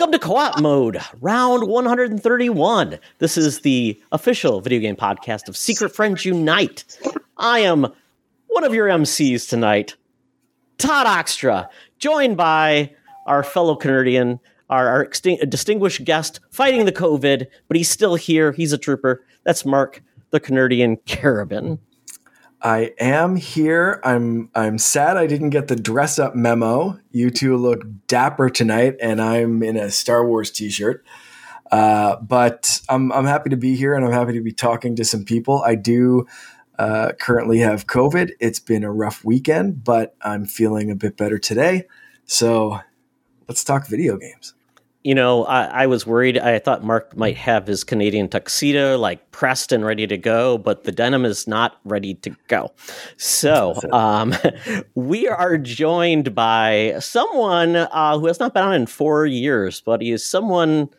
Welcome to Co op Mode, round 131. This is the official video game podcast of Secret Friends Unite. I am one of your MCs tonight, Todd Oxtra, joined by our fellow Canadian, our, our distinguished guest fighting the COVID, but he's still here. He's a trooper. That's Mark, the Canadian Carabin. I am here. I'm I'm sad I didn't get the dress up memo. You two look dapper tonight, and I'm in a Star Wars t-shirt. Uh, but I'm I'm happy to be here, and I'm happy to be talking to some people. I do uh, currently have COVID. It's been a rough weekend, but I'm feeling a bit better today. So let's talk video games you know, I, I, was worried. I thought Mark might have his Canadian tuxedo like pressed and ready to go, but the denim is not ready to go. So um, we are joined by someone uh, who has not been on in four years, but he is someone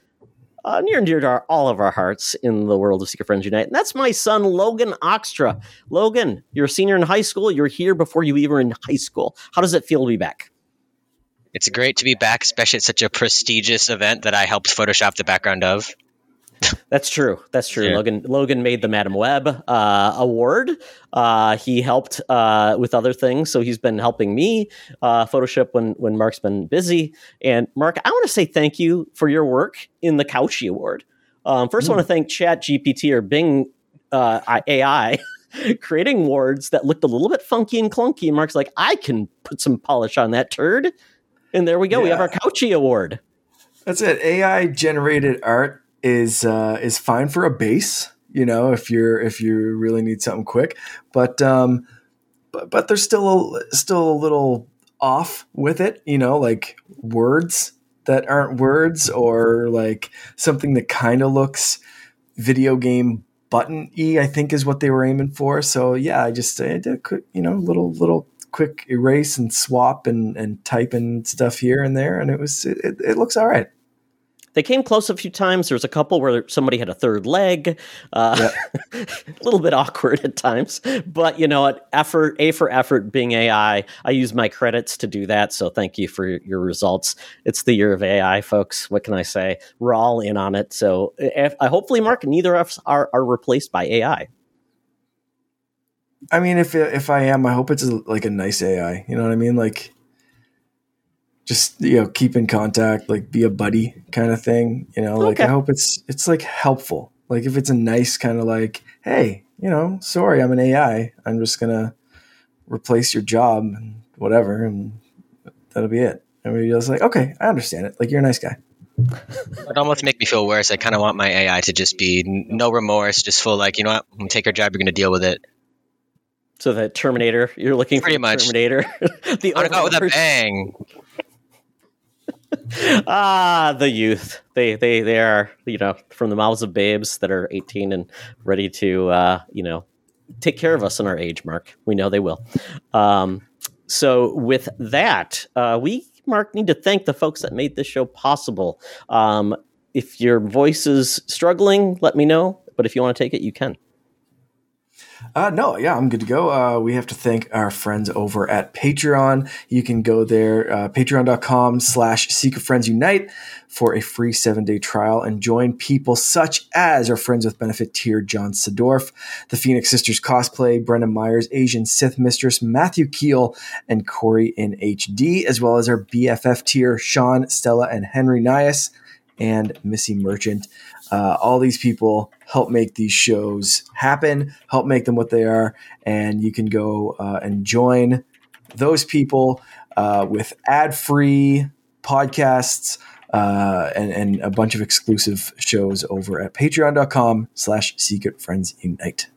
uh, near and dear to our, all of our hearts in the world of Secret Friends Unite. And that's my son, Logan Oxtra. Logan, you're a senior in high school. You're here before you even were in high school. How does it feel to be back? It's great to be back, especially at such a prestigious event that I helped Photoshop the background of. That's true. That's true. Yeah. Logan Logan made the Madame Web uh, award. Uh, he helped uh, with other things, so he's been helping me uh, Photoshop when when Mark's been busy. And Mark, I want to say thank you for your work in the Couchy Award. Um, first, mm. I want to thank Chat GPT or Bing uh, AI. creating awards that looked a little bit funky and clunky. And Mark's like, I can put some polish on that turd. And there we go. Yeah. We have our Couchy Award. That's it. AI generated art is uh, is fine for a base. You know, if you're if you really need something quick, but um, but but there's still a, still a little off with it. You know, like words that aren't words, or like something that kind of looks video game button e. I think is what they were aiming for. So yeah, I just I did a quick, you know, little little quick erase and swap and, and type in stuff here and there, and it was it, it looks all right. They came close a few times. There was a couple where somebody had a third leg. Uh, a little bit awkward at times, but you know, what? effort A for effort. Being AI, I use my credits to do that. So thank you for your results. It's the year of AI, folks. What can I say? We're all in on it. So if, uh, hopefully, Mark, neither of us are, are replaced by AI. I mean, if if I am, I hope it's a, like a nice AI. You know what I mean? Like, just you know, keep in contact, like be a buddy kind of thing. You know, like I hope it's it's like helpful. Like if it's a nice kind of like, hey, you know, sorry, I'm an AI. I'm just gonna replace your job and whatever, and that'll be it. And we're just like, okay, I understand it. Like you're a nice guy. It almost make me feel worse. I kind of want my AI to just be no remorse, just full like, you know what, I'm gonna take your job, you're gonna deal with it. So the Terminator, you're looking Pretty for much. Terminator. the I go with a bang. ah, the youth. They they they are you know from the mouths of babes that are 18 and ready to uh, you know take care of us in our age. Mark, we know they will. Um, so with that, uh, we Mark need to thank the folks that made this show possible. Um, if your voice is struggling, let me know. But if you want to take it, you can. Uh, no, yeah, I'm good to go. Uh, we have to thank our friends over at Patreon. You can go there, uh, patreon.com slash secret friends unite for a free seven day trial and join people such as our friends with benefit tier John Sidorf, the Phoenix Sisters cosplay, Brendan Myers, Asian Sith Mistress, Matthew Keel, and Corey in HD, as well as our BFF tier Sean, Stella, and Henry Nyhus, and Missy Merchant. Uh, all these people help make these shows happen, help make them what they are, and you can go uh, and join those people uh, with ad-free podcasts uh, and, and, a bunch of exclusive shows over at patreon.com slash secret friends unite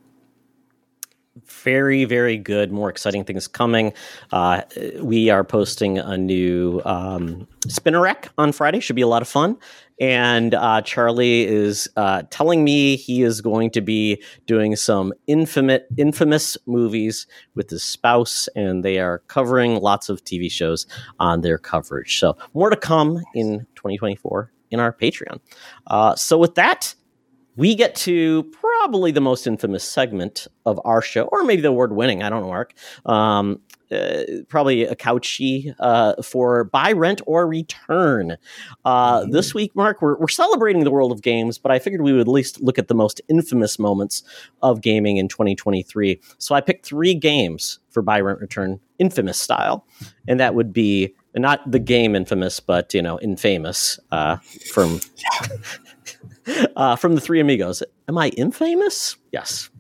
very, very good. More exciting things coming. Uh, we are posting a new um, spinner rack on Friday. Should be a lot of fun. And uh, Charlie is uh, telling me he is going to be doing some infamous, infamous movies with his spouse, and they are covering lots of TV shows on their coverage. So more to come in 2024 in our Patreon. Uh, so with that, we get to probably the most infamous segment of our show, or maybe the award winning. I don't know, Mark. Um, uh, probably a couchy uh, for buy, rent, or return. Uh, mm-hmm. This week, Mark, we're, we're celebrating the world of games, but I figured we would at least look at the most infamous moments of gaming in 2023. So I picked three games for buy, rent, return, infamous style, and that would be not the game infamous, but you know, infamous uh, from. Uh, from the Three Amigos. Am I infamous? Yes.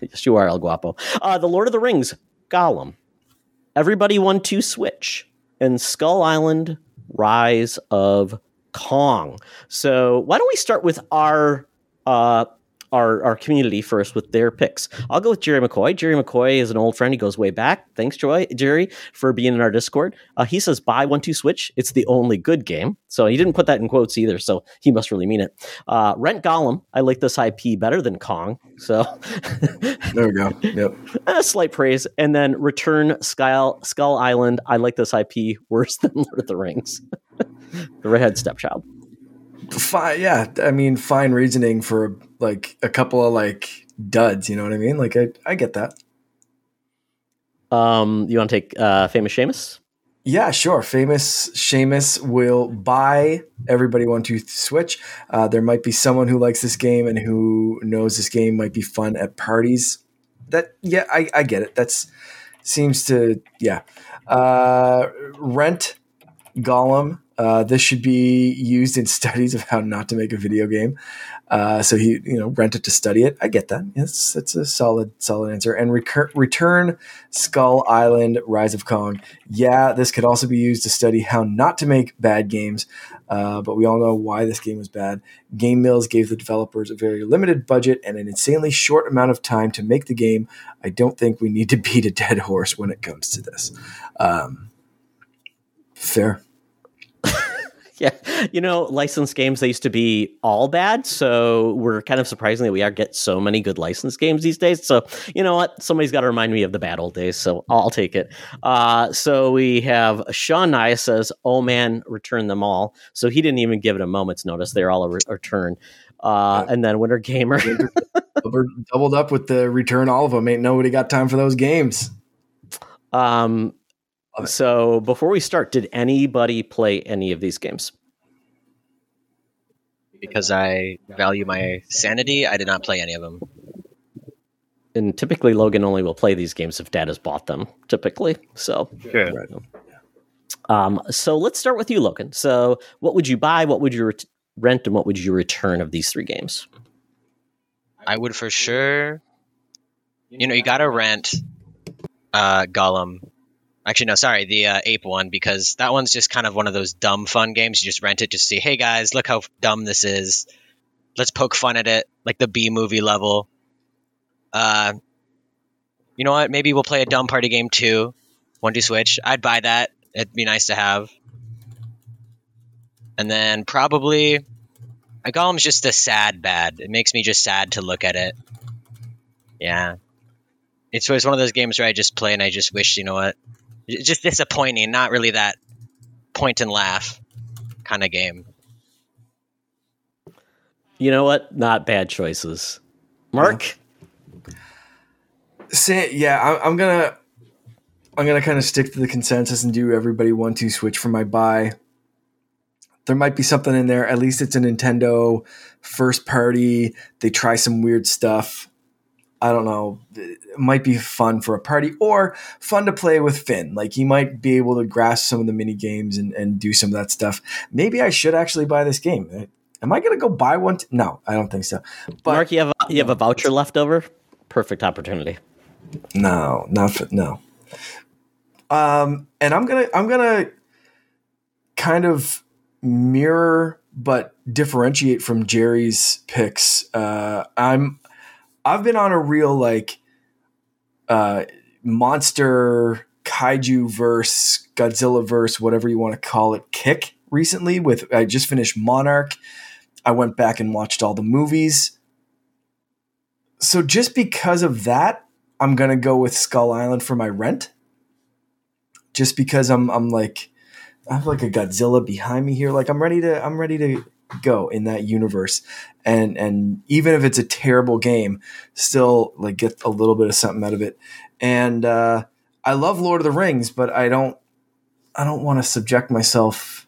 yes, you are, El Guapo. Uh, the Lord of the Rings, Gollum. Everybody One Two Switch. And Skull Island, Rise of Kong. So why don't we start with our uh, our, our community first with their picks. I'll go with Jerry McCoy. Jerry McCoy is an old friend. He goes way back. Thanks, Joy, Jerry, for being in our Discord. Uh, he says, buy one, two switch. It's the only good game. So he didn't put that in quotes either. So he must really mean it. Uh, Rent Gollum. I like this IP better than Kong. So there we go. Yep. A slight praise. And then Return Skull, Skull Island. I like this IP worse than Lord of the Rings. the Redhead Stepchild fine yeah i mean fine reasoning for like a couple of like duds you know what i mean? Like i, I get that. Um you want to take uh famous Seamus? yeah sure. Famous Seamus will buy everybody one two switch. Uh, there might be someone who likes this game and who knows this game might be fun at parties. That yeah i, I get it. That's seems to yeah. Uh rent Gollum uh, this should be used in studies of how not to make a video game. Uh, so he, you know, rented to study it. I get that. Yes, that's a solid, solid answer. And recur- return Skull Island: Rise of Kong. Yeah, this could also be used to study how not to make bad games. Uh, but we all know why this game was bad. Game Mills gave the developers a very limited budget and an insanely short amount of time to make the game. I don't think we need to beat a dead horse when it comes to this. Um, fair. yeah, you know, licensed games they used to be all bad, so we're kind of surprising that we are get so many good licensed games these days. So you know what, somebody's got to remind me of the bad old days, so I'll take it. Uh, so we have Sean Nia says, "Oh man, return them all." So he didn't even give it a moment's notice; they're all a re- return. Uh, and then Winter Gamer doubled up with the return all of them. Ain't nobody got time for those games. Um, so before we start, did anybody play any of these games? Because I value my sanity, I did not play any of them. And typically, Logan only will play these games if Dad has bought them. Typically, so. Sure. Um, so let's start with you, Logan. So, what would you buy? What would you ret- rent? And what would you return of these three games? I would for sure. You know, you got to rent uh, Gollum Actually, no, sorry, the uh, ape one because that one's just kind of one of those dumb fun games. You just rent it to see, hey guys, look how dumb this is. Let's poke fun at it, like the B movie level. Uh, you know what? Maybe we'll play a dumb party game too. One two switch. I'd buy that. It'd be nice to have. And then probably, I call him just a sad bad. It makes me just sad to look at it. Yeah, it's, it's one of those games where I just play and I just wish, you know what, just disappointing. Not really that point and laugh kind of game. You know what? Not bad choices. Mark. Say, yeah, I, I'm gonna, I'm gonna kind of stick to the consensus and do everybody one two switch for my buy. There might be something in there. At least it's a Nintendo first party. They try some weird stuff. I don't know, it might be fun for a party or fun to play with Finn. Like he might be able to grasp some of the mini games and, and do some of that stuff. Maybe I should actually buy this game. Am I going to go buy one? T- no, I don't think so. But Mark, you have you have a voucher left over. Perfect opportunity. No, not for, no. Um, and I'm gonna I'm gonna kind of mirror but differentiate from Jerry's picks. Uh, I'm I've been on a real like uh, monster kaiju verse, Godzilla verse, whatever you want to call it, kick recently. With I just finished Monarch. I went back and watched all the movies. So just because of that, I'm gonna go with Skull Island for my rent. Just because I'm I'm like I have like a Godzilla behind me here. Like I'm ready to I'm ready to go in that universe and and even if it's a terrible game still like get a little bit of something out of it and uh, I love Lord of the Rings, but I don't I don't want to subject myself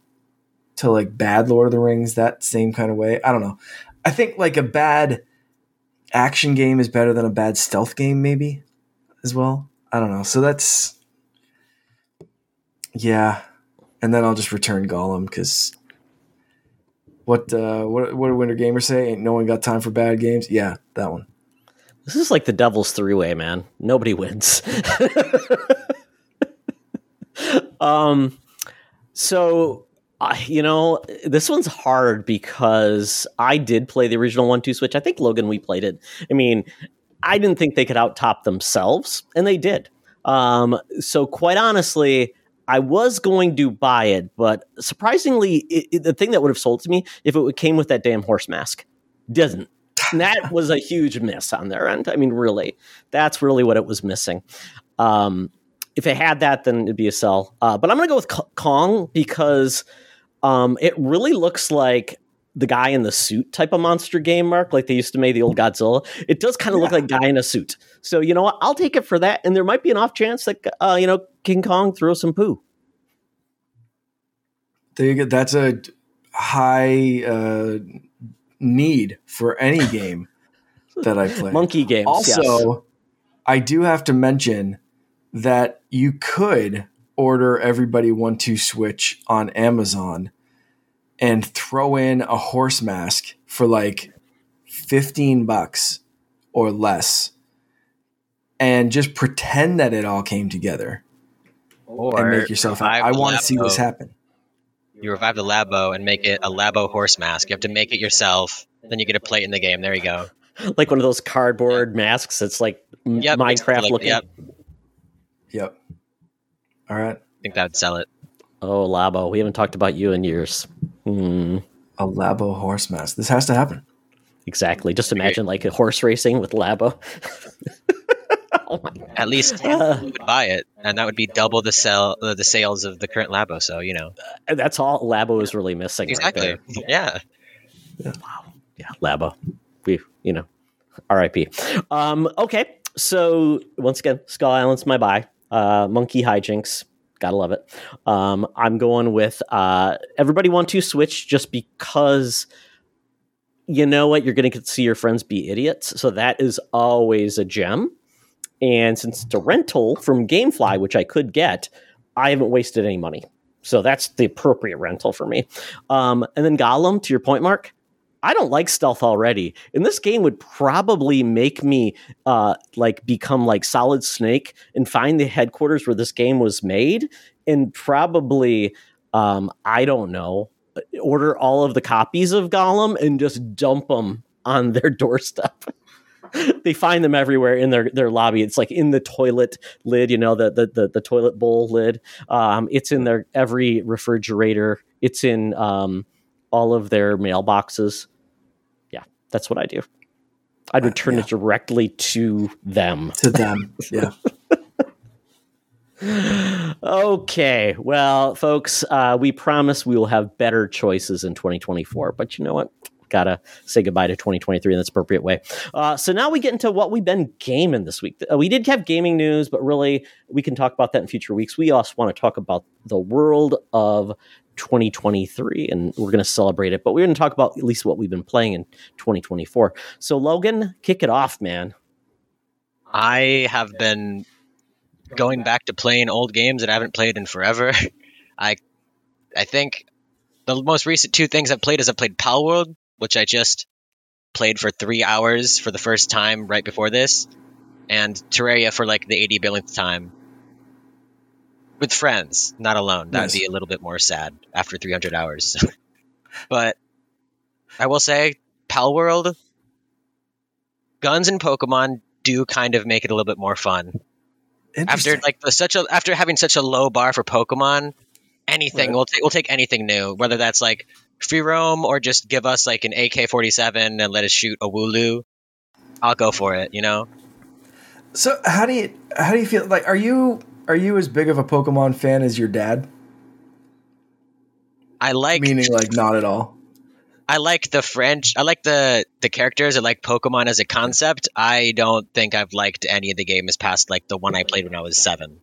to like bad Lord of the Rings that same kind of way. I don't know. I think like a bad action game is better than a bad stealth game, maybe as well. I don't know. So that's yeah, and then I'll just return Gollum because what uh, what what did Winter Gamer say? Ain't no one got time for bad games. Yeah, that one. This is like the devil's three way, man. Nobody wins. um, so uh, you know, this one's hard because I did play the original one two switch. I think Logan, we played it. I mean, I didn't think they could out top themselves, and they did. Um, so quite honestly, I was going to buy it, but surprisingly, it, it, the thing that would have sold to me if it came with that damn horse mask doesn't. And that was a huge miss on their end. I mean, really, that's really what it was missing. Um, if it had that, then it'd be a sell. Uh, but I'm going to go with K- Kong because um, it really looks like the guy in the suit type of monster game, Mark, like they used to make the old Godzilla. It does kind of yeah. look like guy in a suit. So you know what? I'll take it for that. And there might be an off chance that uh, you know King Kong throws some poo. There you go. That's a high uh, need for any game that I play. Monkey games. Also, yes. I do have to mention that you could order everybody one two switch on Amazon and throw in a horse mask for like 15 bucks or less and just pretend that it all came together or and make yourself I want to see this happen. You revive the Labo and make it a Labo horse mask. You have to make it yourself. Then you get a plate in the game. There you go. Like one of those cardboard masks. It's like yep, Minecraft like, looking. Yep. Yep. All right. I think that would sell it. Oh, Labo. We haven't talked about you in years. Hmm. A Labo horse mask. This has to happen. Exactly. Just imagine like a horse racing with Labo. oh At least uh, would buy it, and that would be double the sell uh, the sales of the current Labo. So you know, uh, that's all Labo is really missing. Exactly. Right yeah. yeah. Wow. Yeah, Labo. We, you know, R.I.P. Um, okay, so once again, Skull Island's my buy. Uh, Monkey Hijinks Gotta love it. Um, I'm going with uh, everybody want to switch just because you know what? You're going to see your friends be idiots. So that is always a gem. And since it's a rental from Gamefly, which I could get, I haven't wasted any money. So that's the appropriate rental for me. Um, and then Gollum, to your point, Mark, I don't like stealth already. And this game would probably make me uh, like become like Solid Snake and find the headquarters where this game was made, and probably um, I don't know order all of the copies of Gollum and just dump them on their doorstep. they find them everywhere in their, their lobby. It's like in the toilet lid, you know, the the the, the toilet bowl lid. Um, it's in their every refrigerator. It's in um, all of their mailboxes. That's what I do. I'd uh, return uh, yeah. it directly to them. To them, yeah. okay. Well, folks, uh, we promise we will have better choices in 2024. But you know what? Gotta say goodbye to 2023 in this appropriate way. Uh, so now we get into what we've been gaming this week. Uh, we did have gaming news, but really we can talk about that in future weeks. We also want to talk about the world of 2023 and we're going to celebrate it but we're going to talk about at least what we've been playing in 2024 so logan kick it off man. I have been going back to playing old games that i haven't played in forever. I i think the most recent two things i've played is i played Palworld which i just played for three hours for the first time right before this and terraria for like the 80 billionth time with friends, not alone. That'd nice. be a little bit more sad after 300 hours. but I will say, Pal World, guns and Pokemon do kind of make it a little bit more fun. After like the, such a after having such a low bar for Pokemon, anything right. we'll take we'll take anything new, whether that's like free roam or just give us like an AK forty seven and let us shoot a Wooloo. I'll go for it. You know. So how do you how do you feel like? Are you are you as big of a Pokemon fan as your dad? I like meaning like not at all. I like the French. I like the the characters. I like Pokemon as a concept. I don't think I've liked any of the games past like the one I played when I was seven.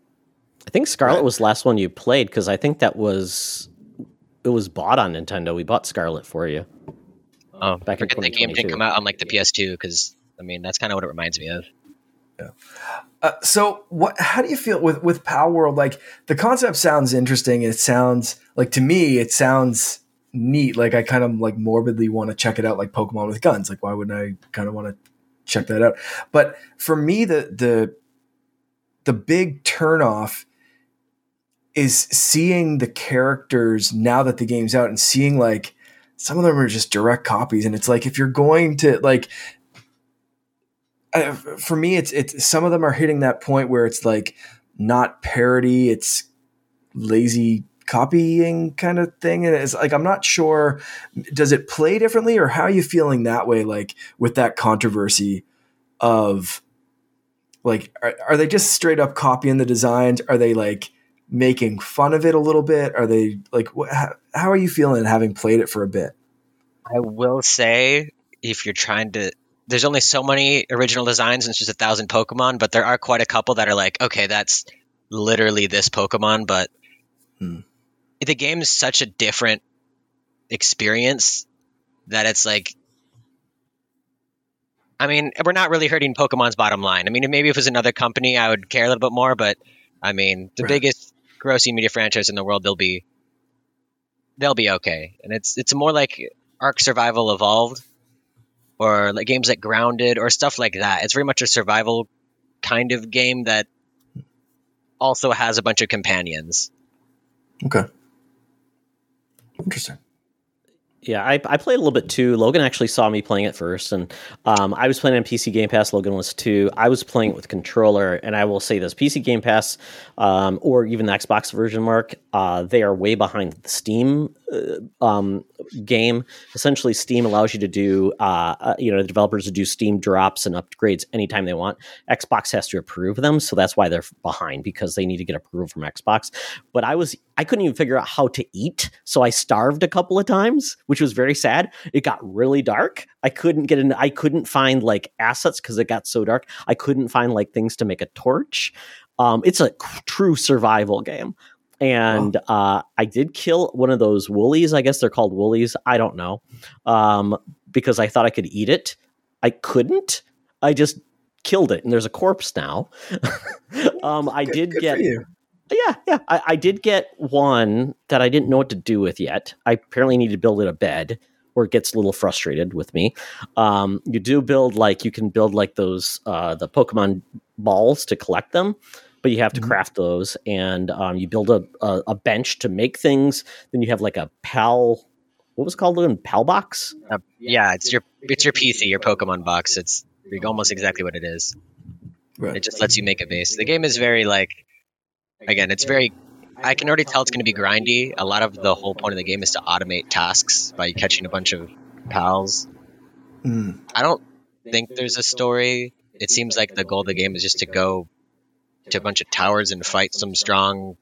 I think Scarlet was the last one you played because I think that was it was bought on Nintendo. We bought Scarlet for you. Oh, back in the game didn't come out on like the PS2 because I mean that's kind of what it reminds me of. Yeah. Uh, so what? How do you feel with with Palworld? Like the concept sounds interesting. It sounds like to me, it sounds neat. Like I kind of like morbidly want to check it out. Like Pokemon with guns. Like why wouldn't I kind of want to check that out? But for me, the the the big turnoff is seeing the characters now that the game's out and seeing like some of them are just direct copies and it's like if you're going to like for me, it's it's some of them are hitting that point where it's like not parody, it's lazy copying kind of thing. And it's like I'm not sure. Does it play differently, or how are you feeling that way? Like with that controversy of like, are, are they just straight up copying the designs? Are they like making fun of it a little bit? Are they like, how, how are you feeling having played it for a bit? I will say, if you're trying to there's only so many original designs and it's just a thousand Pokemon, but there are quite a couple that are like, okay, that's literally this Pokemon, but hmm. the game is such a different experience that it's like I mean, we're not really hurting Pokemon's bottom line. I mean, maybe if it was another company, I would care a little bit more, but I mean, the right. biggest grossing media franchise in the world, they'll be they'll be okay. And it's it's more like Ark Survival Evolved or like games like Grounded or stuff like that. It's very much a survival kind of game that also has a bunch of companions. Okay. Interesting. Yeah, I, I played a little bit too. Logan actually saw me playing it first, and um, I was playing on PC Game Pass. Logan was too. I was playing it with controller, and I will say this: PC Game Pass, um, or even the Xbox version, Mark, uh, they are way behind the Steam uh, um, game. Essentially, Steam allows you to do, uh, uh, you know, the developers to do Steam drops and upgrades anytime they want. Xbox has to approve them, so that's why they're behind because they need to get approval from Xbox. But I was, I couldn't even figure out how to eat, so I starved a couple of times which was very sad. It got really dark. I couldn't get in. I couldn't find like assets because it got so dark. I couldn't find like things to make a torch. Um, it's a true survival game. And oh. uh, I did kill one of those woolies. I guess they're called woolies. I don't know. Um, because I thought I could eat it. I couldn't. I just killed it, and there's a corpse now. um, I good, did good get yeah, yeah. I, I, did get one that I didn't know what to do with yet. I apparently need to build it a bed, or it gets a little frustrated with me. Um, you do build like you can build like those uh, the Pokemon balls to collect them, but you have to mm-hmm. craft those, and um, you build a, a, a bench to make things. Then you have like a pal. What was it called again? Pal box. Uh, yeah, it's your it's your PC, your Pokemon box. It's almost exactly what it is. Right. It just lets you make a base. The game is very like again, it's very. I can already tell it's going to be grindy. A lot of the whole point of the game is to automate tasks by catching a bunch of pals. Mm. I don't think there's a story. It seems like the goal of the game is just to go to a bunch of towers and fight some strong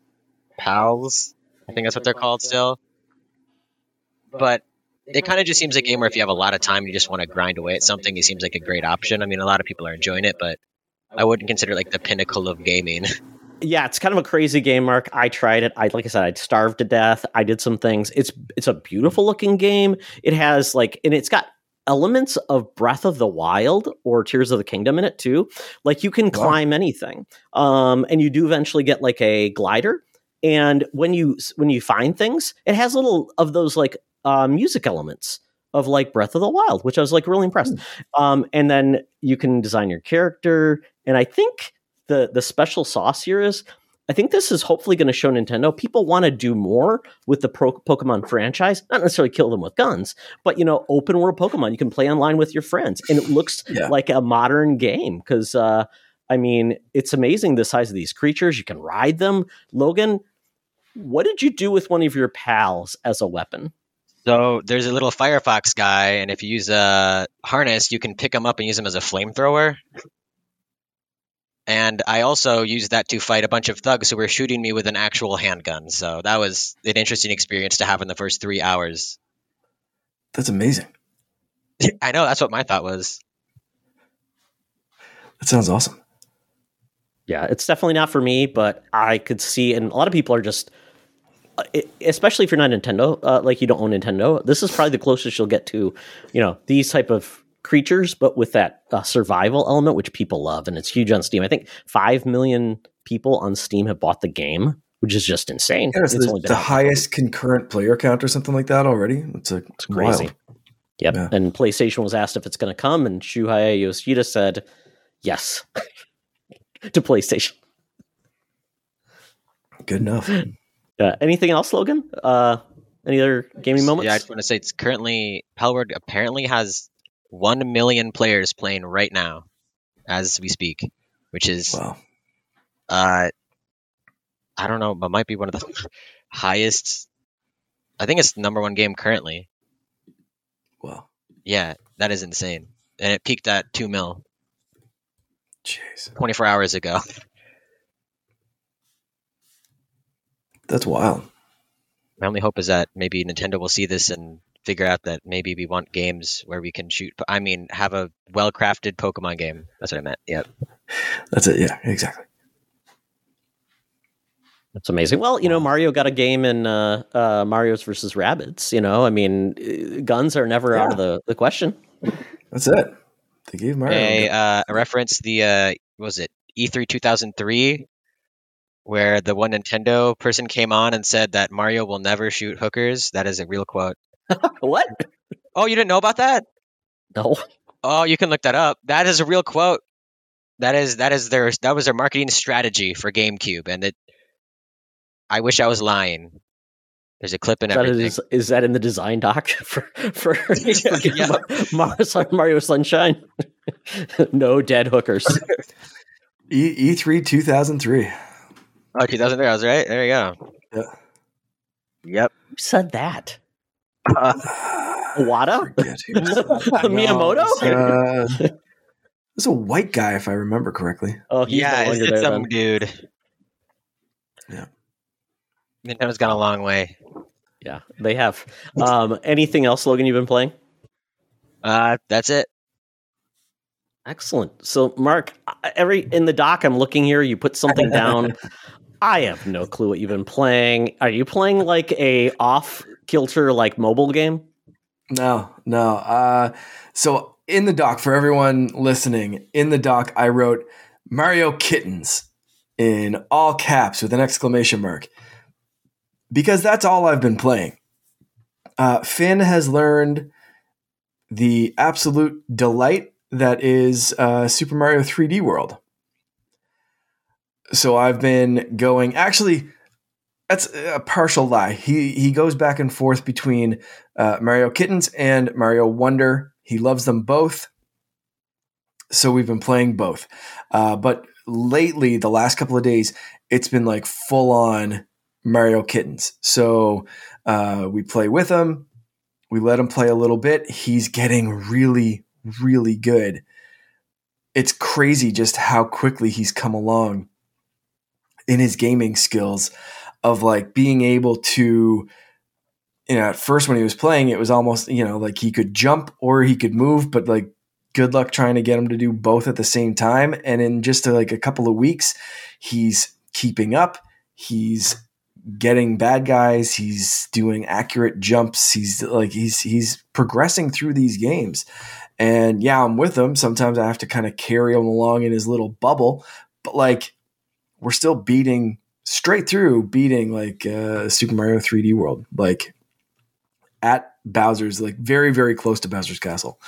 pals. I think that's what they're called still. But it kind of just seems like a game where if you have a lot of time and you just want to grind away at something, it seems like a great option. I mean, a lot of people are enjoying it, but I wouldn't consider it like the pinnacle of gaming. yeah, it's kind of a crazy game, Mark. I tried it. I like I said, I'd starved to death. I did some things. It's it's a beautiful looking game. It has like and it's got elements of Breath of the Wild or Tears of the Kingdom in it too. Like you can wow. climb anything. Um and you do eventually get like a glider. And when you when you find things, it has little of those like uh, music elements of like Breath of the Wild, which I was like really impressed. Mm. Um, and then you can design your character, and I think the the special sauce here is I think this is hopefully going to show Nintendo people want to do more with the Pro- Pokemon franchise. Not necessarily kill them with guns, but you know, open world Pokemon you can play online with your friends, and it looks yeah. like a modern game. Because uh, I mean, it's amazing the size of these creatures. You can ride them. Logan, what did you do with one of your pals as a weapon? So there's a little Firefox guy, and if you use a harness, you can pick him up and use him as a flamethrower. And I also used that to fight a bunch of thugs who were shooting me with an actual handgun. So that was an interesting experience to have in the first three hours. That's amazing. I know. That's what my thought was. That sounds awesome. Yeah, it's definitely not for me, but I could see, and a lot of people are just, uh, especially if you're not Nintendo, uh, like you don't own Nintendo. This is probably the closest you'll get to, you know, these type of creatures, but with that uh, survival element, which people love, and it's huge on Steam. I think five million people on Steam have bought the game, which is just insane. Yeah, it's, it's the, the highest concurrent player count or something like that already. It's, a, it's crazy. Wild. Yep. Yeah. And PlayStation was asked if it's going to come, and Shuhei Yoshida said yes to PlayStation. Good enough. Uh, anything else, Logan? Uh, any other gaming moments? Yeah, I just want to say it's currently Palworld apparently has one million players playing right now as we speak, which is wow. Uh, I don't know, but might be one of the highest. I think it's the number one game currently. Wow. Yeah, that is insane, and it peaked at two mil. Jeez. 24 hours ago. That's wild. My only hope is that maybe Nintendo will see this and figure out that maybe we want games where we can shoot. I mean, have a well crafted Pokemon game. That's what I meant. Yep. That's it. Yeah, exactly. That's amazing. Well, you know, Mario got a game in uh, uh, Mario's versus Rabbids. You know, I mean, uh, guns are never yeah. out of the, the question. That's it. They gave Mario a, uh, a reference. The uh, was it E3 2003 where the one Nintendo person came on and said that Mario will never shoot hookers. That is a real quote. what? Oh, you didn't know about that? No. Oh, you can look that up. That is a real quote. That is that is their that was their marketing strategy for GameCube, and it. I wish I was lying. There's a clip in is everything. Is, is that in the design doc for for, for yeah. Mario, Mario Sunshine? no dead hookers. E E3 2003. Oh, 2003. I was right. There you go. Yeah. Yep. Who said that? Uh, Wada? Miyamoto? Uh, was a white guy, if I remember correctly. Oh, yeah, no it's, it's some then. dude. Yeah. Nintendo's gone a long way. Yeah, they have. Um, anything else, Logan? You've been playing? Uh, that's it. Excellent. So, Mark, every in the doc, I'm looking here. You put something down. I have no clue what you've been playing. Are you playing like a off kilter like mobile game? No, no. Uh, so in the doc for everyone listening, in the doc I wrote Mario Kittens in all caps with an exclamation mark because that's all I've been playing. Uh, Finn has learned the absolute delight that is uh, Super Mario 3D World so I've been going. Actually, that's a partial lie. He he goes back and forth between uh, Mario Kittens and Mario Wonder. He loves them both. So we've been playing both. Uh, but lately, the last couple of days, it's been like full on Mario Kittens. So uh, we play with him. We let him play a little bit. He's getting really, really good. It's crazy just how quickly he's come along in his gaming skills of like being able to you know at first when he was playing it was almost you know like he could jump or he could move but like good luck trying to get him to do both at the same time. And in just like a couple of weeks he's keeping up. He's getting bad guys. He's doing accurate jumps. He's like he's he's progressing through these games. And yeah i'm with him. Sometimes i have to kind of carry him along in his little bubble. But like we're still beating straight through beating like uh, Super Mario 3D World, like at Bowser's, like very very close to Bowser's Castle.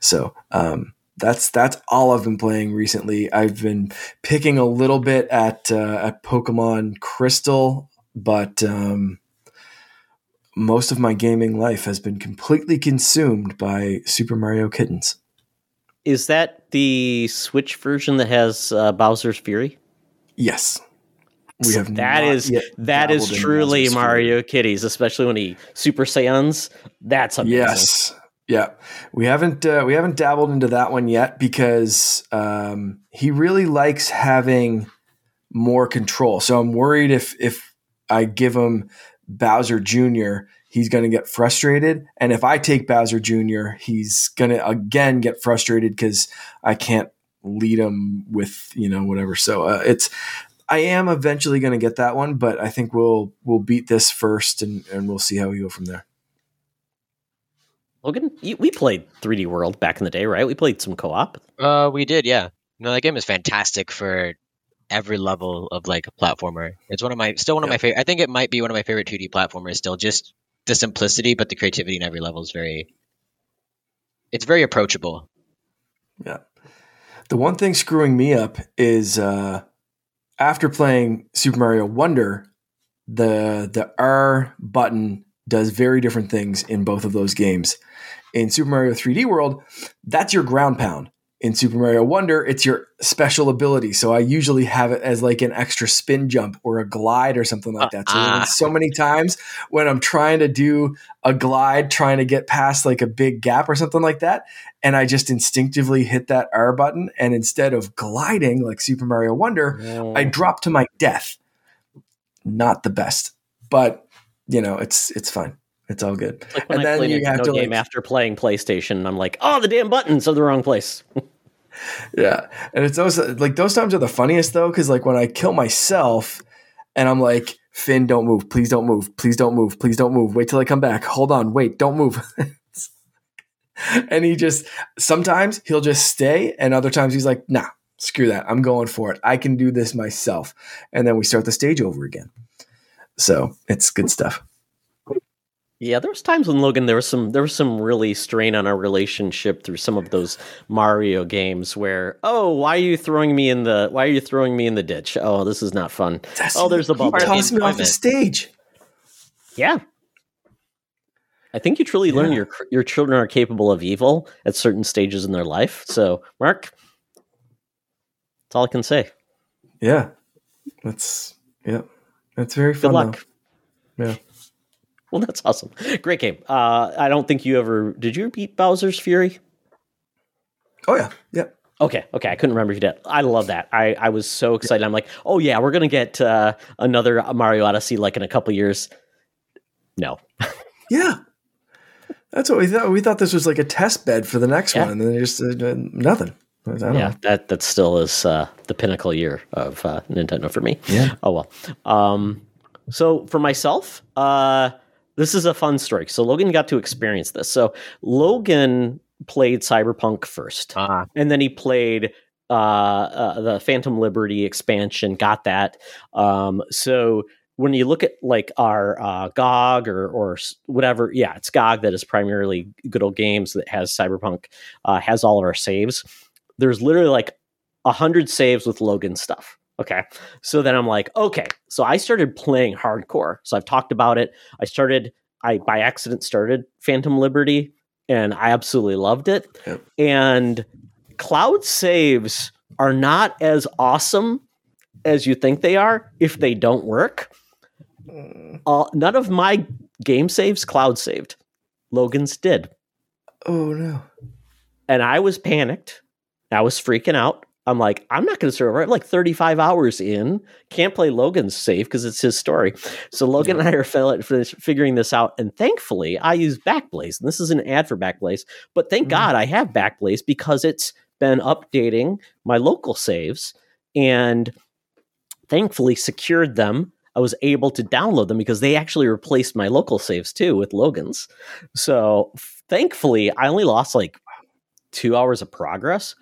So um, that's that's all I've been playing recently. I've been picking a little bit at uh, at Pokemon Crystal, but um, most of my gaming life has been completely consumed by Super Mario Kittens. Is that the Switch version that has uh, Bowser's Fury? Yes. We have that is that is truly Mario Kitties, especially when he Super Saiyans. That's amazing. Yes. Yeah, we haven't uh, we haven't dabbled into that one yet because um, he really likes having more control. So I'm worried if if I give him Bowser Jr., he's going to get frustrated, and if I take Bowser Jr., he's going to again get frustrated because I can't lead him with you know whatever. So uh, it's I am eventually going to get that one, but I think we'll we'll beat this first, and and we'll see how we go from there. Logan, we played 3D World back in the day, right? We played some co-op. Uh, we did, yeah. No, that game is fantastic for every level of like a platformer. It's one of my still one of my favorite. I think it might be one of my favorite 2D platformers. Still, just the simplicity, but the creativity in every level is very. It's very approachable. Yeah. The one thing screwing me up is uh, after playing Super Mario Wonder, the the R button does very different things in both of those games. In Super Mario 3D World, that's your ground pound in Super Mario Wonder, it's your special ability. So I usually have it as like an extra spin jump or a glide or something like that. So, uh, so many times when I'm trying to do a glide, trying to get past like a big gap or something like that, and I just instinctively hit that R button, and instead of gliding like Super Mario Wonder. I drop to my death. Not the best, but you know, it's it's fine. It's all good. Like and I then you have to game like, after playing PlayStation, I'm like, oh, the damn buttons are the wrong place. yeah, and it's those like those times are the funniest though, because like when I kill myself, and I'm like, Finn, don't move, please don't move, please don't move, please don't move. Wait till I come back. Hold on, wait, don't move. and he just sometimes he'll just stay, and other times he's like, nah, screw that, I'm going for it. I can do this myself. And then we start the stage over again. So it's good stuff. Yeah, there was times when Logan there was some there was some really strain on our relationship through some of those Mario games where oh why are you throwing me in the why are you throwing me in the ditch? Oh this is not fun. That's, oh there's the bubble he tossed me off the stage. Yeah. I think you truly yeah. learn your your children are capable of evil at certain stages in their life. So Mark that's all I can say. Yeah. That's yeah. That's very fun good luck. Though. yeah well, that's awesome. Great game. Uh, I don't think you ever did. You beat Bowser's Fury? Oh yeah, yeah. Okay, okay. I couldn't remember if you did. I love that. I, I was so excited. I'm like, oh yeah, we're gonna get uh, another Mario Odyssey like in a couple years. No. yeah, that's what we thought. We thought this was like a test bed for the next yeah. one, and then just uh, nothing. yeah, know. that that still is uh, the pinnacle year of uh, Nintendo for me. Yeah. Oh well. Um, so for myself, uh, this is a fun story. So Logan got to experience this. So Logan played Cyberpunk first, uh-huh. and then he played uh, uh, the Phantom Liberty expansion. Got that. Um, so when you look at like our uh, GOG or or whatever, yeah, it's GOG that is primarily good old games that has Cyberpunk uh, has all of our saves. There's literally like a hundred saves with Logan stuff. Okay. So then I'm like, okay. So I started playing hardcore. So I've talked about it. I started, I by accident started Phantom Liberty and I absolutely loved it. And cloud saves are not as awesome as you think they are if they don't work. Mm. Uh, none of my game saves cloud saved. Logan's did. Oh no. And I was panicked. I was freaking out. I'm like, I'm not going to survive. I'm like 35 hours in. Can't play Logan's safe because it's his story. So Logan and I are figuring this out. And thankfully, I use Backblaze. And this is an ad for Backblaze. But thank mm-hmm. God I have Backblaze because it's been updating my local saves and thankfully secured them. I was able to download them because they actually replaced my local saves too with Logan's. So thankfully, I only lost like two hours of progress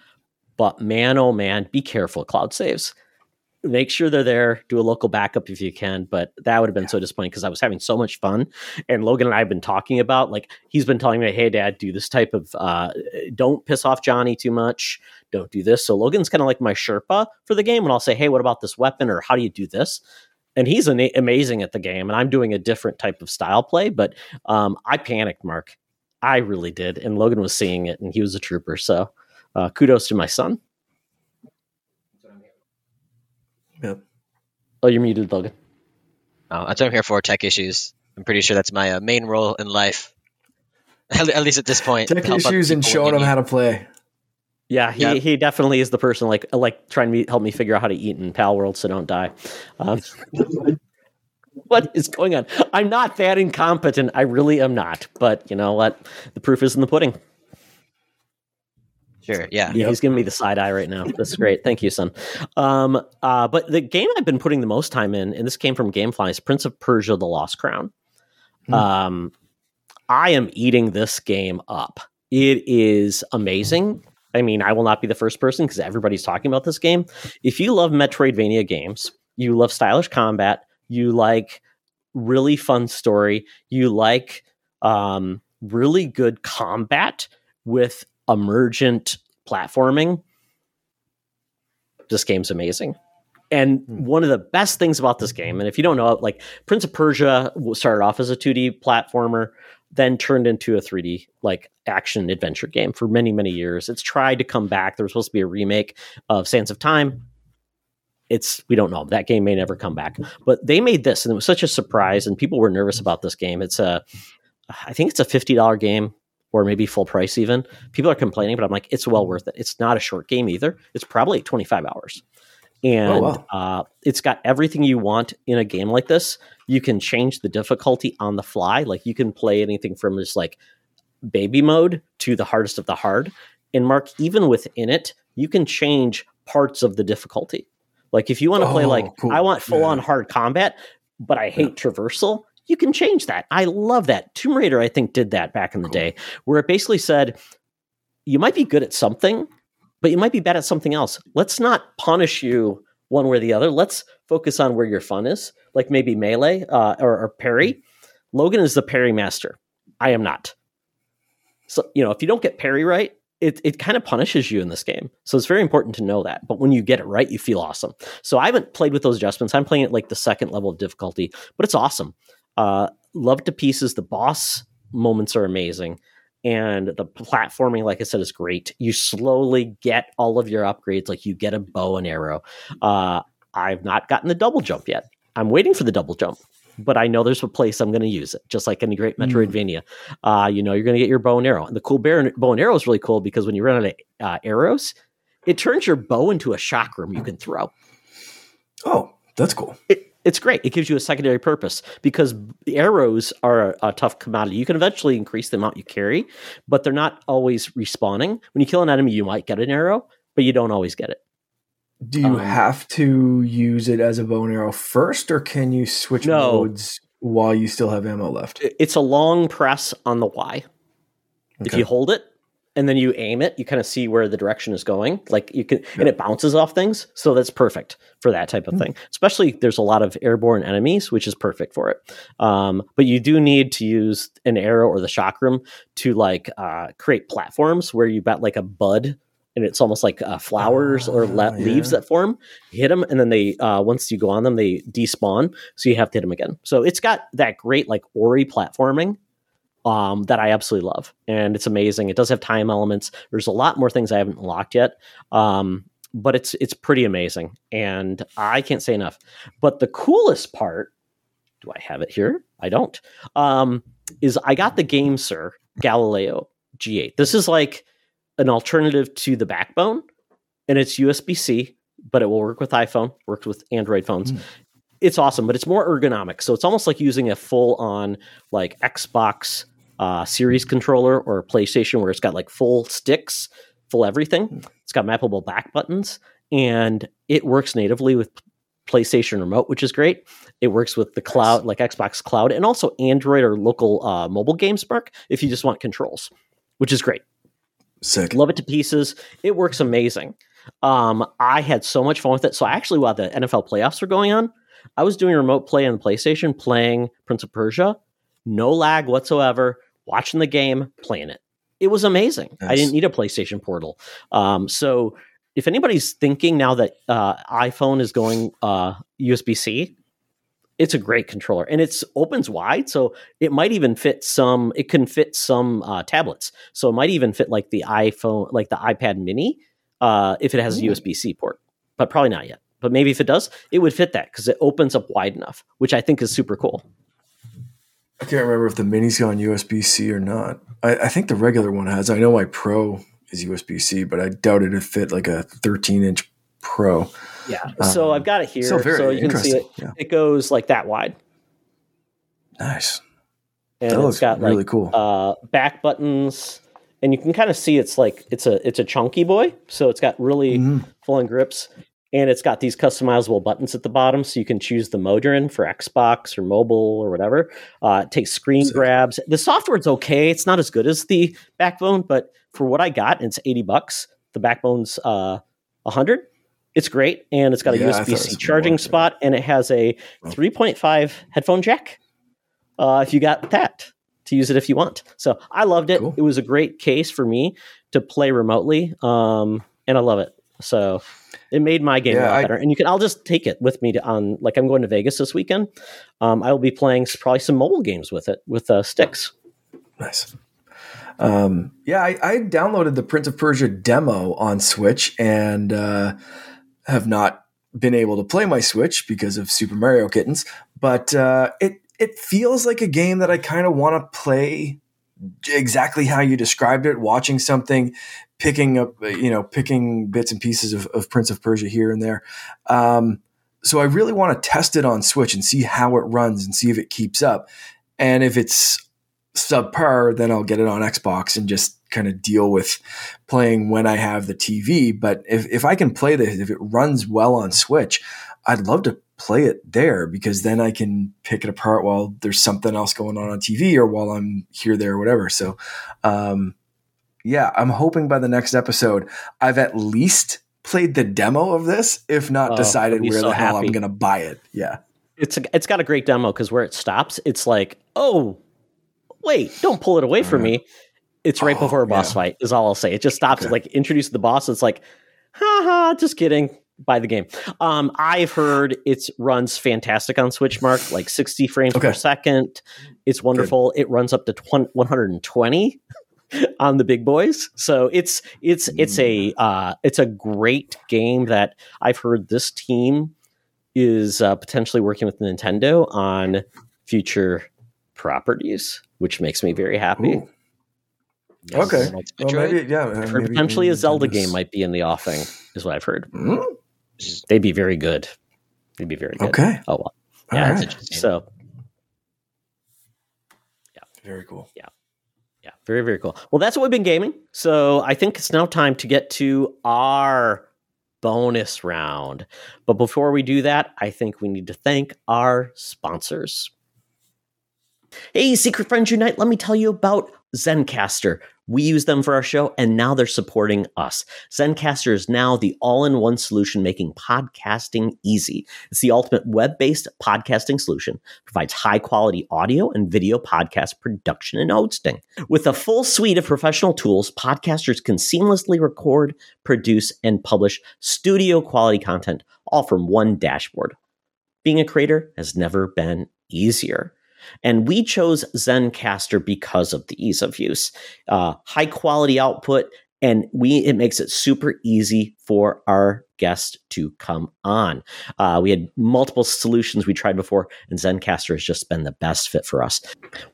but man, oh man, be careful, cloud saves. Make sure they're there. Do a local backup if you can. But that would have been yeah. so disappointing because I was having so much fun. And Logan and I have been talking about like he's been telling me, "Hey, Dad, do this type of uh, don't piss off Johnny too much. Don't do this." So Logan's kind of like my Sherpa for the game, and I'll say, "Hey, what about this weapon?" or "How do you do this?" and he's an, amazing at the game and i'm doing a different type of style play but um, i panicked mark i really did and logan was seeing it and he was a trooper so uh, kudos to my son. Yep. Oh, you're muted, Logan. Oh, that's what I'm here for. Tech issues. I'm pretty sure that's my uh, main role in life. at, least at this point. Tech issues and showing them how to play. Yeah, he, yep. he definitely is the person like like trying to help me figure out how to eat in Pal World so don't die. Um, what is going on? I'm not that incompetent. I really am not. But you know what? The proof is in the pudding. Sure. Yeah. Yeah, he's giving me the side eye right now. This is great. Thank you, son. Um, uh, but the game I've been putting the most time in, and this came from GameFly, is Prince of Persia: The Lost Crown. Hmm. Um, I am eating this game up. It is amazing. I mean, I will not be the first person because everybody's talking about this game. If you love Metroidvania games, you love stylish combat, you like really fun story, you like um, really good combat with emergent platforming. This game's amazing. And Hmm. one of the best things about this game, and if you don't know like Prince of Persia started off as a 2D platformer, then turned into a 3D like action adventure game for many, many years. It's tried to come back. There was supposed to be a remake of Sands of Time. It's we don't know. That game may never come back. But they made this, and it was such a surprise, and people were nervous about this game. It's a I think it's a fifty dollar game or maybe full price even. People are complaining, but I'm like, it's well worth it. It's not a short game either. It's probably 25 hours. And wow. uh, it's got everything you want in a game like this. You can change the difficulty on the fly. Like you can play anything from just like baby mode to the hardest of the hard. And Mark, even within it, you can change parts of the difficulty. Like if you want to play Oh, like cool. I want full on hard combat, but I hate traversal, you can change that. I love that. Tomb Raider, I think, did that back in the Cool. day, where it basically said, you might be good at something, but you might be bad at something else. Let's not punish you one way or the other. Let's focus on where your fun is, like maybe melee uh, or, or parry. Logan is the parry master. I am not. So, you know, if you don't get parry right, it, it kind of punishes you in this game. So it's very important to know that. But when you get it right, you feel awesome. So I haven't played with those adjustments. I'm playing it like the second level of difficulty, but it's awesome. Uh, love to pieces. The boss moments are amazing. And the platforming, like I said, is great. You slowly get all of your upgrades, like you get a bow and arrow. Uh, I've not gotten the double jump yet. I'm waiting for the double jump, but I know there's a place I'm going to use it, just like any great Mm. Metroidvania. Uh, you know, you're going to get your bow and arrow. And the cool bear, bow and arrow is really cool because when you run out of uh, arrows, it turns your bow into a chakram you can throw. Oh, that's cool. It, it's great. It gives you a secondary purpose because the arrows are a, a tough commodity. You can eventually increase the amount you carry, but they're not always respawning. When you kill an enemy, you might get an arrow, but you don't always get it. Do you Um, have to use it as a bow and arrow first, or can you switch No. modes while you still have ammo left? It's a long press on the Y. If you hold it and then you aim it, you kind of see where the direction is going. Like you can, and it bounces off things. So that's perfect for that type of Hmm. thing. Especially there's a lot of airborne enemies, which is perfect for it. Um, but you do need to use an arrow or the chakram to like uh, create platforms where you've got like a bud. And it's almost like uh, flowers or le- Ah, leaves that form. You hit them, and then they uh, once you go on them, they despawn. So you have to hit them again. So it's got that great like Ori platforming um, that I absolutely love, and it's amazing. It does have time elements. There's a lot more things I haven't unlocked yet, um, but it's it's pretty amazing, and I can't say enough. But the coolest part, do I have it here? I don't. Um, is I got the GameSir Galileo G8. This is like an alternative to the Backbone, and it's USB C, but it will work with iPhone, works with Android phones. Mm. It's awesome, but it's more ergonomic. So it's almost like using a full on like Xbox uh, Series controller or a PlayStation where it's got like full sticks, full everything. It's got mappable back buttons, and it works natively with PlayStation Remote, which is great. It works with the cloud, like Xbox Cloud, and also Android or local uh, mobile games, Mark, if you just want controls, which is great. Sick. Love it to pieces. It works amazing. Um, I had so much fun with it. So actually, while the NFL playoffs were going on, I was doing remote play on the PlayStation, playing Prince of Persia, no lag whatsoever, watching the game, playing it. It was amazing. I didn't need a PlayStation Portal. Um, so if anybody's thinking now that uh, iPhone is going uh, USB C, it's a great controller and it's opens wide, so it might even fit some. It can fit some uh, tablets, so it might even fit like the iPhone, like the iPad Mini, uh, if it has a USB C port. But probably not yet. But maybe if it does, it would fit that because it opens up wide enough, which I think is super cool. I can't remember if the mini's on USB C or not. I, I think the regular one has. I know my Pro is USB C, but I doubt it'd fit like a 13 inch Pro. Yeah. So Um, I've got it here, so very so you can see it. Yeah. It goes like that wide, Nice. and that it's looks got really like cool. uh, back buttons and you can kind of see it's like it's a it's a chunky boy, so it's got really mm-hmm. full on grips, and it's got these customizable buttons at the bottom, so you can choose the mode you're in for Xbox or mobile or whatever. Uh, it takes screen grabs. The software's okay; it's not as good as the Backbone, but for what I got, it's eighty bucks. The Backbone's uh, hundred. It's great, and it's got a yeah, USB C charging spot, and it has a 3.5 headphone jack. Uh, if you got that, to use it if you want. So I loved it. Cool. It was a great case for me to play remotely, um, and I love it. So it made my game yeah, a lot I, better. And you can, I'll just take it with me to, on, like I'm going to Vegas this weekend. Um, I will be playing probably some mobile games with it with uh, sticks. Nice. Um, yeah, I, I, downloaded the Prince of Persia demo on Switch and uh, have not been able to play my Switch because of Super Mario Kittens. But uh, it it feels like a game that I kind of want to play exactly how you described it, watching something, picking up, you know, picking bits and pieces of, of Prince of Persia here and there. Um, so I really want to test it on Switch and see how it runs and see if it keeps up. And if it's subpar, then I'll get it on Xbox and just kind of deal with playing when I have the TV. But if, if I can play this, if it runs well on Switch, I'd love to play it there because then I can pick it apart while there's something else going on on TV or while I'm here, there, or whatever. So, um, yeah, I'm hoping by the next episode, I've at least played the demo of this, if not oh, decided where so the hell happy. I'm going to buy it. Yeah. It's a, it's got a great demo because where it stops, it's like, oh, wait, don't pull it away from me. It's right oh, before a boss yeah. fight, is all I'll say. It just stops, okay. like introduce the boss. It's like, haha, just kidding by the game. Um, I've heard it runs fantastic on Switch, Mark, like 60 frames okay. per second. It's wonderful. Good. It runs up to 20, 120 on the big boys. So it's it's it's a uh, it's a great game that I've heard this team is uh, potentially working with Nintendo on future properties, which makes me very happy. Ooh. Yes. Okay. Well, maybe, yeah. Maybe, potentially maybe a Zelda game might be in the offing, is what I've heard. Mm-hmm. They'd be very good. They'd be very good. Okay. Oh well. Yeah. Right. So. Yeah. Very cool. Yeah. Yeah. Very very cool. Well, that's what we've been gaming. So I think it's now time to get to our bonus round. But before we do that, I think we need to thank our sponsors. Hey, Secret Friends Unite, let me tell you about Zencastr. We use them for our show, and now they're supporting us. Zencastr is now the all in one solution making podcasting easy. It's the ultimate web based podcasting solution, provides high quality audio and video podcast production and hosting. With a full suite of professional tools, podcasters can seamlessly record, produce, and publish studio quality content all from one dashboard. Being a creator has never been easier. And we chose Zencastr because of the ease of use, uh, high quality output, and we it makes it super easy for our guests to come on. Uh, we had multiple solutions we tried before, and Zencastr has just been the best fit for us.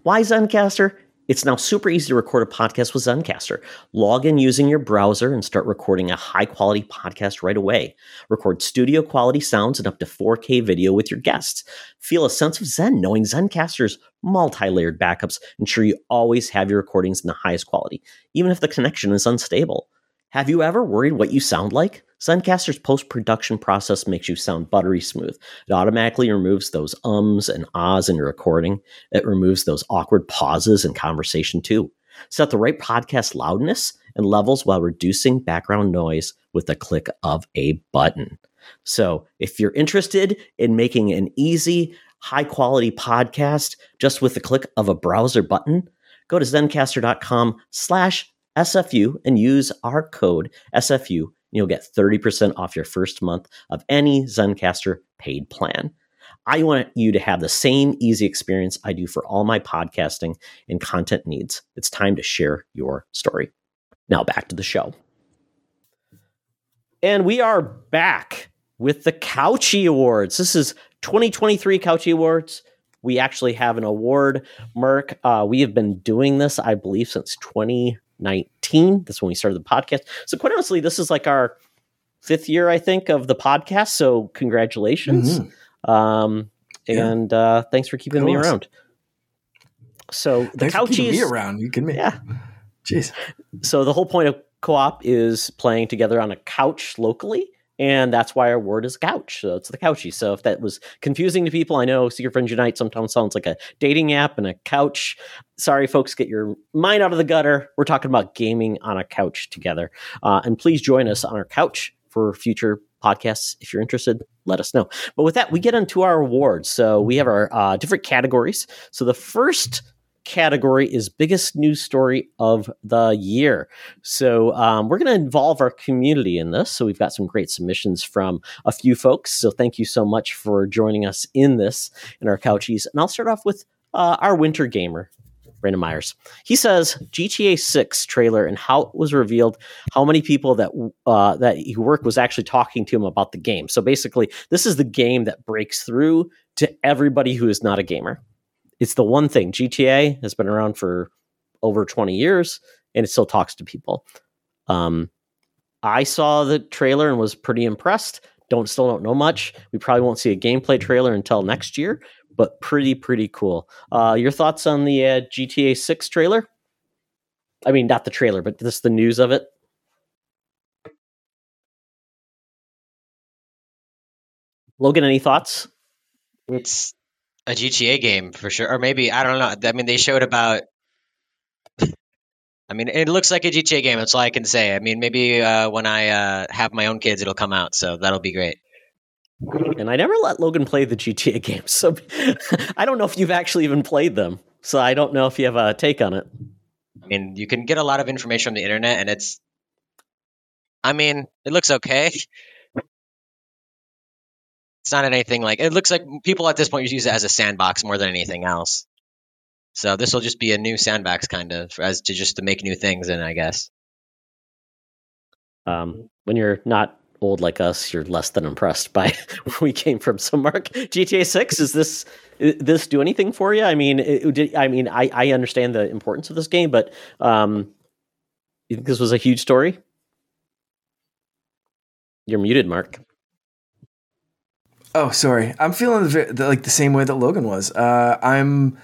Why Zencastr? It's now super easy to record a podcast with Zencastr. Log in using your browser and start recording a high quality podcast right away. Record studio quality sounds and up to 4K video with your guests. Feel a sense of Zen knowing Zencastr's multi layered backups ensure you always have your recordings in the highest quality, even if the connection is unstable. Have you ever worried what you sound like? Zencastr's post production process makes you sound buttery smooth. It automatically removes those ums and ahs in your recording. It removes those awkward pauses in conversation too. Set the right podcast loudness and levels while reducing background noise with the click of a button. So, if you're interested in making an easy, high quality podcast just with the click of a browser button, go to zencastr.com slash SFU and use our code SFU. You'll get 30% off your first month of any Zencastr paid plan. I want you to have the same easy experience I do for all my podcasting and content needs. It's time to share your story. Now back to the show. And we are back with the Couchy Awards. This is 2023 Couchy Awards. We actually have an award, Merc. Uh, we have been doing this, I believe, since 20 19. That's when we started the podcast. So, quite honestly, this is like our fifth year, I think, of the podcast. So, congratulations. Mm-hmm. Um, and yeah. uh, thanks for keeping me around. So, the thanks Couchies. me around. You can make. Yeah. Jeez. So the whole point of co-op is playing together on a couch locally and that's why our word is couch. So it's the couchy. So if that was confusing to people, I know Secret Friends Unite sometimes sounds like a dating app and a couch. Sorry, folks, get your mind out of the gutter. We're talking about gaming on a couch together. Uh, and please join us on our couch for future podcasts. If you're interested, let us know. But with that, we get into our awards. So we have our uh, different categories. So the first category is biggest news story of the year. So um, we're going to involve our community in this. So we've got some great submissions from a few folks. So thank you so much for joining us in this in our couchies. And I'll start off with uh, our winter gamer. Brandon Myers. He says GTA 6 trailer and how it was revealed how many people that uh, that he worked was actually talking to him about the game. So basically, this is the game that breaks through to everybody who is not a gamer it's the one thing GTA has been around for over 20 years and it still talks to people. Um, I saw the trailer and was pretty impressed. Don't still don't know much. We probably won't see a gameplay trailer until next year, but pretty pretty cool. Uh, your thoughts on the uh, GTA 6 trailer? I mean, not the trailer, but just the news of it. Logan, any thoughts? It's a GTA game for sure, or maybe I don't know. I mean, they showed about. I mean, it looks like a GTA game. That's all I can say. I mean, maybe uh, when I uh, have my own kids, it'll come out, so that'll be great. And I never let Logan play the GTA games, so I don't know if you've actually even played them. So I don't know if you have a take on it. I mean, you can get a lot of information from the internet, and it's. I mean, it looks okay. It's not anything like it looks like people at this point use it as a sandbox more than anything else. So this will just be a new sandbox kind of as to just to make new things in, I guess. Um, when you're not old like us, you're less than impressed by where we came from. So, Mark, GTA Six is this this do anything for you? I mean, it, I mean, I, I understand the importance of this game, but um, you think this was a huge story? You're muted, Mark. Oh, sorry. I'm feeling the, the, like the same way that Logan was. Uh, I'm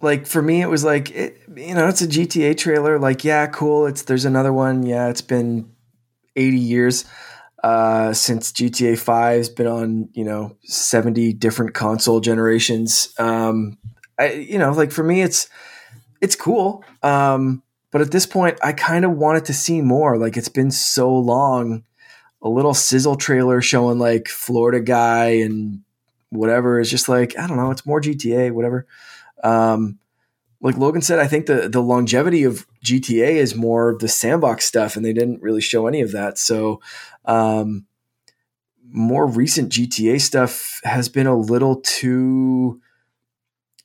like for me, it was like it, you know, it's a GTA trailer. Like, yeah, cool. It's there's another one. Yeah, it's been 80 years uh, since GTA 5's been on. You know, 70 different console generations. Um, I, you know, like for me, it's it's cool. Um, but at this point, I kind of wanted to see more. Like it's been so long a little sizzle trailer showing like Florida guy and whatever is just like I don't know. It's more GTA, whatever. Um, like Logan said, I think the the longevity of GTA is more the sandbox stuff, and they didn't really show any of that. So, um, more recent GTA stuff has been a little too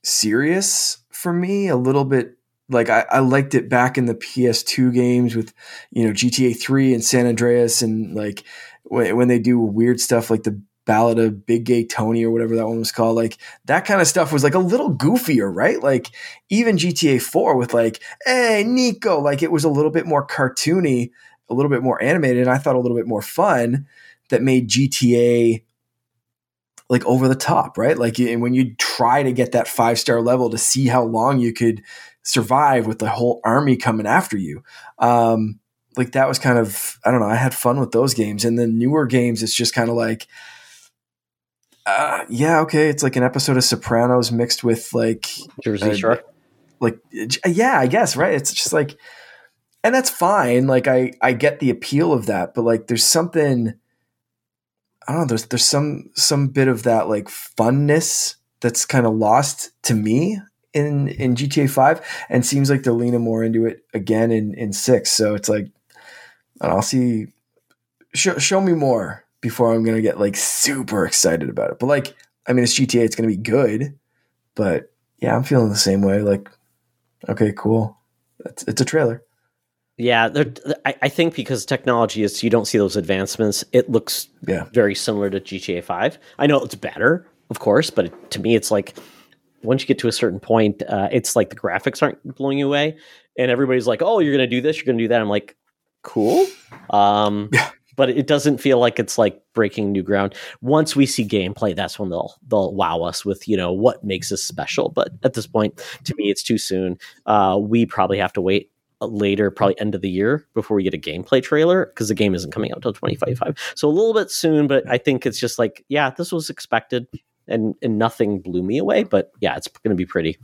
serious for me, a little bit like I, I, liked it back in the PS2 games with you know GTA 3 and San Andreas and like when, when they do weird stuff like the Ballad of Big Gay Tony or whatever that one was called like that kind of stuff was like a little goofier right like even GTA 4 with like hey Niko like it was a little bit more cartoony a little bit more animated and I thought a little bit more fun that made GTA like over the top, right? Like and when you try to get that five star level to see how long you could survive with the whole army coming after you. Um, like that was kind of I don't know. I had fun with those games, and then newer games, it's just kind of like, uh, yeah, okay, it's like an episode of Sopranos mixed with like Jersey Shore. Like, yeah, I guess right. It's just like, and that's fine. Like, I I get the appeal of that, but like, there's something. I don't know. There's there's some some bit of that like funness that's kind of lost to me in in GTA Five, and seems like they're leaning more into it again in in six. So it's like I'll see. Show, show me more before I'm gonna get like super excited about it. But like, I mean, it's GTA. It's gonna be good. But yeah, I'm feeling the same way. Like, okay, cool. It's, it's a trailer. Yeah, I, I, think because technology is, you don't see those advancements. It looks yeah. very similar to GTA Five. I know it's better, of course, but to me, it's like once you get to a certain point, uh, it's like the graphics aren't blowing you away, and everybody's like, "Oh, you're going to do this, you're going to do that." I'm like, "Cool," um, yeah. but it doesn't feel like it's like breaking new ground. Once we see gameplay, that's when they'll they'll wow us with you know what makes us special. But at this point, to me, it's too soon. Uh, we probably have to wait later, probably end of the year before we get a gameplay trailer because the game isn't coming out until 2055. So a little bit soon, but I think it's just like, yeah, this was expected and, and nothing blew me away, but yeah, it's going to be pretty.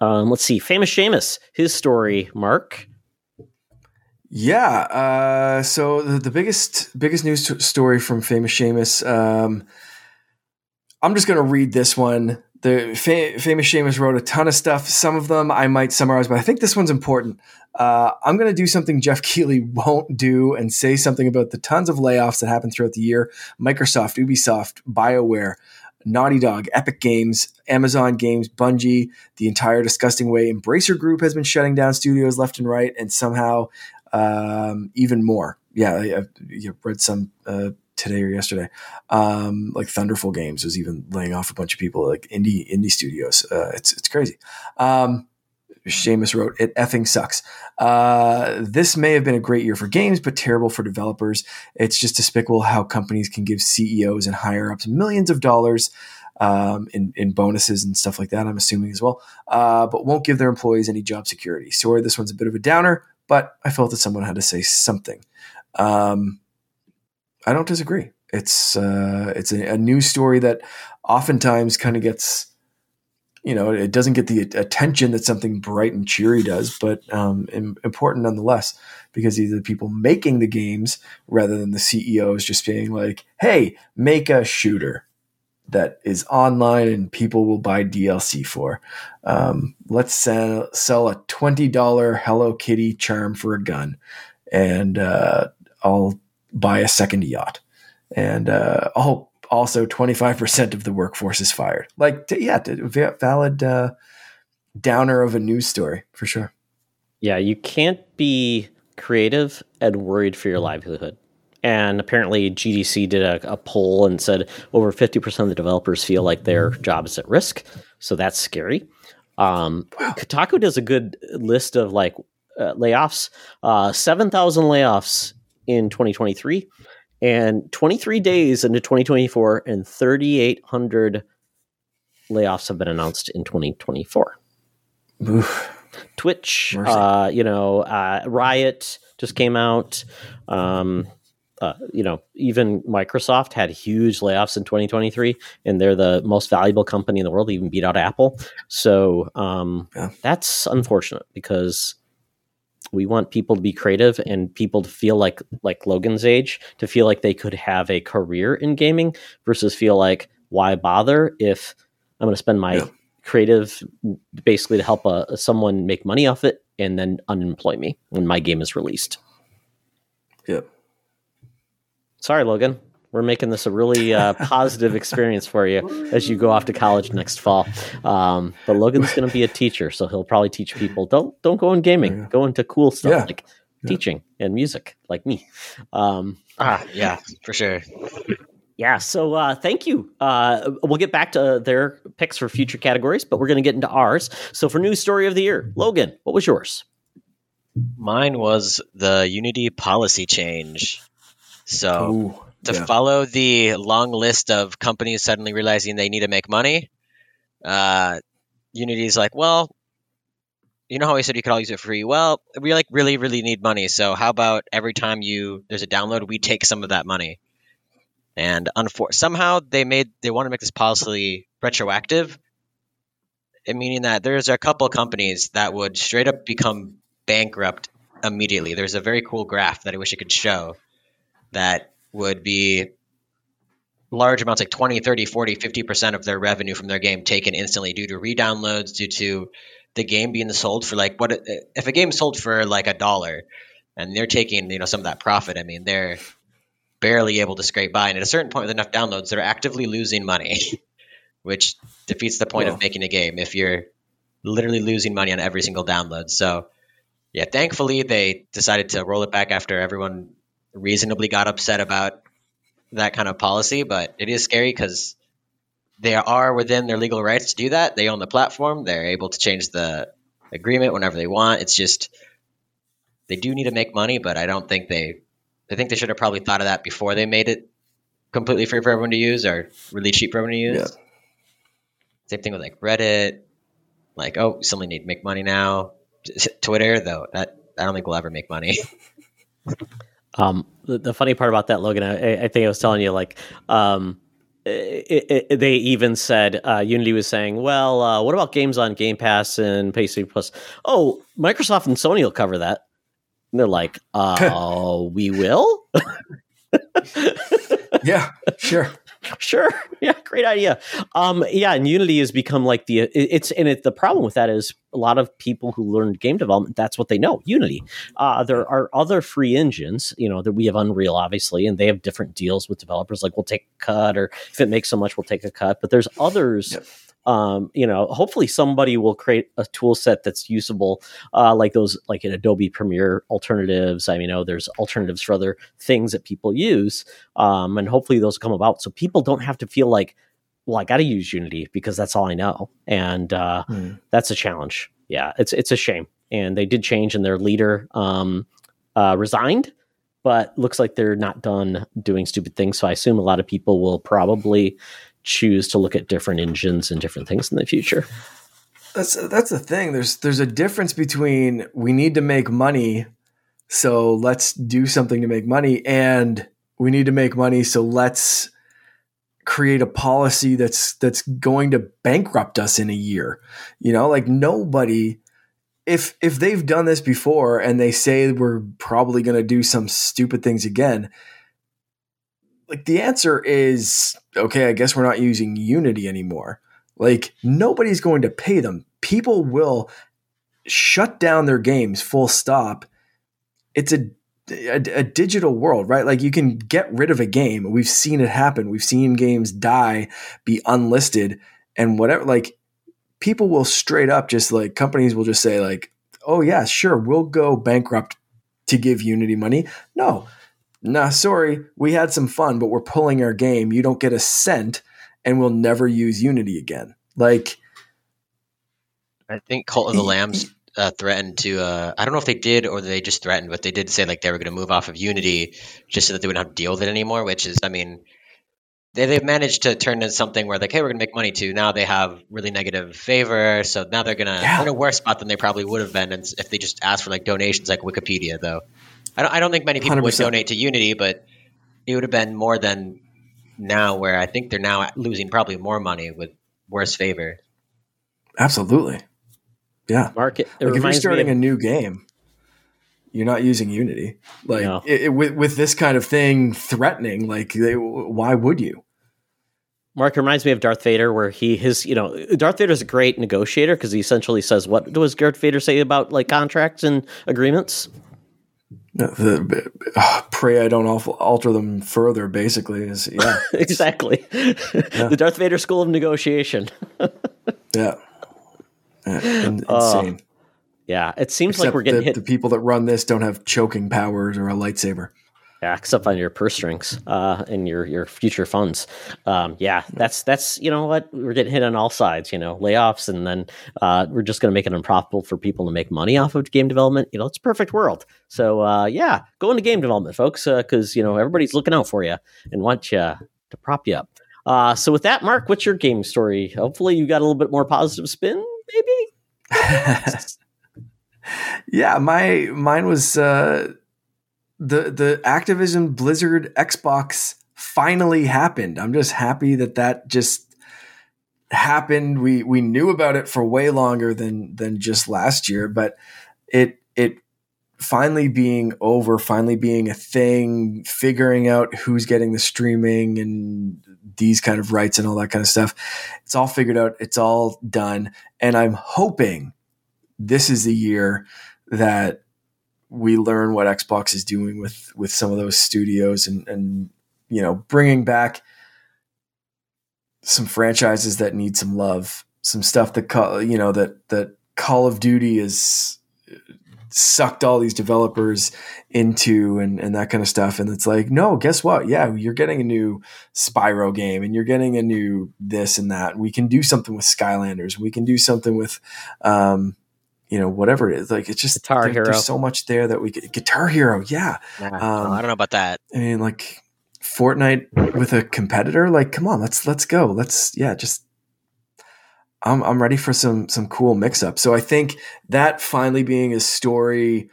Um, let's see, famous Seamus, his story, Mark. Yeah. Uh, so the, the, biggest biggest news t- story from famous Seamus. Um, I'm just going to read this one. The fa- famous Seamus wrote a ton of stuff. Some of them I might summarize, but I think this one's important. Uh, I'm going to do something Geoff Keighley won't do and say something about the tons of layoffs that happened throughout the year. Microsoft, Ubisoft, BioWare, Naughty Dog, Epic Games, Amazon Games, Bungie, the entire disgusting way Embracer Group has been shutting down studios left and right, and somehow um, even more. Yeah, I, I read some uh, today or yesterday. Um, like Thunderful Games was even laying off a bunch of people, like indie indie studios. Uh, it's it's crazy. Um, Seamus wrote, "It effing sucks. Uh, this may have been a great year for games, but terrible for developers. It's just despicable how companies can give CEOs and higher ups millions of dollars." Um, in, in bonuses and stuff like that, I'm assuming as well, uh, but won't give their employees any job security. Sorry, this one's a bit of a downer, but I felt that someone had to say something. Um, I don't disagree. It's uh, it's a, a news story that oftentimes kind of gets, you know, it doesn't get the attention that something bright and cheery does, but um, important nonetheless because these are the people making the games rather than the CEOs just being like, "Hey, make a shooter." that is online and people will buy DLC for. Um, let's sell, sell a twenty dollar Hello Kitty charm for a gun, and uh, I'll buy a second yacht, and uh, I'll also twenty five percent of the workforce is fired. Like, yeah, valid uh, downer of a news story for sure. Yeah, you can't be creative and worried for your livelihood. And apparently, GDC did a, a, poll and said over 50% of the developers feel like their job is at risk. So that's scary. Um, wow. Kotaku does a good list of like uh, layoffs, uh, 7,000 layoffs in 2023, and 23 days into 2024, and 3,800 layoffs have been announced in 2024. Oof. Twitch, uh, you know, uh, Riot just came out. Um, uh, you know, even Microsoft had huge layoffs in 2023, and they're the most valuable company in the world. They even beat out Apple. So um, yeah. that's unfortunate because we want people to be creative and people to feel like like Logan's age to feel like they could have a career in gaming versus feel like why bother if I'm going to spend my yeah. creative basically to help a, someone make money off it and then unemploy me when my game is released. Yep sorry, Logan. We're making this a really uh, positive experience for you as you go off to college next fall. Um, but Logan's going to be a teacher, so he'll probably teach people don't don't go in gaming, yeah. go into cool stuff yeah. like yeah. teaching and music, like me. Um, ah, yeah, for sure. Yeah, so uh, thank you. Uh, we'll get back to their picks for future categories, but we're going to get into ours. So for news story of the year, Logan, what was yours? Mine was the Unity policy change. So Ooh, to yeah. follow the long list of companies suddenly realizing they need to make money, uh, is like, well, you know how we said you could all use it free? Well, we like really, really need money. So how about every time you there's a download, we take some of that money. And unfor- somehow they made they want to make this policy retroactive, meaning that there's a couple companies that would straight up become bankrupt immediately. There's a very cool graph that I wish I could show that would be large amounts like 20 30 40 50% of their revenue from their game taken instantly due to redownloads due to the game being sold for like what if a game sold for like a dollar and they're taking you know some of that profit i mean they're barely able to scrape by. And at a certain point with enough downloads they're actively losing money which defeats the point of making a game if you're literally losing money on every single download. So yeah thankfully they decided to roll it back after everyone reasonably got upset about that kind of policy, but it is scary because they are within their legal rights to do that. They own the platform. They're able to change the agreement whenever they want. It's just they do need to make money, but I don't think they. I think they should have probably thought of that before they made it completely free for everyone to use or really cheap for everyone to use. Yeah. Same thing with like Reddit. Like, oh, we suddenly need to make money now. Twitter though, that I don't think we'll ever make money. um, the, the, funny part about that, Logan, I, I, think I was telling you, like, um, it, it, they even said uh, Unity was saying, "Well, uh, what about games on Game Pass and PS Plus?" Oh, Microsoft and Sony will cover that. And they're like, "Oh, we will." yeah, sure. sure. Yeah great idea. Um yeah and unity has become like the it's and it, the problem with that is a lot of people who learned game development that's what they know unity. Uh there are other free engines you know that we have unreal obviously and they have different deals with developers like we'll take a cut or if it makes so much we'll take a cut but there's others yep um, you know, hopefully somebody will create a tool set that's usable, uh, like those, like in Adobe Premiere alternatives. I mean, know there's alternatives for other things that people use, um, and hopefully those come about so people don't have to feel like, well, I got to use Unity because that's all I know, and uh, hmm. that's a challenge. Yeah, it's it's a shame, and they did change, and their leader um, uh, resigned but looks like they're not done doing stupid things. So I assume a lot of people will probably choose to look at different engines and different things in the future. That's that's the thing. There's there's a difference between we need to make money, so let's do something to make money, and we need to make money, so let's create a policy that's that's going to bankrupt us in a year. You know, like nobody if if they've done this before and they say we're probably going to do some stupid things again, like the answer is okay, I guess we're not using Unity anymore. Like nobody's going to pay them. People will shut down their games full stop. It's a, a, a digital world, right? Like you can get rid of a game. We've seen it happen. We've seen games die, be unlisted and whatever like people will straight up just like companies will just say like, "Oh yeah, sure, we'll go bankrupt to give Unity money." No nah, sorry, we had some fun, but we're pulling our game. You don't get a cent, and we'll never use Unity again. Like, I think Cult of the Lambs uh, threatened to. Uh, I don't know if they did or they just threatened, but they did say like they were going to move off of Unity just so that they wouldn't have to deal with it anymore. Which is, I mean, they they've managed to turn into something where like, hey, we're going to make money too. Now they have really negative favor, so now they're gonna yeah. in a worse spot than they probably would have been if they just asked for like donations like Wikipedia, though. I don't, I don't think many people 100%. would donate to Unity, but it would have been more than now, where I think they're now losing probably more money with worse favor. Absolutely, yeah. Market. Like if you're starting of- a new game, you're not using Unity. Like no. it, it, with with this kind of thing threatening, like they, why would you? Mark reminds me of Darth Vader, where he his you know Darth Vader is a great negotiator because he essentially says what does Darth Vader say about like contracts and agreements? The, uh, pray I don't alter them further. Basically, is yeah, exactly yeah. the Darth Vader school of negotiation. yeah, yeah. In, uh, insane. Yeah, it seems Except like we're getting the, hit. The people that run this don't have choking powers or a lightsaber. Except on your purse strings uh, and your your future funds. Um, yeah, that's that's you know what we're getting hit on all sides. You know, layoffs, and then uh, we're just going to make it unprofitable for people to make money off of game development. You know, it's a perfect world. So uh, yeah, go into game development, folks, because uh, you know everybody's looking out for you and want you to prop you up. Uh, so with that, Mark, what's your game story? Hopefully, you got a little bit more positive spin, maybe. yeah, my mine was uh, the the Activision Blizzard Xbox finally happened. I'm just happy that that just happened. We we knew about it for way longer than than just last year, but it it finally being over, finally being a thing, figuring out who's getting the streaming and these kind of rights and all that kind of stuff. It's all figured out. It's all done, and I'm hoping this is the year that we learn what Xbox is doing with with some of those studios and and you know bringing back some franchises that need some love, some stuff that you know that that Call of Duty is sucked all these developers into and, and that kind of stuff. And it's like, no, guess what? Yeah, you're getting a new Spyro game and you're getting a new this and that. We can do something with Skylanders. We can do something with, um, you know, whatever it is. Like it's just Guitar there, Hero. There's so much there that we could Guitar Hero, yeah. yeah. Um, I don't know about that. I mean, like Fortnite with a competitor. Like, come on, let's let's go. Let's yeah, just I'm I'm ready for some some cool mix up. So I think that finally being a story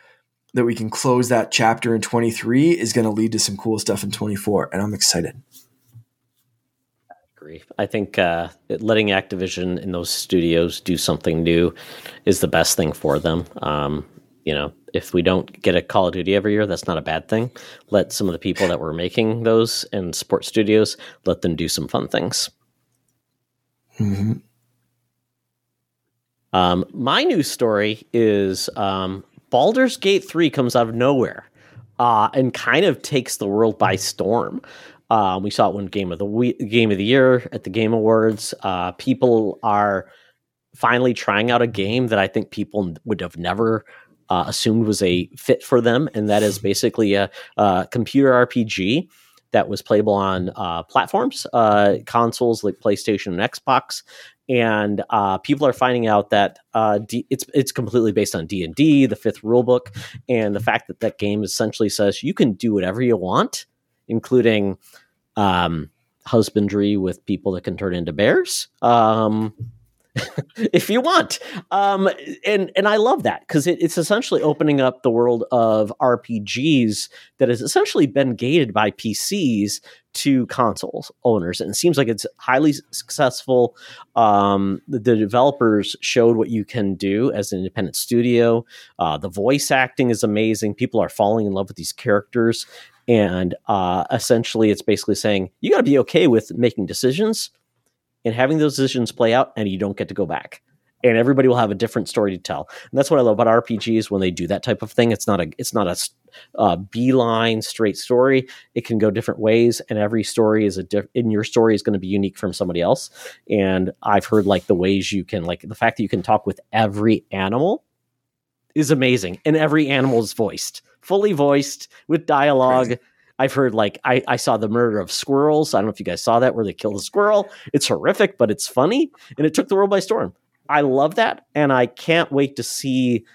that we can close that chapter in 23 is going to lead to some cool stuff in 24 and I'm excited. I agree. I think uh, letting Activision in those studios do something new is the best thing for them. Um, you know, if we don't get a Call of Duty every year, that's not a bad thing. Let some of the people that were making those and support studios let them do some fun things. Mm-hmm. Um, my news story is um, Baldur's Gate 3 comes out of nowhere uh, and kind of takes the world by storm. Um, we saw it win game of the game of the year at the Game Awards. Uh, people are finally trying out a game that I think people would have never uh, assumed was a fit for them, and that is basically a, a computer RPG that was playable on uh, platforms, uh, consoles like PlayStation and Xbox, and uh, people are finding out that uh, D- it's it's completely based on D and D, the fifth rulebook, and the fact that that game essentially says you can do whatever you want, including um, husbandry with people that can turn into bears. Um, if you want. Um, and and I love that because it, it's essentially opening up the world of RPGs that has essentially been gated by PCs to consoles owners, and it seems like it's highly successful. Um, the, the, developers showed what you can do as an independent studio. Uh, the voice acting is amazing. People are falling in love with these characters, and uh, essentially, it's basically saying you got to be okay with making decisions and having those decisions play out, and you don't get to go back. And everybody will have a different story to tell, and that's what I love about RPGs when they do that type of thing. It's not a it's not a uh, beeline straight story. It can go different ways, and every story is a different. In your story is going to be unique from somebody else. And I've heard like the ways you can like the fact that you can talk with every animal is amazing, and every animal is voiced, fully voiced with dialogue. Crazy I've heard like I, I saw the murder of squirrels. I don't know if you guys saw that where they killed a squirrel. It's horrific, but it's funny and it took the world by storm. I love that, and I can't wait to see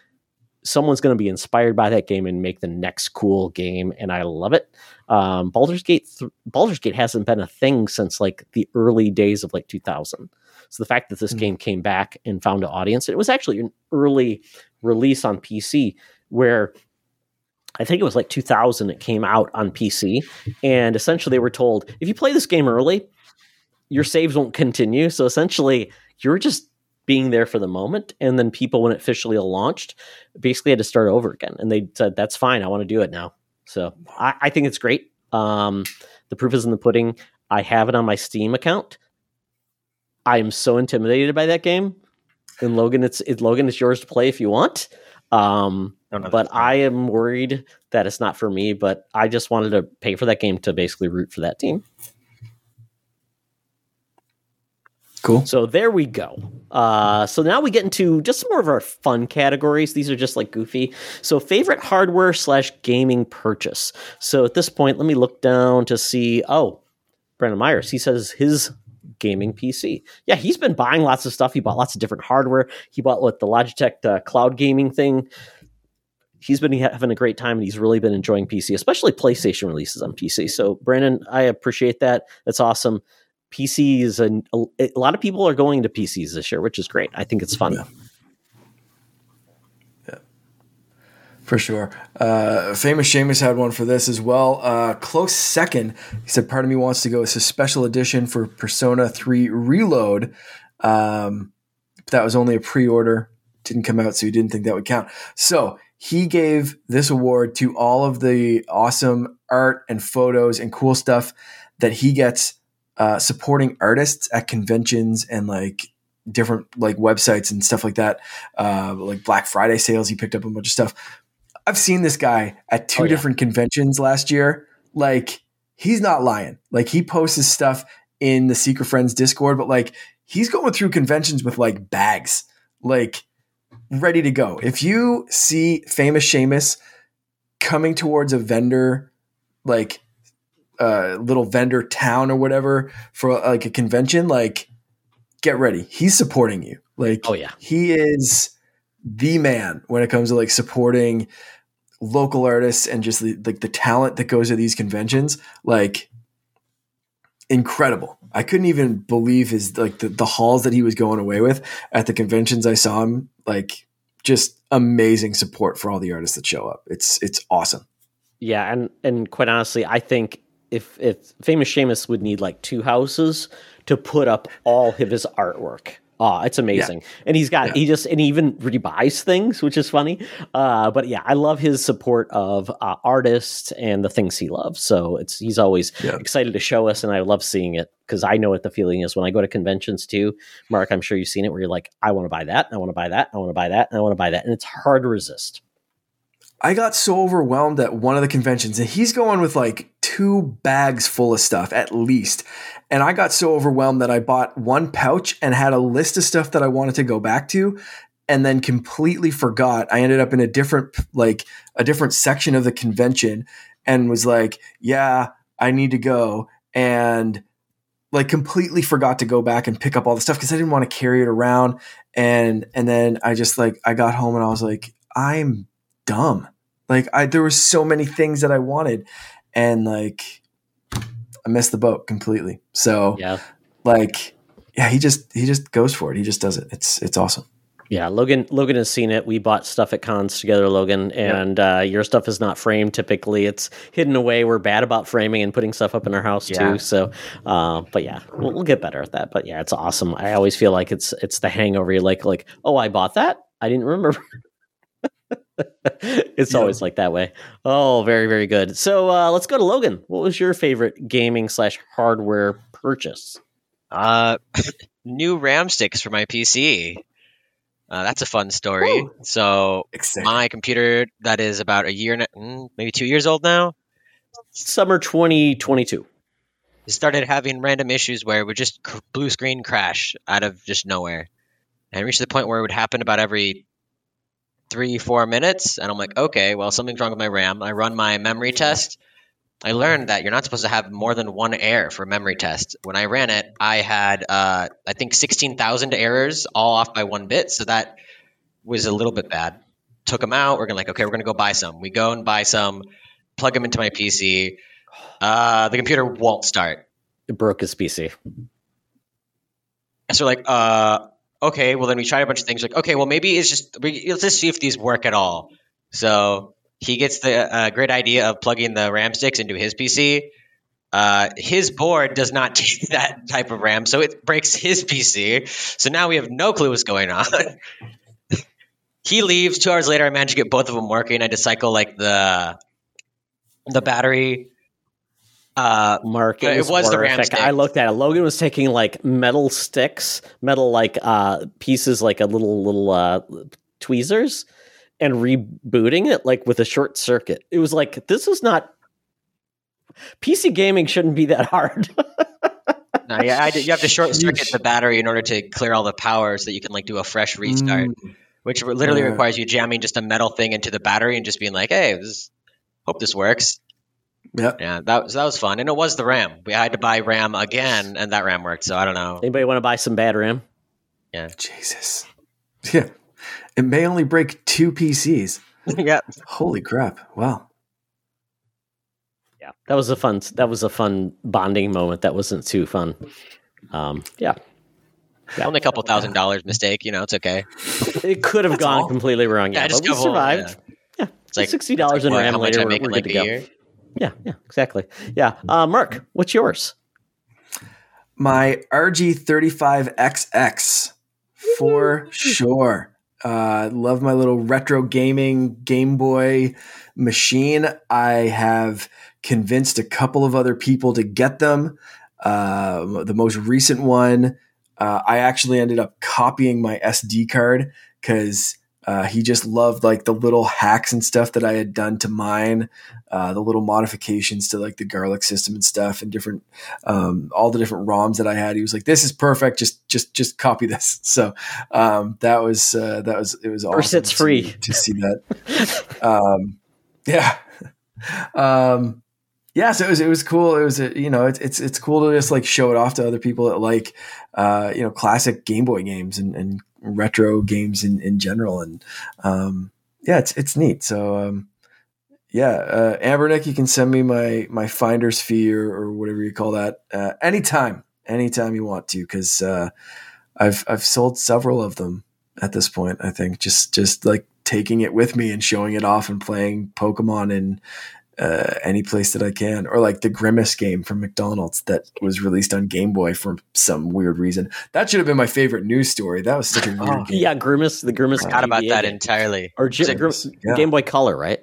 someone's going to be inspired by that game and make the next cool game, and I love it. Um, Baldur's Gate, th- Baldur's Gate hasn't been a thing since like the early days of like 2000. So the fact that this mm-hmm. game came back and found an audience, it was actually an early release on PC where I think it was like 2000 it came out on PC and essentially they were told if you play this game early your saves won't continue. So essentially you're just being there for the moment. And then people when it officially launched basically had to start over again. And they said that's fine. I want to do it now. So I, I think it's great. Um, the proof is in the pudding. I have it on my Steam account. I am so intimidated by that game and Logan it's it, Logan it's yours to play if you want um, but I am worried that it's not for me. But I just wanted to pay for that game to basically root for that team. Cool. So there we go. Uh, so now we get into just some more of our fun categories. These are just like goofy. So favorite hardware slash gaming purchase. So at this point, let me look down to see. Oh, Brandon Myers. He says his gaming PC. Yeah, he's been buying lots of stuff. He bought lots of different hardware. He bought what the Logitech cloud gaming thing. He's been having a great time and he's really been enjoying PC, especially PlayStation releases on PC. So, Brandon, I appreciate that. That's awesome. PC is a, a lot of people are going to PCs this year, which is great. I think it's fun. Yeah. For sure. Uh, famous Seamus had one for this as well. Uh, close second. He said, Part of me wants to go. It's a special edition for Persona 3 Reload. Um, that was only a pre order. Didn't come out, so he didn't think that would count. So he gave this award to all of the awesome art and photos and cool stuff that he gets uh, supporting artists at conventions and like different like websites and stuff like that. Uh, like Black Friday sales, he picked up a bunch of stuff I've seen this guy at two oh, yeah. different conventions last year. Like he's not lying. Like he posts his stuff in the Secret Friends Discord, but like he's going through conventions with like bags, like ready to go. If you see famous Seamus coming towards a vendor, like a uh, little vendor town or whatever for like a convention, like get ready. He's supporting you. Like, oh yeah, he is the man when it comes to like supporting local artists and just the, like the talent that goes to these conventions like incredible. I couldn't even believe his like the, the hauls that he was going away with at the conventions I saw him like just amazing support for all the artists that show up. It's it's awesome. Yeah, and and quite honestly, I think if if famous Seamus would need like two houses to put up all of his artwork. Oh, it's amazing. Yeah. And he's got, yeah. he just, and he even rebuys things, which is funny. Uh, but yeah, I love his support of uh, artists and the things he loves. So it's, he's always yeah. excited to show us. And I love seeing it because I know what the feeling is when I go to conventions too. Mark, I'm sure you've seen it where you're like, I want to buy that. I want to buy that. I want to buy that. And I want to buy that. And it's hard to resist. I got so overwhelmed at one of the conventions, and he's going with like two bags full of stuff at least. And I got so overwhelmed that I bought one pouch and had a list of stuff that I wanted to go back to and then completely forgot. I ended up in a different like a different section of the convention and was like, "Yeah, I need to go." And like completely forgot to go back and pick up all the stuff cuz I didn't want to carry it around and and then I just like I got home and I was like, "I'm dumb." Like I there were so many things that I wanted and like I missed the boat completely. So yeah, like yeah, he just he just goes for it. He just does it. It's it's awesome. Yeah, Logan. Logan has seen it. We bought stuff at cons together, Logan, and yep. uh, your stuff is not framed. Typically, it's hidden away. We're bad about framing and putting stuff up in our house yeah. too. So, uh, but yeah, we'll, we'll, get better at that. But yeah, it's awesome. I always feel like it's it's the hangover. You're like like, oh, I bought that. I didn't remember. it's yeah. always like that way. Oh, very, very good. So uh, let's go to Logan. What was your favorite gaming slash hardware purchase? Uh, new RAM sticks for my PC. Uh, that's a fun story. Woo. So Exciting. my computer that is about a year, mm, maybe two years old now. Summer 2022. It started having random issues where it would just blue screen crash out of just nowhere, and reached the point where it would happen about every three, four minutes. And I'm like, okay, well, something's wrong with my RAM. I run my memory test. I learned that you're not supposed to have more than one error for memory test. When I ran it, I had, uh, I think, 16,000 errors all off by one bit. So that was a little bit bad. Took them out. We're going to like, okay, we're going to go buy some. We go and buy some, plug them into my PC. Uh, the computer won't start. It broke his PC. And so like, uh, okay, well then we tried a bunch of things. Like, okay, well maybe it's just we, let's just see if these work at all. So he gets the uh, great idea of plugging the RAM sticks into his PC. Uh, his board does not take that type of RAM, so it breaks his PC. So now we have no clue what's going on. he leaves. Two hours later, I managed to get both of them working. I had to cycle like the the battery uh, Mark, it, it was, the Ram stick. I looked at it. Logan was taking like metal sticks, metal like uh, pieces, like a little little uh, tweezers, and rebooting it like with a short circuit. It was like this is not PC gaming shouldn't be that hard. no, yeah, I did, you have to short circuit the battery in order to clear all the power, so that you can like do a fresh restart, mm. which literally yeah. requires you jamming just a metal thing into the battery and just being like, "Hey, this, hope this works." Yeah, yeah, that was that was fun, and it was the RAM. We had to buy RAM again, and that RAM worked. So I don't know. Anybody want to buy some bad RAM? Yeah, Jesus. Yeah, it may only break two PCs. yeah. Holy crap! Wow. Yeah, that was a fun. That was a fun bonding moment. That wasn't too fun. Um, yeah. Yeah. Only a couple thousand dollars mistake, you know, it's okay. It could have gone all. completely wrong. Yeah, yeah but we survived. Yeah, yeah. it's like sixty dollars like, in RAM later. We're, we're good to go. Year? Yeah, yeah, exactly. Yeah. Uh, Mark, what's yours? My RG35XX for sure. Uh, love my little retro gaming Game Boy machine. I have convinced a couple of other people to get them. Uh, the most recent one, uh, I actually ended up copying my SD card because uh, he just loved like the little hacks and stuff that I had done to mine, uh, the little modifications to like the garlic system and stuff, and different, um, all the different ROMs that I had. He was like, "This is perfect. Just, just, just copy this." So um, that was uh, that was it was awesome. First, it's free to, to see that. um, yeah. Um, yeah, so it was it was cool. It was you know it's it's it's cool to just like show it off to other people that like uh, you know classic Game Boy games and, and retro games in, in general. And um, yeah, it's it's neat. So um, yeah, uh, Anbernic, you can send me my my finder's fee or, or whatever you call that uh, anytime, anytime you want to, because uh, I've I've sold several of them at this point. I think just just like taking it with me and showing it off and playing Pokemon in uh, any place that I can, or like the Grimace game from McDonald's that was released on Game Boy for some weird reason. That should have been my favorite news story. That was such a weird Oh, game. yeah, Grimace, the Grimace. Forgot about that game. entirely. Or G- Was Grim- Yeah. Game Boy Color, right?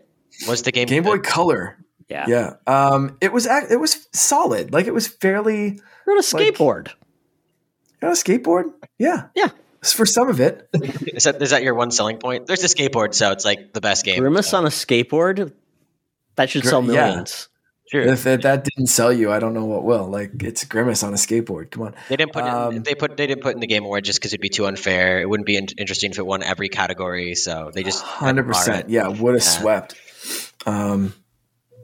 Was the game Game Boy good? Color. Yeah. Yeah. Um, it was it was solid. Like it was fairly You're on a Like- skateboard. on a skateboard. Yeah. Yeah. For some of it. Is that is that your one selling point? There's a skateboard, so it's like the best game. Grimace so. on a skateboard. That should Gr- sell yeah. millions. True. if that, that didn't sell you, I don't know what will. Like it's Grimace on a skateboard. Come on. They didn't put Um, in, they put they didn't put in the game award just because it'd be too unfair. It wouldn't be in- interesting if it won every category. So they just Hundred percent. Yeah, would have Yeah. swept. Um,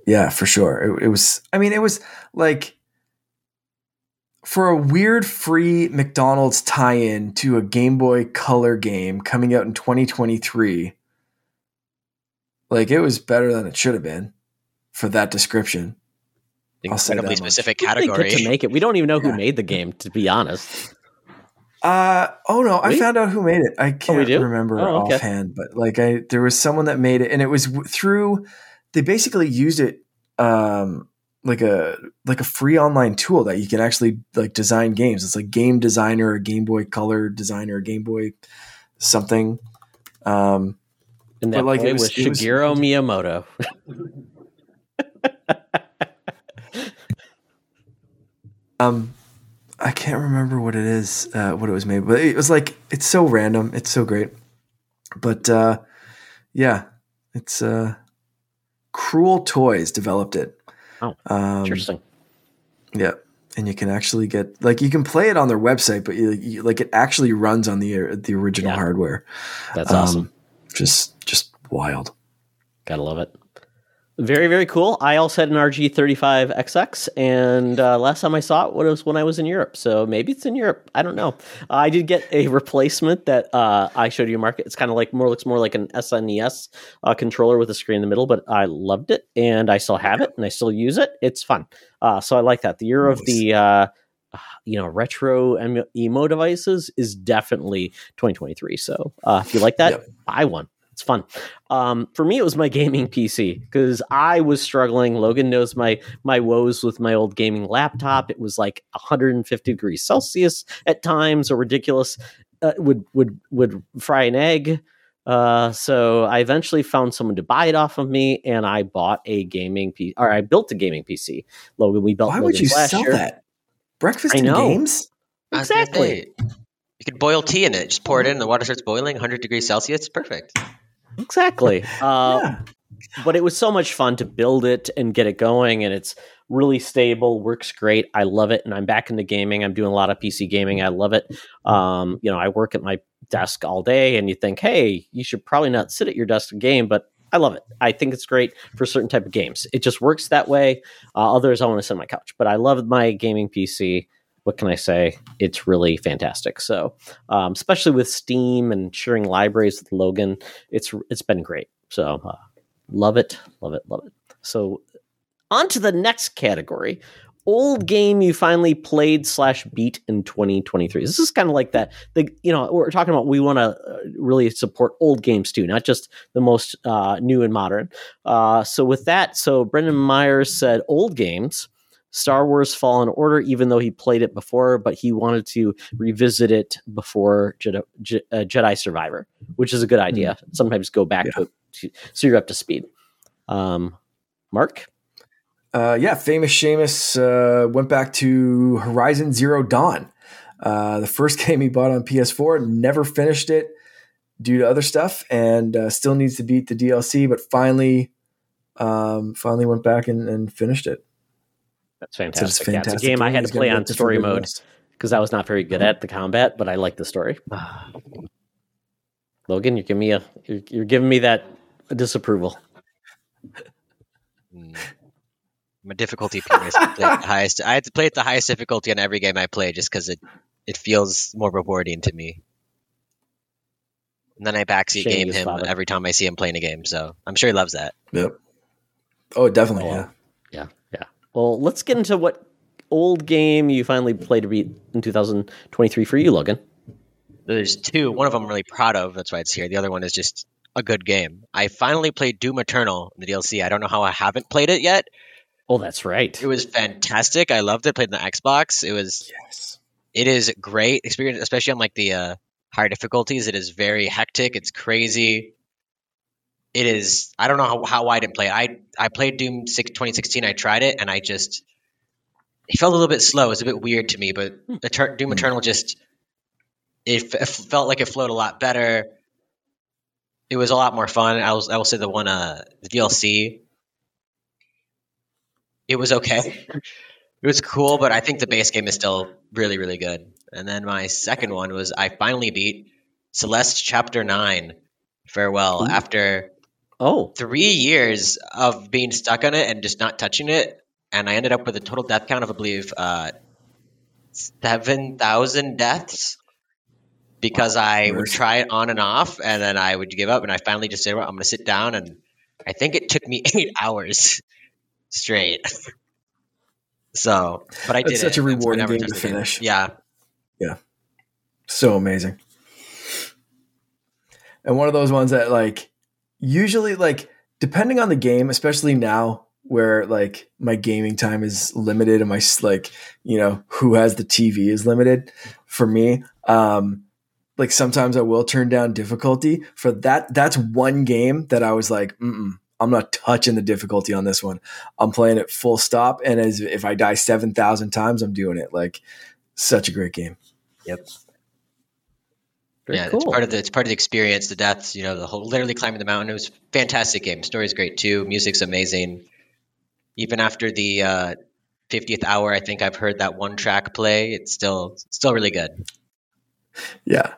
yeah, for sure. It, it was. I mean, it was like for a weird free McDonald's tie-in to a Game Boy Color game coming out in 2023. Like it was better than it should have been for that description. I'll say incredibly much. specific How did they category. to make it? We don't even know who made the game, to be honest. Uh oh no, I found out who made it. I can't do? remember Oh, okay. offhand, but like I there was someone that made it and it was w- through they basically used it um like a like a free online tool that you can actually like design games. It's like game designer or Game Boy Color designer, a Game Boy something. Um And But, that like, it boy was- was, it was- Shigeru Miyamoto. um I can't remember what it is, uh, what it was made, but it was like it's so random. It's so great. But uh, yeah, it's uh, Krool Toys developed it. Oh, um, Interesting. Yeah, and you can actually get like you can play it on their website, but you, you like it actually runs on the the original Yeah. hardware. That's Um, awesome. Just just wild. Gotta love it. Very, very cool. I also had an RG35XX, and uh, last time I saw it was when I was in Europe. So maybe it's in Europe. I don't know. I did get a replacement that uh, I showed you, Mark. It's kind of like more looks more like an SNES uh, controller with a screen in the middle, but I loved it, and I still have it, and I still use it. It's fun. Uh, so I like that. The year of the uh, you know retro emo devices is definitely 2023. So uh, if you like that, Yep. buy one. It's fun. Um, for me, it was my gaming PC because I was struggling. Logan knows my my woes with my old gaming laptop. It was like 150 degrees Celsius at times, or ridiculous. Uh, would would would fry an egg. Uh, so I eventually found someone to buy it off of me, and I bought a gaming PC, or I built a gaming PC. Logan, we built. Why would you sell year. that? Breakfast I and know. games? I was gonna Exactly. say, You could boil tea in it. Just pour it in. The water starts boiling, 100 degrees Celsius. Perfect. Exactly. Uh, yeah. but it was so much fun to build it and get it going and it's really stable works great. I love it and i'm back into gaming. I'm doing a lot of pc gaming. I love it. Um, you know i work at my desk all day and you think hey you should probably not sit at your desk and game but i love it. I think it's great for certain type of games. It just works that way. Uh, others i want to sit on my couch but i love my gaming pc what can i say it's really fantastic so um, especially with steam and sharing libraries with logan it's it's been great so uh, Love it, love it, love it. So, on to the next category. Old game you finally played slash beat in 2023. This is kind of like that. The you know we're talking about we want to uh, really support old games too, not just the most uh, new and modern. Uh, so with that, so Brendan Myers said old games, Star Wars Fallen Order, even though he played it before, but he wanted to revisit it before Jedi, Je- uh, Jedi Survivor, which is a good idea. Sometimes go back Yeah. to it so you're up to speed. Um, Mark, Uh, yeah, famous Seamus uh, went back to Horizon Zero Dawn. Uh, the first game he bought on PS4, never finished it due to other stuff, and uh, still needs to beat the DLC. But finally, um, finally went back and, and finished it. That's Said it's fantastic. Yeah, it's a fantastic game I had to play on story mode because I was not very good at the combat, but I like the story. Logan, you're giving me a you're, you're giving me that disapproval. Mm. I'm a difficulty purist. I play at the highest. I had to play at the highest difficulty on every game I play just because it it feels more rewarding to me. And then I backseat Shame game him father. every time I see him playing a game, so I'm sure he loves that. Yep. Oh, definitely. Oh, yeah. Yeah. Yeah. Well, let's get into what old game you finally played to beat in 2023 for you, Logan. There's two. One of them I'm really proud of. That's why it's here. The other one is just a good game. I finally played Doom Eternal in the DLC. I don't know how I haven't played it yet. Oh, that's right. It was fantastic. I loved it. Played on the Xbox. It was. Yes. It is great experience, especially on like the uh, higher difficulties. It is very hectic. It's crazy. It is. I don't know how, how I didn't play it. I I played Doom 6, 2016. I tried it and I just it felt a little bit slow. It was a bit weird to me, but Doom hmm. Eternal just it, it, felt like it flowed a lot better. It was a lot more fun. I will I will say the one uh the DLC it was okay. it was cool, but I think the base game is still really really good. And then my second one was I finally beat Celeste Chapter 9 Farewell Ooh. after oh 3 years of being stuck on it and just not touching it and I ended up with a total death count of I believe uh, 7,000 deaths because wow. I would try it on and off, and then I would give up, and I finally just said, well, "I'm going to sit down," and I think it took me eight hours straight. so, but I did. It's such it. a rewarding game to finish. Game. Yeah, yeah, so amazing. And one of those ones that, like, usually, like, depending on the game, especially now, where like my gaming time is limited and my like you know who has the TV is limited for me um like sometimes I will turn down difficulty for that. That's one game that I was like, mm I'm not touching the difficulty on this one. I'm playing it full stop, and as if I die seven thousand times, I'm doing it. Like such a great game. Yep. Very yeah, cool. it's part of the it's part of the experience. The deaths, you know, the whole literally climbing the mountain. It was fantastic game. Story's great too. Music's amazing. Even after the uh, 50th hour, I think I've heard that one track play. It's still still really good. Yeah,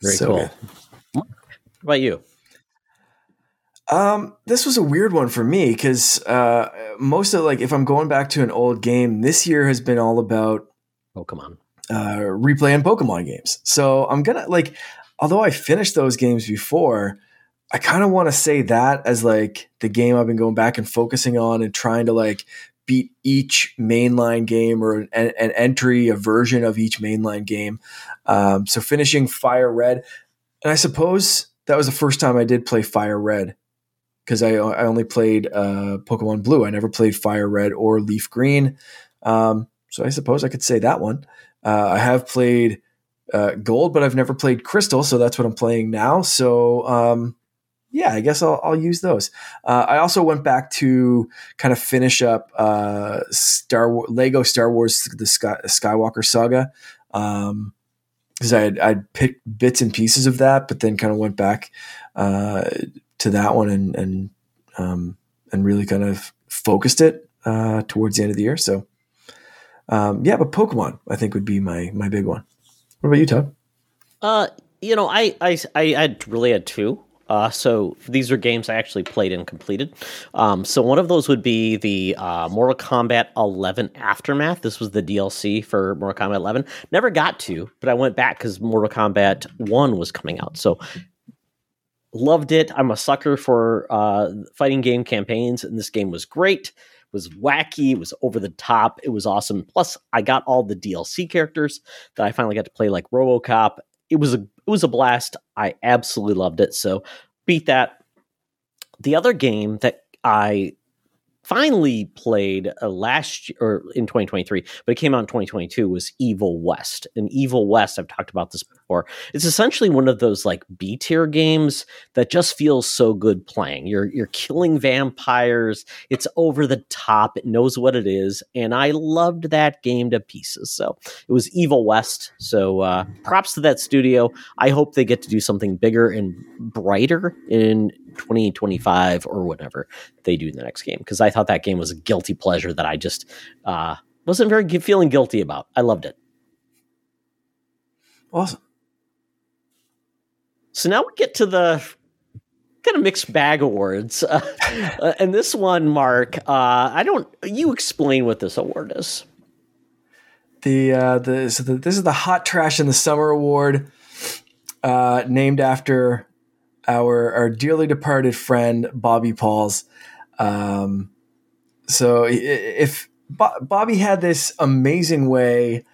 very so cool. Good. What about you? Um, this was a weird one for me because uh, most of like if I'm going back to an old game, this year has been all about Pokemon, uh, replaying Pokemon games. So I'm gonna like, although I finished those games before, I kind of want to say that as like the game I've been going back and focusing on and trying to like beat each mainline game or an, an entry, a version of each mainline game. Um, so finishing Fire Red, and I suppose that was the first time I did play Fire Red because I, I only played uh, Pokemon Blue. I never played Fire Red or Leaf Green. Um, so I suppose I could say that one. Uh, I have played uh, Gold, but I've never played Crystal, so that's what I'm playing now. So um, yeah, I guess I'll, I'll use those. Uh, I also went back to kind of finish up uh, Star War- Lego Star Wars the Sky- Skywalker Saga because um, I had I'd picked bits and pieces of that, but then kind of went back uh, to that one and and um, and really kind of focused it uh, towards the end of the year. So um, yeah, but Pokemon I think would be my my big one. What about you, Todd? Uh, you know, I I I really had two. Uh, so these are games I actually played and completed. Um, so one of those would be the uh, Mortal Kombat 11 Aftermath. This was the DLC for Mortal Kombat 11. Never got to, but I went back because Mortal Kombat 1 was coming out. So loved it. I'm a sucker for uh, fighting game campaigns, and this game was great. Was wacky. It was over the top. It was awesome. Plus, I got all the DLC characters that I finally got to play, like RoboCop. It was a it was a blast. I absolutely loved it. So beat that. The other game that I finally played uh, last year or in 2023, but it came out in 2022 was Evil West. And Evil West, I've talked about this before. It's essentially one of those like B tier games that just feels so good playing. You're you're killing vampires. It's over the top. It knows what it is, and I loved that game to pieces. So it was Evil West. So uh, props to that studio. I hope they get to do something bigger and brighter in 2025 or whatever they do in the next game because I thought that game was a guilty pleasure that I just uh, wasn't very feeling guilty about. I loved it. Awesome. So now we get to the kind of mixed bag awards, uh, uh, and this one, Mark, uh, I don't. You explain what this award is. The uh, the so the, this is the Hot Trash in the Summer Award, uh, named after our our dearly departed friend Bobby Pauls. Um, so if Bobby had this amazing way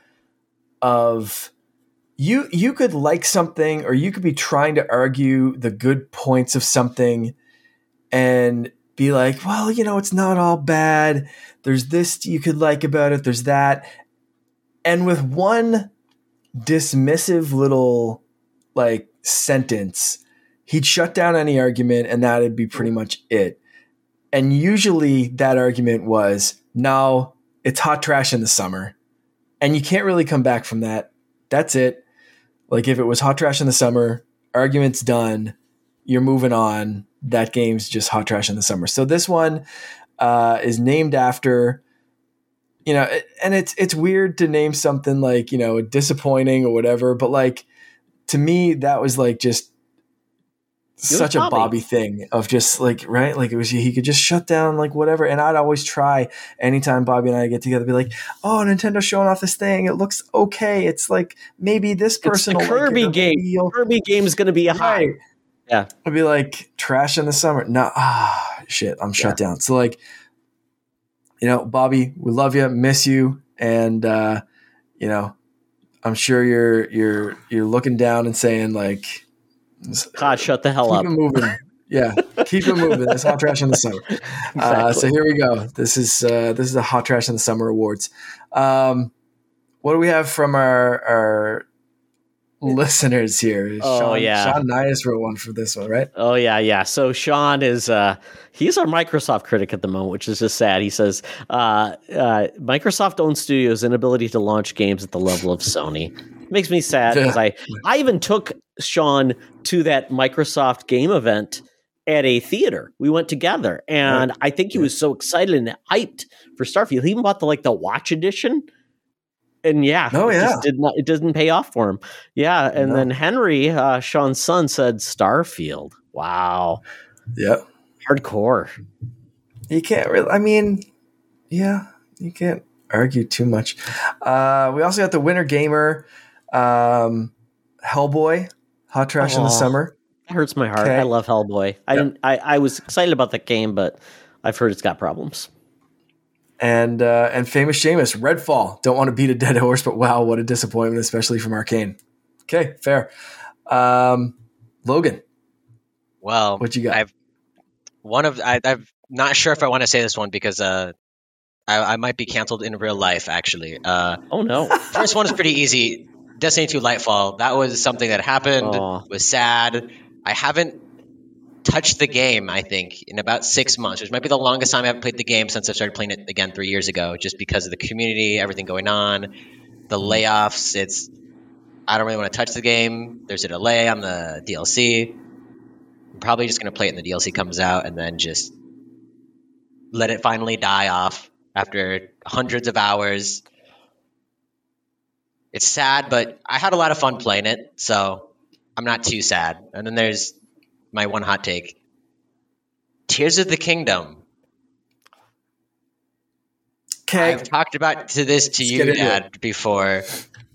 of you you could like something or you could be trying to argue the good points of something and be like, well, you know, it's not all bad. There's this you could like about it, there's that. And with one dismissive little like sentence, he'd shut down any argument and that'd be pretty much it. And usually that argument was, no, it's hot trash in the summer. And you can't really come back from that. That's it. Like if it was hot trash in the summer, argument's done, you're moving on. That game's just hot trash in the summer. So this one uh, is named after, you know, and it's it's weird to name something like you know disappointing or whatever, but like to me that was like just such a Bobby thing of just like right, like it was he could just shut down like whatever. And I'd always try anytime Bobby and I get together, be like, "Oh, Nintendo's showing off this thing. It looks okay. It's like maybe this person it's Kirby like game. Kirby game is going to be a high." Right. Yeah, I'd be like trash in the summer. No, ah, shit, I'm shut yeah. down. So like, you know, Bobby, we love you, miss you, and uh, you know, I'm sure you're you're you're looking down and saying like God, shut the hell keep up. It moving. Yeah, keep it moving. It's hot trash in the summer. Uh, exactly. Uh, so here we go. This is uh, this is the hot trash in the summer awards. Um, what do we have from our our listeners here. Oh Sean, yeah, Sean Nyhus wrote one for this one, right? Oh yeah, yeah. So Sean is uh, he's our Microsoft critic at the moment, which is just sad. He says uh, uh, Microsoft owns studios' inability to launch games at the level of Sony makes me sad because I I even took Sean to that Microsoft game event at a theater. We went together, and right. I think he was so excited and hyped for Starfield. He even bought the like the watch edition and yeah, oh yeah, it did not. It doesn't pay off for him. Yeah, and no. then Henry, uh, Sean's son, said Starfield. Wow. Yep. Hardcore. You can't really. I mean, yeah, you can't argue too much. Uh, we also got the winner Gamer, um, Hellboy, Hot Trash oh, in the Summer. That hurts my heart. Okay. I love Hellboy. I yep. didn't. I, I was excited about the game, but I've heard it's got problems and uh, and famous Seamus Redfall. Don't want to beat a dead horse, but wow, what a disappointment, especially from Arkane. Okay, fair. Um, Logan. Well, what you got? I've one of I, I, am not sure if I want to say this one because uh, I, I might be canceled in real life. Actually, uh, oh no. first one is pretty easy. Destiny 2 Lightfall. That was something that happened. Aww. Was sad. I haven't touched the game, I think, in about six months, which might be the longest time I haven't played the game since I started playing it again three years ago, just because of the community, everything going on, the layoffs. It's I don't really want to touch the game. There's a delay on the DLC. I'm probably just gonna play it when the DLC comes out and then just let it finally die off after hundreds of hours. It's sad, but I had a lot of fun playing it, so I'm not too sad. And then there's my one hot take. Tears of the Kingdom. Okay. I've talked about to this to Let's you, Dad, before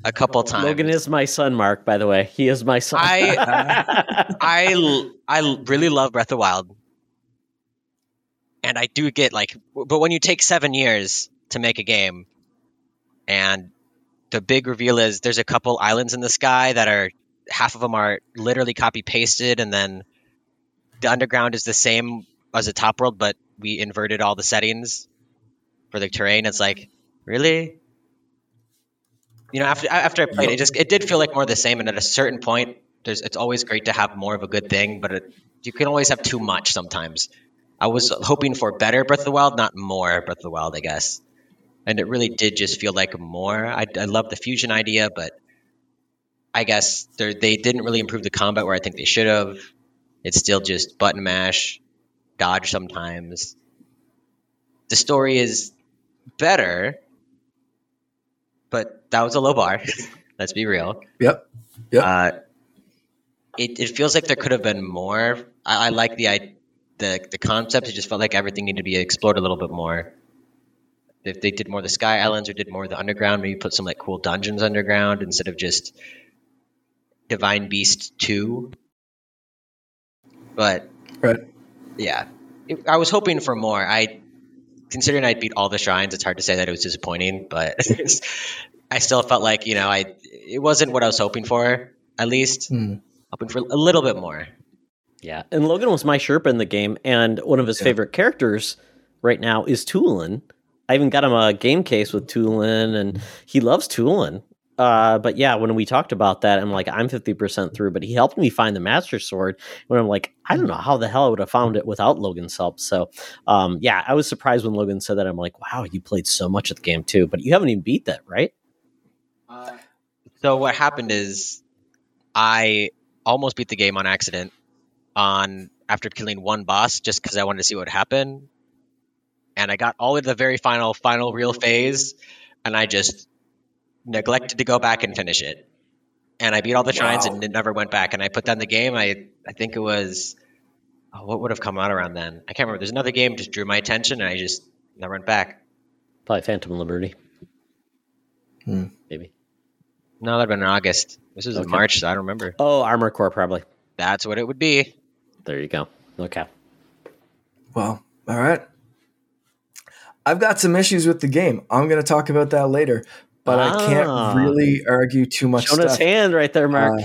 a couple times. Logan is my son, Mark. By the way, he is my son. I, I, I really love Breath of Wild, and I do get like, but when you take seven years to make a game, and the big reveal is there's a couple islands in the sky that are half of them are literally copy pasted, and then the underground is the same as the top world, but we inverted all the settings for the terrain. It's like, really? You know, after after I played it, just it did feel like more the same. And at a certain point, there's it's always great to have more of a good thing, but it, you can always have too much sometimes. I was hoping for better Breath of the Wild, not more Breath of the Wild, I guess. And it really did just feel like more. I, I love the fusion idea, but I guess they didn't really improve the combat where I think they should have. It's still just button mash, dodge sometimes. The story is better, but that was a low bar. Let's be real. Yep. Yep. Uh, it, it feels like there could have been more. I, I like the I, the the concept. It just felt like everything needed to be explored a little bit more. If they did more of the sky islands or did more of the underground, maybe put some like cool dungeons underground instead of just Divine Beast two but right. yeah, it, I was hoping for more. I considering I beat all the shrines, it's hard to say that it was disappointing, but I still felt like you know I it wasn't what I was hoping for. At least Hmm. hoping for a little bit more. Yeah, and Logan was my Sherpa in the game, and one of his Yeah. favorite characters right now is Tulin. I even got him a game case with Tulin, and he loves Tulin. Uh, but yeah, when we talked about that, I'm like, I'm 50% through, but he helped me find the Master Sword. When I'm like, I don't know how the hell I would have found it without Logan's help. So, um, yeah, I was surprised when Logan said that. I'm like, wow, you played so much of the game too, but you haven't even beat that, right? So what happened is I almost beat the game on accident on after killing one boss just because I wanted to see what would happen. And I got all the way to the very final final real phase and I just neglected to go back and finish it. And I beat all the shrines Wow. and never went back. And I put down the game. I I think it was oh, what would have come out around then? I can't remember. There's another game just drew my attention and I just never went back. Probably Phantom Liberty. Hmm. Maybe. No, that'd been in August. This was in March, so I don't remember. Oh, Armor Core, probably. That's what it would be. There you go. Okay. Well, all right. I've got some issues with the game. I'm going to talk about that later, but I Ah. can't really argue too much Showing stuff. hand right there, Mark. Uh,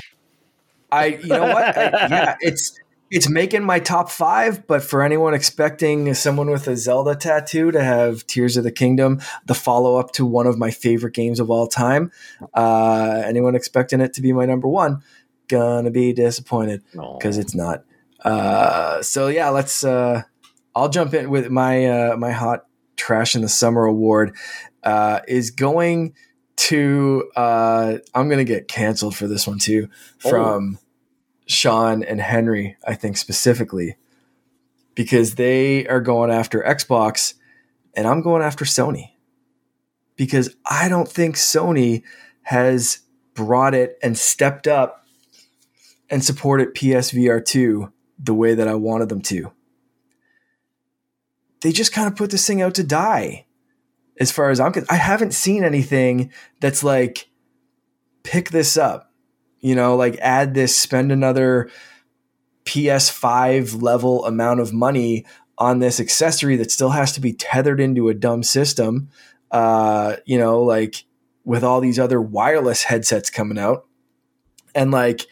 I, you know what? I, yeah, it's it's making my top five. But for anyone expecting someone with a Zelda tattoo to have Tears of the Kingdom, the follow up to one of my favorite games of all time, uh, anyone expecting it to be my number one, gonna be disappointed because it's not. Uh, so yeah, let's. Uh, I'll jump in with my uh, my hot trash in the summer award uh, is going to. Uh, I'm gonna get canceled for this one too from Sean and Henry. I think specifically because they are going after Xbox, and I'm going after Sony because I don't think Sony has brought it and stepped up and supported PSVR 2 the way that I wanted them to. They just kind of put this thing out to die. As far as I'm concerned, I haven't seen anything that's like, pick this up, you know, like add this, spend another PS5 level amount of money on this accessory that still has to be tethered into a dumb system. Uh, you know, like with all these other wireless headsets coming out and like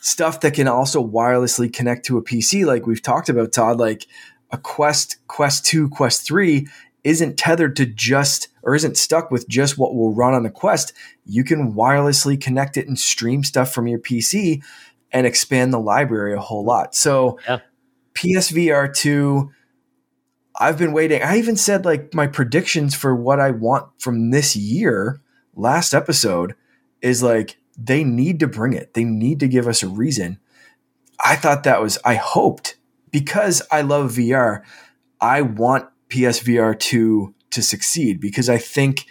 stuff that can also wirelessly connect to a PC, like we've talked about, Todd, like a Quest, Quest 2, Quest 3 isn't tethered to just or isn't stuck with just what will run on the Quest. You can wirelessly connect it and stream stuff from your PC and expand the library a whole lot. So Yeah. PSVR 2 I've been waiting. I even said like my predictions for what I want from this year last episode is like they need to bring it. They need to give us a reason. I thought that was I hoped because I love VR, I want PSVR 2 to succeed because I think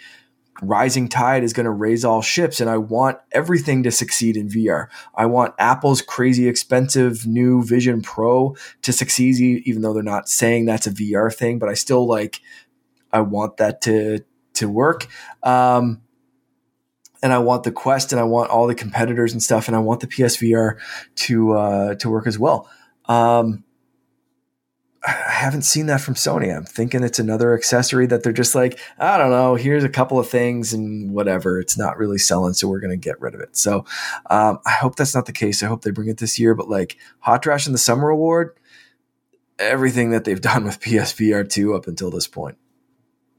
rising tide is going to raise all ships and I want everything to succeed in VR. I want Apple's crazy expensive new Vision Pro to succeed even though they're not saying that's a VR thing, but I still like I want that to to work. Um and I want the Quest and I want all the competitors and stuff and I want the PSVR to uh to work as well. Um I haven't seen that from Sony. I'm thinking it's another accessory that they're just like, I don't know, here's a couple of things and whatever. It's not really selling, so we're going to get rid of it. So um, I hope that's not the case. I hope they bring it this year. But like Hot Trash in the Summer Award, everything that they've done with PSVR 2 up until this point.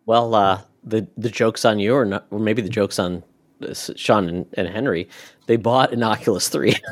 Well, uh, the the joke's on you, or not, or maybe the joke's on Sean and, and Henry. They bought an Oculus Three.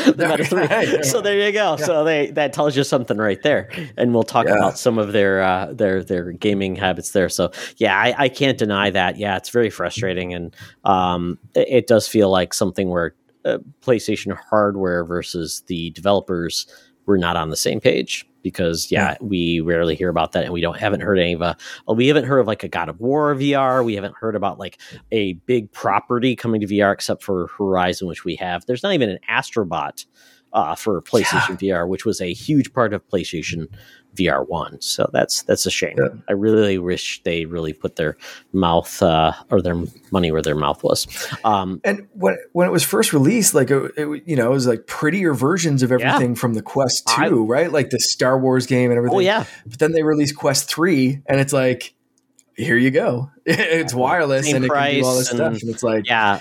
The Meta 3. So there you go. So they that tells you something right there, and we'll talk Yeah. about some of their uh, their their gaming habits there. So yeah, I, I can't deny that. Yeah, it's very frustrating, and um, it, it does feel like something where uh, PlayStation hardware versus the developers were not on the same page because yeah, we rarely hear about that and we don't haven't heard any of a we haven't heard of like a God of War VR. We haven't heard about like a big property coming to VR except for Horizon, which we have. There's not even an Astrobot uh, for PlayStation VR, which was a huge part of PlayStation VR one. So that's that's a shame. Yeah. I really wish they really put their mouth uh, or their money where their mouth was. Um, And when when it was first released, like it, it you know, it was like prettier versions of everything from the Quest I- Two, right? Like the Star Wars game and everything. oh yeah, But then they released Quest Three, and it's like, here you go. it's wireless Same and it can do all this stuff. And it's like, yeah,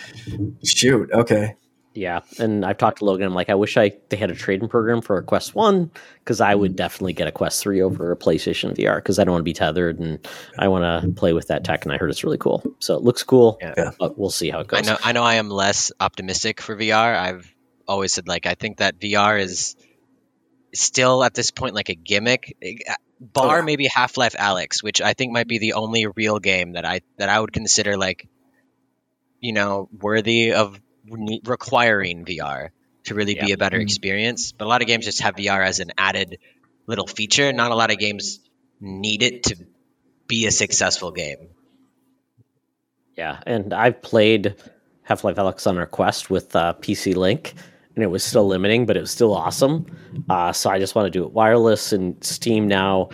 shoot, okay, yeah. And I've talked to Logan. I'm like, I wish I they had a trading program for a Quest One because I would mm. definitely get a Quest Three over a PlayStation VR because I don't want to be tethered and I want to play with that tech. And I heard it's really cool. So it looks cool. Yeah. Yeah. But we'll see how it goes. I know I know I am less optimistic for VR. I've always said like I think that VR is still at this point like a gimmick. Uh, oh, bar Oh, yeah. maybe Half Life Alyx, which I think might be the only real game that I that I would consider like you know worthy of ne- requiring VR to really be a better Mhm. experience. But a lot of games just have VR as an added little feature. Not a lot of games need it to be a successful game. Yeah, and I've played Half Life Alyx on our Quest with uh, PC Link, and it was still limiting, but it was still awesome. Uh, so I just want to do it wireless, and Steam now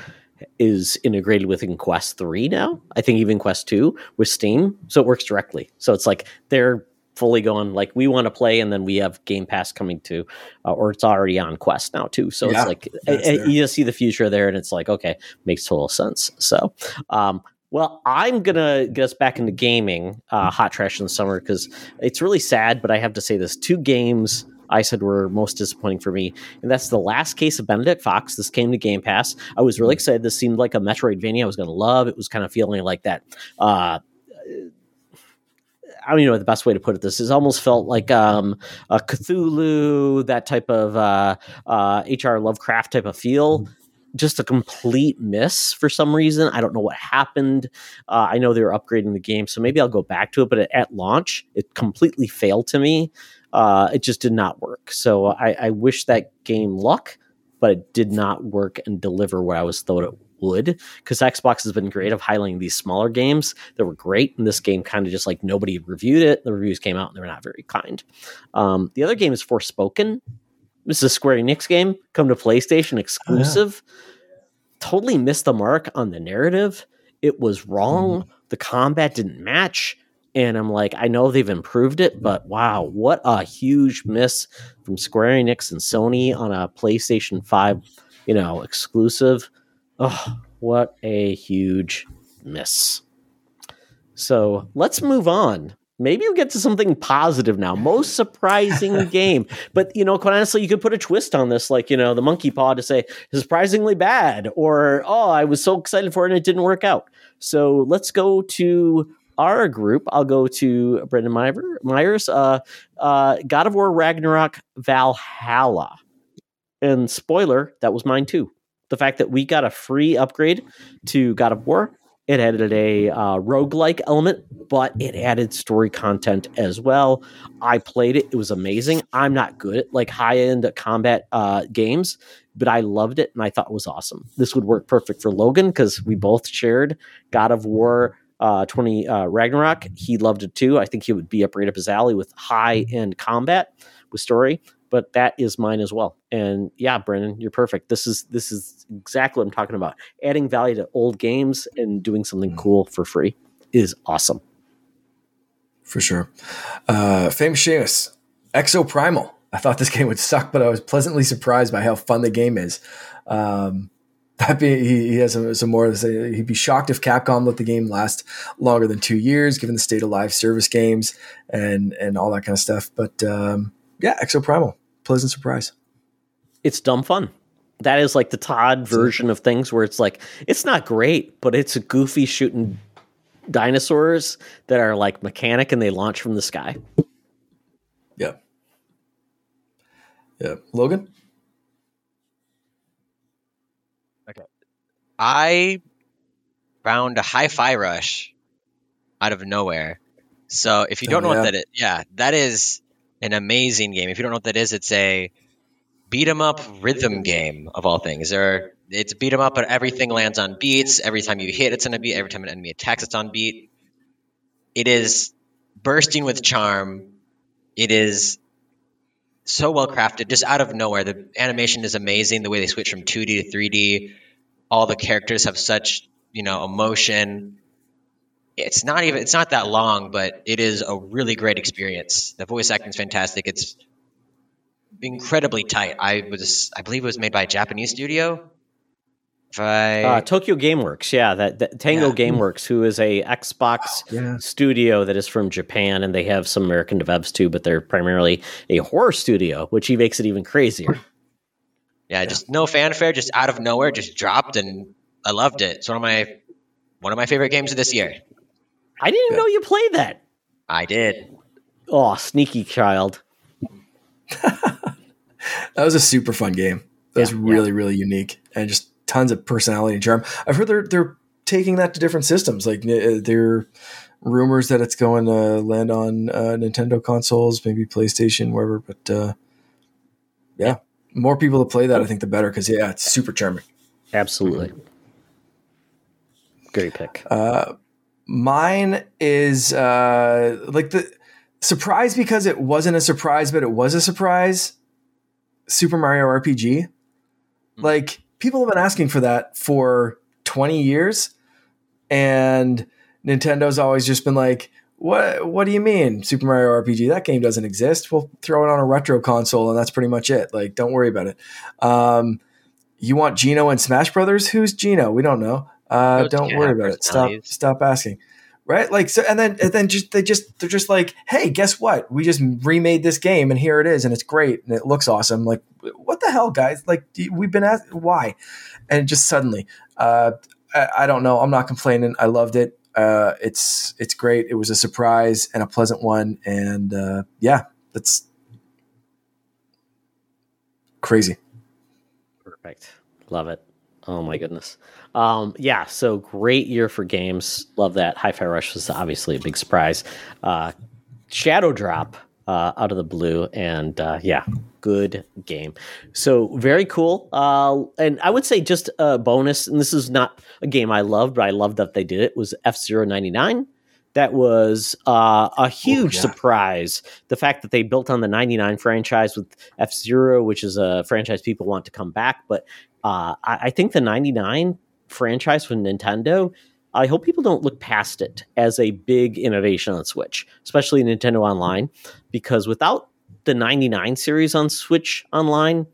is integrated within Quest 3 now. I think even Quest 2 with Steam, so it works directly. So it's like they're fully going like we want to play and then we have game pass coming to uh, or it's already on quest now too so Yeah, it's like uh, uh, you just see the future there and it's like okay makes total sense so um well, I'm gonna get us back into gaming, uh, hot trash in the summer because it's really sad. But I have to say this: two games I said were most disappointing for me, and that's the last case of Benedict Fox. This came to Game Pass. I was really excited. This seemed like a Metroidvania I was gonna love. It was kind of feeling like that. Uh, I don't even know the best way to put it. This is almost felt like um, a Cthulhu, that type of uh, uh, H.R. Lovecraft type of feel just a complete miss for some reason. I don't know what happened. Uh, I know they were upgrading the game, so maybe I'll go back to it. But at launch, it completely failed to me. Uh, it just did not work. So I, I wish that game luck, but it did not work and deliver what I was thought it would. Because Xbox has been great of highlighting these smaller games that were great, and this game kind of just like nobody reviewed it. The reviews came out and they were not very kind. Um, the other game is Forspoken. This is a Square Enix game, come to PlayStation exclusive. Totally missed the mark on the narrative. It was wrong. The combat didn't match. And I'm like, I know they've improved it, but wow, what a huge miss from Square Enix and Sony on a PlayStation 5, you know, exclusive. Oh, what a huge miss. So let's move on. Maybe we'll get to something positive now. Most surprising game. But, you know, quite honestly, you could put a twist on this, like, you know, the monkey paw to say surprisingly bad, or, oh, I was so excited for it and it didn't work out. So let's go to our group. I'll go to Brendan Myers, uh, uh, God of War Ragnarok Valhalla. And spoiler, that was mine too. The fact that we got a free upgrade to God of War it added a uh, roguelike element, but it added story content as well. I played it; it was amazing. I'm not good at like high end combat uh, games, but I loved it and I thought it was awesome. This would work perfect for Logan because we both shared God of War uh, 20 uh, Ragnarok. He loved it too. I think he would be up right up his alley with high end combat with story. But that is mine as well. And yeah, Brennan, you're perfect. This is this is exactly what I'm talking about. Adding value to old games and doing something cool for free is awesome. for sure. Uh, famous Seamus, Exoprimal. I thought this game would suck, but I was pleasantly surprised by how fun the game is. Um, that be he, he has some, some more to say. He'd be shocked if Capcom let the game last longer than two years, given the state of live service games and and all that kind of stuff. But um, yeah, Exoprimal, pleasant surprise. It's dumb fun. That is like the Todd version of things where it's like it's not great, but it's a goofy shooting dinosaurs that are like mechanic and they launch from the sky. Yeah, yeah. Logan, Okay. I found a hi-fi rush out of nowhere. So if you don't Oh, know yeah. what that is, yeah, that is an amazing game. If you don't know what that is, it's a beat 'em up rhythm game of all things. There, it's beat 'em up, but everything lands on beats. Every time you hit, it's on a beat. Every time an enemy attacks, it's on beat. It is bursting with charm. It is so well crafted, just out of nowhere. The animation is amazing. The way they switch from 2D to 3D, all the characters have such you know emotion. It's not even it's not that long, but it is a really great experience. The voice acting is fantastic. It's incredibly tight. I was I believe it was made by a Japanese studio. If I Uh, Tokyo GameWorks, yeah, that, that Tango Yeah. GameWorks, who is a Xbox Yeah. studio that is from Japan, and they have some American devs too, but they're primarily a horror studio, which he makes it even crazier. yeah, just no fanfare, just out of nowhere, just dropped, and I loved it. It's one of my one of my favorite games of this year. I didn't Yeah. know you played that. I did. Oh, sneaky child. That was a super fun game. That was Yeah, really, really unique and just tons of personality and charm. I've heard they're they're taking that to different systems. Like uh, there are rumors that it's going to land on uh, Nintendo consoles, maybe PlayStation, wherever. But uh, yeah, more people to play that, I think, the better. Because yeah, it's super charming. Absolutely. Great pick. Uh, mine is uh, like the surprise because it wasn't a surprise, but it was a surprise. Super Mario RPG. Like people have been asking for that for 20 years, and Nintendo's always just been like, "What? What do you mean Super Mario RPG? That game doesn't exist. We'll throw it on a retro console, and that's pretty much it. Like, don't worry about it." Um, you want Geno and Smash Brothers? Who's Geno? We don't know. Uh, don't worry about it. Stop. Stop asking. Right? Like so, and then and then just they just they're just like, hey, guess what? We just remade this game, and here it is, and it's great, and it looks awesome. Like, what the hell, guys? Like, we've been asked why, and just suddenly, uh, I, I don't know. I'm not complaining. I loved it. Uh, it's it's great. It was a surprise and a pleasant one, and uh, yeah, that's crazy. Perfect. Love it. Oh my goodness. Um, yeah, so great year for games. Love that. Hi-Fi Rush was obviously a big surprise. Uh, Shadow Drop uh, out of the blue, and uh, yeah, good game. So very cool. Uh, and I would say just a bonus, and this is not a game I loved, but I loved that they did it. Was F 99 That was uh, a huge yeah. surprise. The fact that they built on the 99 franchise with F Zero, which is a franchise people want to come back, but uh, I, I think the 99 franchise from Nintendo, I hope people don't look past it as a big innovation on Switch, especially Nintendo Online, because without the 99 series on Switch Online,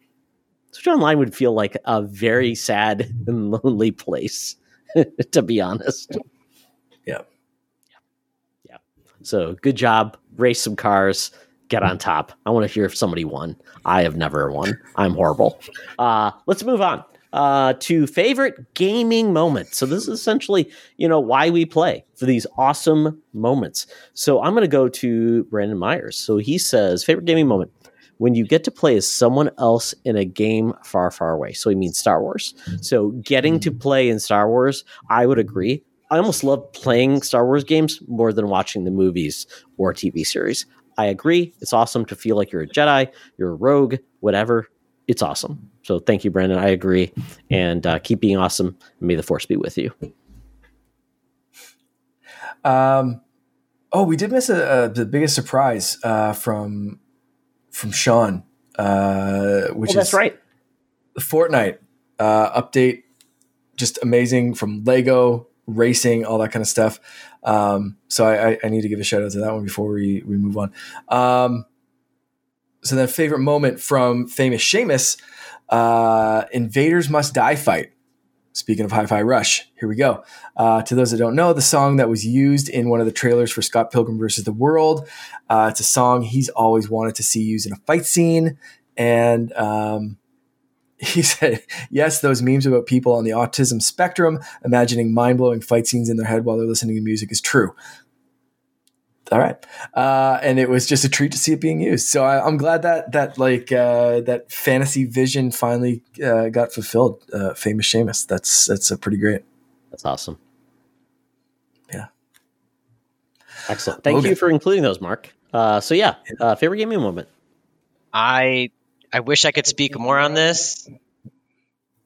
Switch Online would feel like a very sad and lonely place, to be honest. Yeah. Yeah. So good job. Race some cars. Get on top. I want to hear if somebody won. I have never won. I'm horrible. Uh, let's move on uh, to favorite gaming moments. So this is essentially, you know, why we play for these awesome moments. So I'm going to go to Brandon Myers. So he says favorite gaming moment when you get to play as someone else in a game far, far away. So he means Star Wars. So getting to play in Star Wars, I would agree. I almost love playing Star Wars games more than watching the movies or TV series. I agree. It's awesome to feel like you're a Jedi, you're a rogue, whatever. It's awesome. So thank you, Brandon. I agree. And uh, keep being awesome. And may the force be with you. Um, oh, we did miss a, a, the biggest surprise uh, from from Sean, uh, which Oh, that's is right. the Fortnite uh, update. Just amazing from Lego racing, all that kind of stuff. Um, so I, I, I need to give a shout out to that one before we we move on. Um, so then, favorite moment from famous Seamus, uh, Invaders Must Die fight. Speaking of Hi-Fi Rush, here we go. Uh, to those that don't know, the song that was used in one of the trailers for Scott Pilgrim versus the World. Uh, it's a song he's always wanted to see used in a fight scene, and um, he said, "Yes, those memes about people on the autism spectrum imagining mind-blowing fight scenes in their head while they're listening to music is true." All right, uh, and it was just a treat to see it being used. So I, I'm glad that that like uh, that fantasy vision finally uh, got fulfilled. Uh, famous Seamus, that's that's a pretty great. That's awesome. Yeah. Excellent. Thank Logan. you for including those, Mark. Uh, so yeah, uh, favorite gaming moment. I I wish I could speak more on this,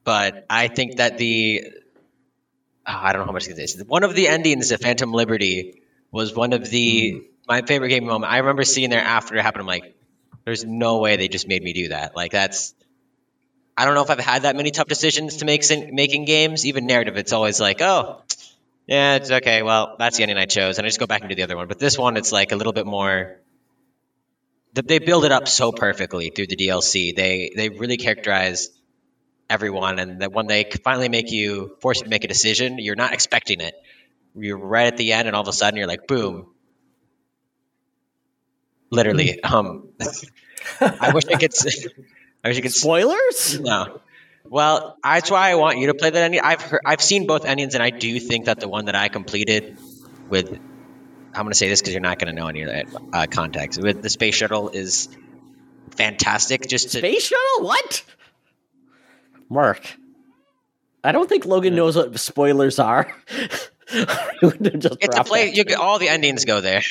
but I think that the oh, I don't know how much I can say. One of the endings of Phantom Liberty was one of the my favorite gaming moment. I remember seeing there after it happened. I'm like, there's no way they just made me do that. Like that's I don't know if I've had that many tough decisions to make making games. Even narrative, it's always like, oh, yeah, it's okay. Well, that's the ending I chose, and I just go back and do the other one. But this one, it's like a little bit more. They build it up so perfectly through the DLC. They they really characterize everyone, and that when they finally make you force you to make a decision, you're not expecting it. You're right at the end, and all of a sudden, you're like, boom. Literally, um, I wish I could. I wish I could. Spoilers? No. Well, that's why I want you to play that ending. I've heard, I've seen both endings, and I do think that the one that I completed with, I'm going to say this because you're not going to know any of that uh, context. With the space shuttle is fantastic. Just to, space shuttle, what? Mark, I don't think Logan knows what spoilers are. it's a play. You, all the endings go there.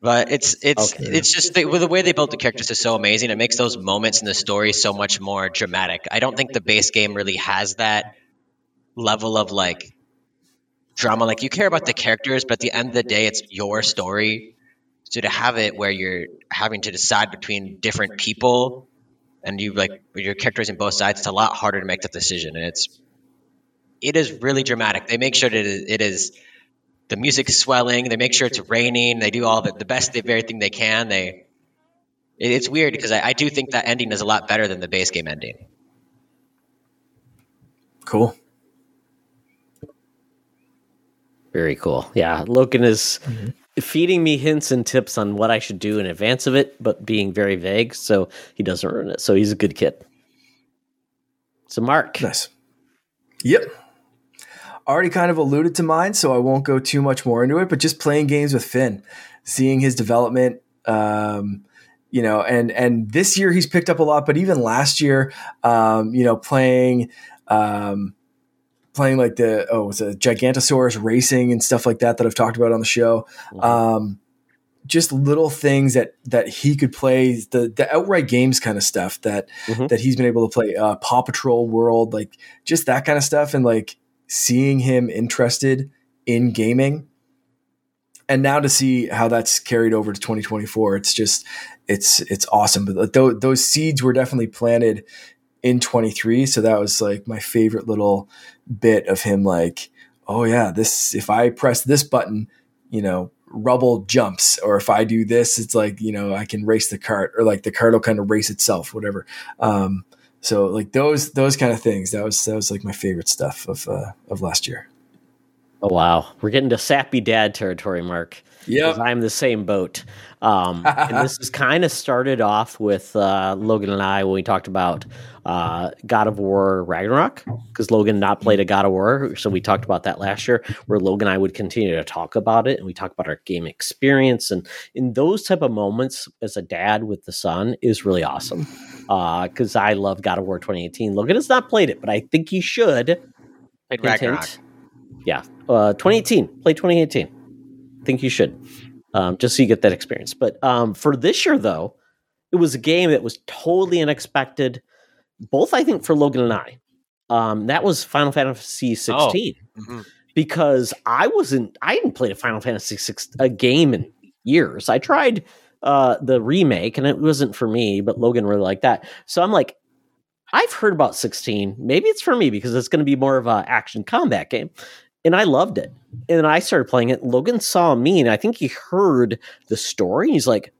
But it's it's okay. it's just the, the way they built the characters is so amazing. It makes those moments in the story so much more dramatic. I don't think the base game really has that level of like drama. Like you care about the characters, but at the end of the day, it's your story. So to have it where you're having to decide between different people and you like your characters in both sides, it's a lot harder to make that decision. And it's it is really dramatic. They make sure that it is the music's swelling. They make sure it's raining. They do all the, the best of everything they can. They it, it's weird because I, I do think that ending is a lot better than the base game ending. Cool. Very cool. Yeah, Logan is mm-hmm. feeding me hints and tips on what I should do in advance of it, but being very vague, so he doesn't ruin it. So he's a good kid. So Mark. Nice. Yep already kind of alluded to mine, so I won't go too much more into it. But just playing games with Finn, seeing his development, um, you know, and and this year he's picked up a lot, but even last year, um, you know, playing. Um, playing like the oh it's a gigantosaurus racing and stuff like that that i've talked about on the show mm-hmm. um, just little things that that he could play the the outright games kind of stuff that mm-hmm. that he's been able to play uh, paw patrol world like just that kind of stuff and like seeing him interested in gaming. And now to see how that's carried over to 2024 it's just it's it's awesome. But th- those seeds were definitely planted in 23 so that was like my favorite little bit of him like oh yeah this if i press this button you know rubble jumps. Or if i do this it's like you know i can race the cart or like the cart will kind of race itself whatever. Um, so like those those kind of things. That was that was like my favorite stuff of uh, of last year. Oh wow, we're getting to sappy dad territory, Mark. Yeah, I'm the same boat. Um, and this is kind of started off with uh, Logan and I when we talked about uh, God of War Ragnarok because Logan not played a God of War, so we talked about that last year. Where Logan and I would continue to talk about it, and we talk about our game experience, and in those type of moments as a dad with the son is really awesome because uh, I love God of War 2018. Logan has not played it, but I think he should. Played Ragnarok. Yeah, uh, 2018. Play 2018. I think you should um, just so you get that experience. But um, for this year, though, it was a game that was totally unexpected, both I think for Logan and I. Um, that was Final Fantasy 16 oh. mm-hmm. because I wasn't, I hadn't played a Final Fantasy 6 a game in years. I tried uh, the remake and it wasn't for me, but Logan really liked that. So I'm like, I've heard about 16. Maybe it's for me because it's going to be more of a action combat game and I loved it. And then I started playing it. Logan saw me, and I think he heard the story. He's like,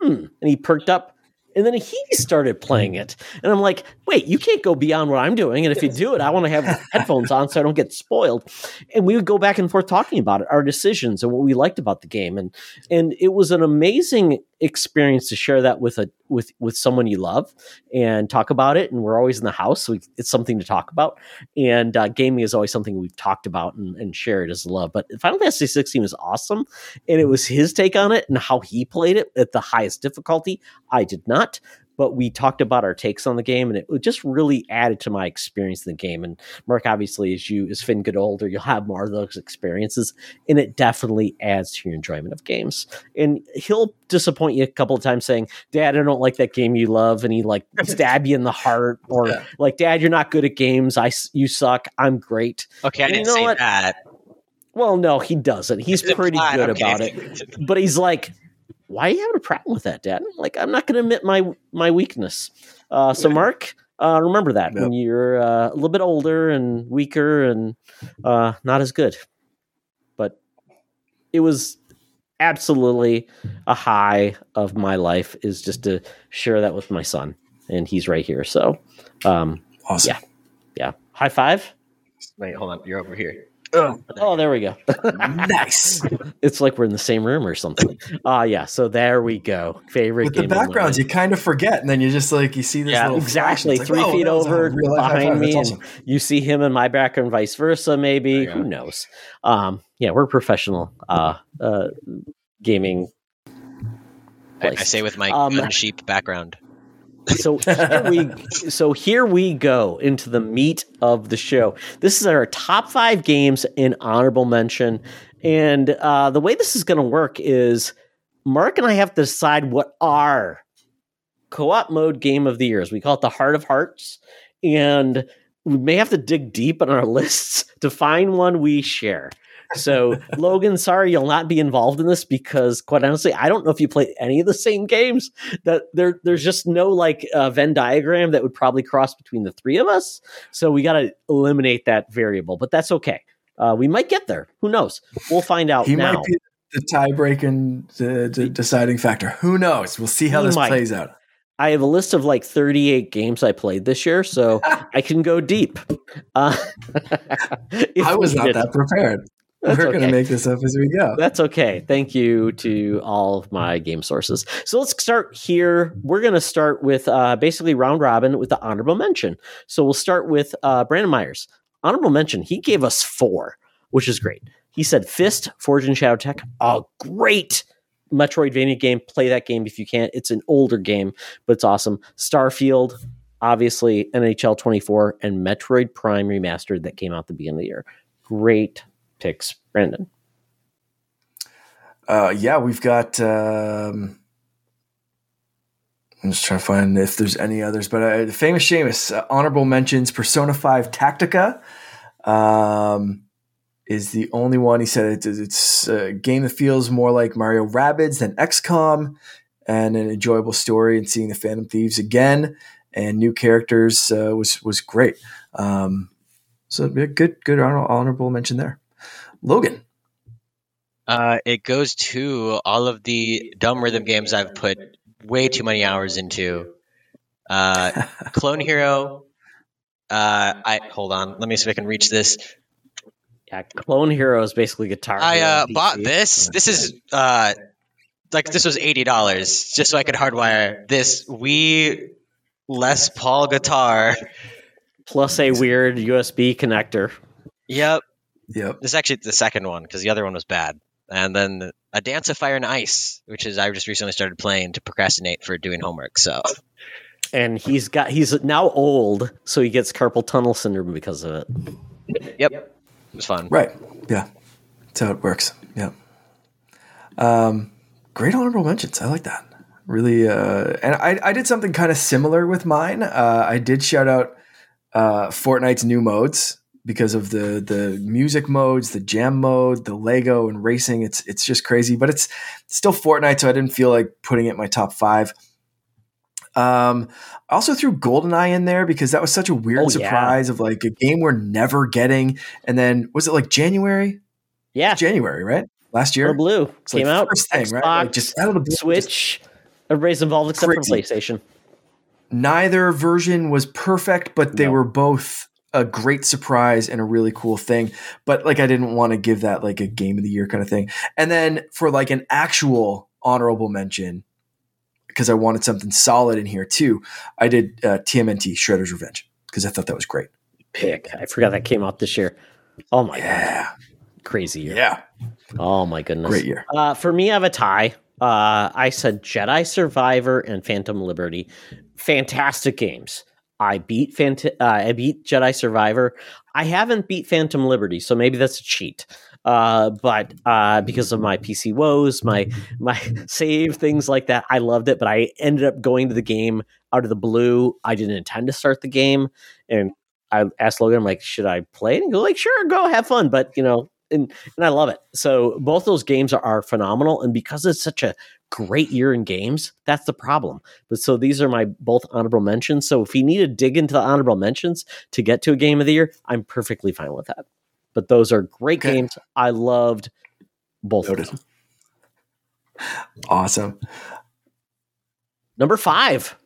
hmm. And he perked up and then he started playing it. And I'm like, wait, you can't go beyond what I'm doing. And if you do it, I want to have headphones on so I don't get spoiled. And we would go back and forth talking about it, our decisions and what we liked about the game. And and it was an amazing experience to share that with a with with someone you love and talk about it. And we're always in the house, so it's something to talk about. And uh, gaming is always something we've talked about and, and shared as a love. But Final Fantasy 16 was awesome, and it was his take on it and how he played it at the highest difficulty. I did not but we talked about our takes on the game and it just really added to my experience in the game. And Mark, obviously, as you as Finn get older, you'll have more of those experiences, and it definitely adds to your enjoyment of games. And he'll disappoint you a couple of times saying, Dad, I don't like that game you love, and he like stab you in the heart, or yeah. like, Dad, you're not good at games. I you suck. I'm great. Okay, I didn't you know say what? that. Well, no, he doesn't. He's pretty good okay. about it. But he's like, why are you having a problem with that, Dad? Like, I'm not going to admit my my weakness. Uh, so, Mark, uh, remember that yep. when you're uh, a little bit older and weaker and uh, not as good. But it was absolutely a high of my life is just to share that with my son, and he's right here. So, um, awesome. Yeah, yeah. High five. Wait, hold on. You're over here. Oh, oh there we go. nice. It's like we're in the same room or something. Ah, uh, yeah. So there we go. Favorite with the backgrounds, you kind of forget, and then you just like you see this. Yeah, exactly. Like, Three feet over behind me, awesome. and you see him in my background, vice versa. Maybe who knows? Um, yeah, we're professional uh, uh, gaming. I, I, say with my um, sheep background. So here we so here we go into the meat of the show. This is our top five games in honorable mention, and uh, the way this is going to work is Mark and I have to decide what our co-op mode game of the year is. We call it the Heart of Hearts, and we may have to dig deep in our lists to find one we share. So, Logan, sorry you'll not be involved in this because, quite honestly, I don't know if you play any of the same games. That there, there's just no like uh, Venn diagram that would probably cross between the three of us. So we got to eliminate that variable, but that's okay. Uh, we might get there. Who knows? We'll find out. He now. might be the tie breaking, the, the, deciding factor. Who knows? We'll see how he this might. plays out. I have a list of like 38 games I played this year, so I can go deep. Uh, I was not that prepared. That's We're okay. going to make this up as we go. That's okay. Thank you to all of my game sources. So let's start here. We're going to start with uh, basically round robin with the honorable mention. So we'll start with uh, Brandon Myers. Honorable mention. He gave us four, which is great. He said Fist, Forged in Shadow Torch, a great Metroidvania game. Play that game if you can. It's an older game, but it's awesome. Starfield, obviously NHL 24, and Metroid Prime Remastered that came out the beginning of the year. Great picks, Brandon? Uh, yeah, we've got. Um, I'm just trying to find if there's any others, but uh, famous Seamus uh, honorable mentions. Persona Five Tactica um, is the only one. He said it's, it's a game that feels more like Mario Rabbids than XCOM, and an enjoyable story. And seeing the Phantom Thieves again and new characters uh, was was great. Um, so good, good honorable mention there. Logan. Uh, it goes to all of the dumb rhythm games I've put way too many hours into. Uh, Clone Hero. Uh, I hold on. Let me see if I can reach this. Yeah, Clone Hero is basically guitar. I uh, bought this. This is uh, like this was eighty dollars just so I could hardwire this Wii Les Paul guitar plus a weird USB connector. Yep. Yep. This is actually the second one because the other one was bad. And then a Dance of Fire and Ice, which is I just recently started playing to procrastinate for doing homework. So, and he's got he's now old, so he gets carpal tunnel syndrome because of it. Yep, it was fun. Right. Yeah, that's how it works. Yeah. Um, great honorable mentions. I like that. Really, uh, and I I did something kind of similar with mine. Uh, I did shout out uh, Fortnite's new modes because of the the music modes, the jam mode, the Lego and racing. It's it's just crazy, but it's still Fortnite, so I didn't feel like putting it in my top five. Um, I also threw GoldenEye in there because that was such a weird oh, surprise yeah. of like a game we're never getting. And then was it like January? Yeah, January, right? Last year, Blue it's came like out. First thing, Xbox, right? Like just out of the blue, Switch. Just, everybody's involved except crazy. for PlayStation. Neither version was perfect, but they no. were both a great surprise and a really cool thing. But like I didn't want to give that like a game of the year kind of thing. And then for like an actual honorable mention, because I wanted something solid in here too, I did uh, TMNT Shredder's Revenge because I thought that was great. Pick. I forgot that came out this year. Oh my yeah. god. Crazy year. Yeah. Oh my goodness. Great year. Uh, for me, I have a tie. Uh, I said Jedi Survivor and Phantom Liberty. Fantastic games. I beat uh, I beat Jedi Survivor. I haven't beat Phantom Liberty, so maybe that's a cheat. Uh, but uh, because of my PC woes, my my save things like that, I loved it. But I ended up going to the game out of the blue. I didn't intend to start the game, and I asked Logan, "I'm like, should I play it?" And he goes, "Like, sure, go have fun." But you know, and and I love it. So both those games are, are phenomenal, and because it's such a great year in games, that's the problem. But so these are my both honorable mentions. So if you need to dig into the honorable mentions to get to a game of the year, I'm perfectly fine with that. But those are great Okay. games. I loved both of Noted. them. Awesome. Number five.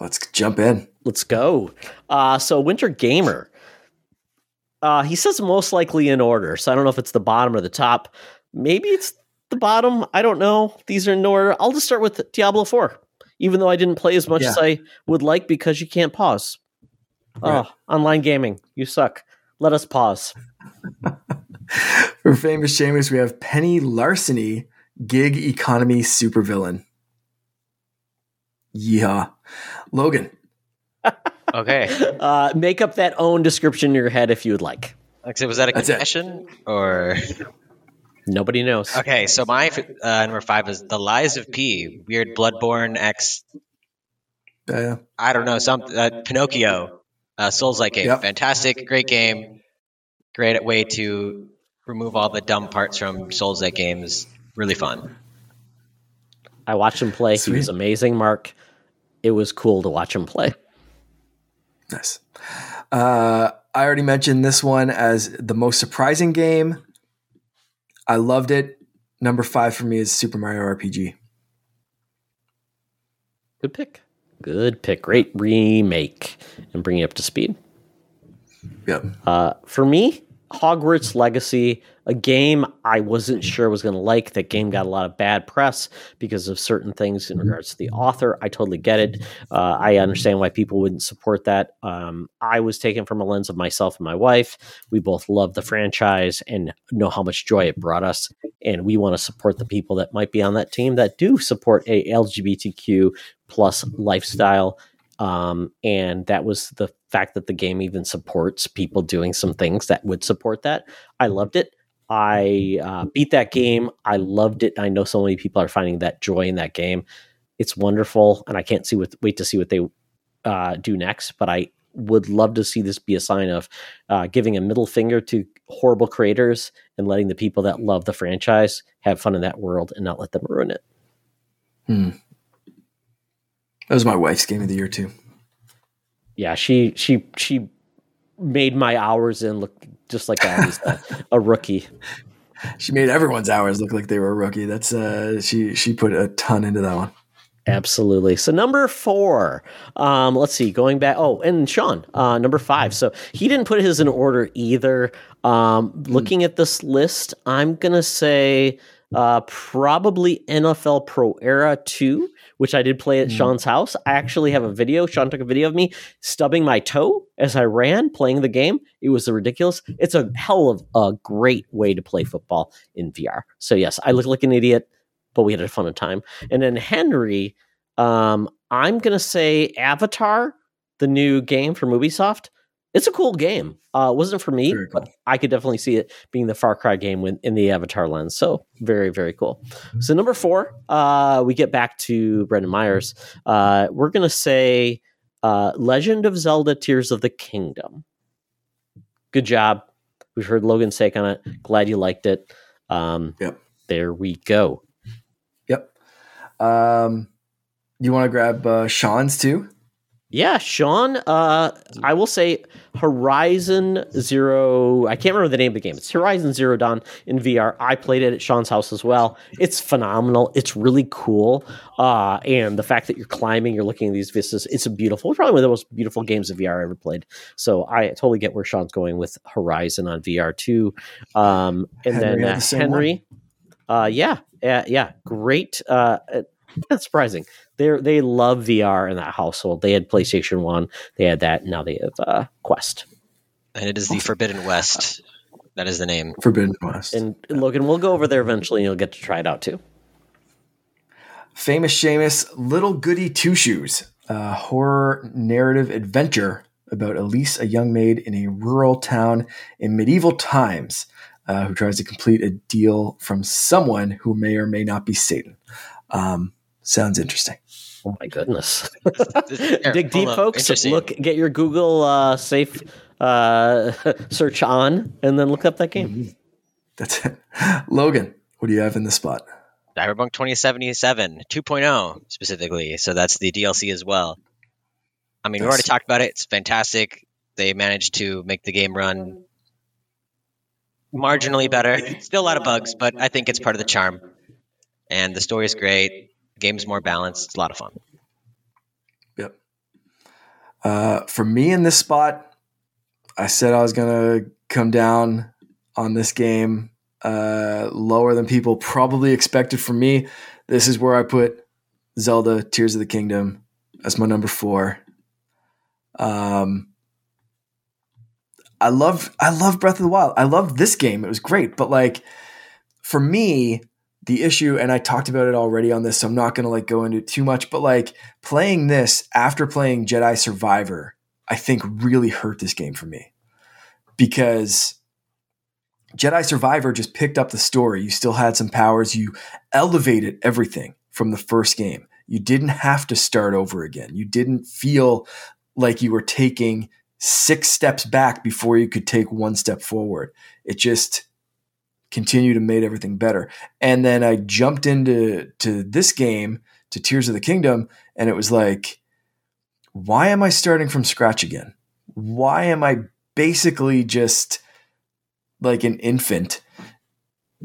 Let's jump in. Let's go. Uh, so Winter Gamer. Uh, he says most likely in order. So I don't know if it's the bottom or the top. Maybe it's the bottom. I don't know. These are in order. I'll just start with Diablo 4, even though I didn't play as much Yeah. as I would like because you can't pause. Right. Oh, online gaming. You suck. Let us pause. For famous Seamus, we have Penny Larceny, gig economy supervillain. Yeah. Logan. Okay. Uh, make up that own description in your head if you would like. Like, was that a confession or? Nobody knows. Okay, so my uh, number five is The Lies of P. Weird Bloodborne X. Uh, I don't know some uh, Pinocchio. Uh, Souls like game. Yep. Fantastic, great game. Great way to remove all the dumb parts from Souls like games. Really fun. I watched him play. He was amazing, Mark. It was cool to watch him play. nice. Uh, I already mentioned this one as the most surprising game. I loved it. Number five for me is Super Mario RPG. Good pick. Good pick. Great remake and bring you up to speed. Yep. Uh, for me, Hogwarts Legacy, a game I wasn't sure was going to like. That game got a lot of bad press because of certain things in regards to the author. I totally get it. Uh, I understand why people wouldn't support that. Um, I was taken from a lens of myself and my wife. We both love the franchise and know how much joy it brought us. And we want to support the people that might be on that team that do support a LGBTQ plus lifestyle. Um, and that was the fact that the game even supports people doing some things that would support that. I loved it. I uh, beat that game. I loved it. I know so many people are finding that joy in that game. It's wonderful, and I can't see what wait to see what they uh, do next. But I would love to see this be a sign of uh, giving a middle finger to horrible creators and letting the people that love the franchise have fun in that world and not let them ruin it. Hmm. That was my wife's game of the year too. yeah, she she she made my hours in look just like I was a, a rookie. She made everyone's hours look like they were a rookie. That's uh she she put a ton into that one. Absolutely. So number four, um, let's see, going back. Oh, and Sean, uh, number five. So he didn't put his in order either. Um, looking at this list, I'm gonna say uh, probably NFL Pro Era two, which I did play at Mm. Sean's house. I actually have a video. Sean took a video of me stubbing my toe as I ran playing the game. It was ridiculous. It's a hell of a great way to play football in VR. So yes, I look like an idiot, but we had a fun time. And then Henry, um, I'm gonna say Avatar, the new game from Ubisoft. It's a cool game. Uh, it wasn't for me, cool. but I could definitely see it being the Far Cry game when, in the Avatar lens. So very, very cool. So number four, uh, we get back to Brendan Myers. Uh, we're gonna say uh, Legend of Zelda: Tears of the Kingdom. Good job. We've heard Logan's take on it. Glad you liked it. Um, Yep. There we go. Yep. Um you want to grab uh, Sean's too? Yeah, Sean. Uh, I will say Horizon Zero. I can't remember the name of the game. It's Horizon Zero Dawn in VR. I played it at Sean's house as well. It's phenomenal. It's really cool. Uh, and the fact that you're climbing, you're looking at these vistas. It's a beautiful. Probably one of the most beautiful games of VR I ever played. So I totally get where Sean's going with Horizon on VR too. Um, and Henry then uh, the Henry. Uh, yeah, yeah, yeah. Great. Uh, not surprising. They they love VR in that household. They had PlayStation One. They had that. Now they have uh, Quest. And it is the Forbidden West. That is the name. Forbidden West. And Logan, we'll go over there eventually, and you'll get to try it out too. Famous Seamus, Little Goody Two Shoes, a horror narrative adventure about Elise, a young maid in a rural town in medieval times, uh, who tries to complete a deal from someone who may or may not be Satan. Um, sounds interesting. Oh my goodness! Here, Dig deep, hold folks. Look, get your Google uh, safe uh, search on, and then look up that game. That's it. Logan, what do you have in the spot? Cyberpunk 2077 2.0 specifically. So that's the DLC as well. I mean, we already talked about it. It's fantastic. They managed to make the game run marginally better. Still a lot of bugs, but I think it's part of the charm. And the story is great. Game's more balanced. It's a lot of fun. Yep. Uh, for me in this spot, I said I was going to come down on this game uh, lower than people probably expected from me. This is where I put Zelda Tears of the Kingdom as my number four. Um, I love I love Breath of the Wild. I love this game. It was great, but like for me, the issue, and I talked about it already on this, so I'm not gonna like go into too much, but like playing this after playing Jedi Survivor, I think really hurt this game for me. Because Jedi Survivor just picked up the story. You still had some powers. You elevated everything from the first game. You didn't have to start over again. You didn't feel like you were taking six steps back before you could take one step forward. It just continued and made everything better. And then I jumped into to this game, to Tears of the Kingdom, and it was like, why am I starting from scratch again? Why am I basically just like an infant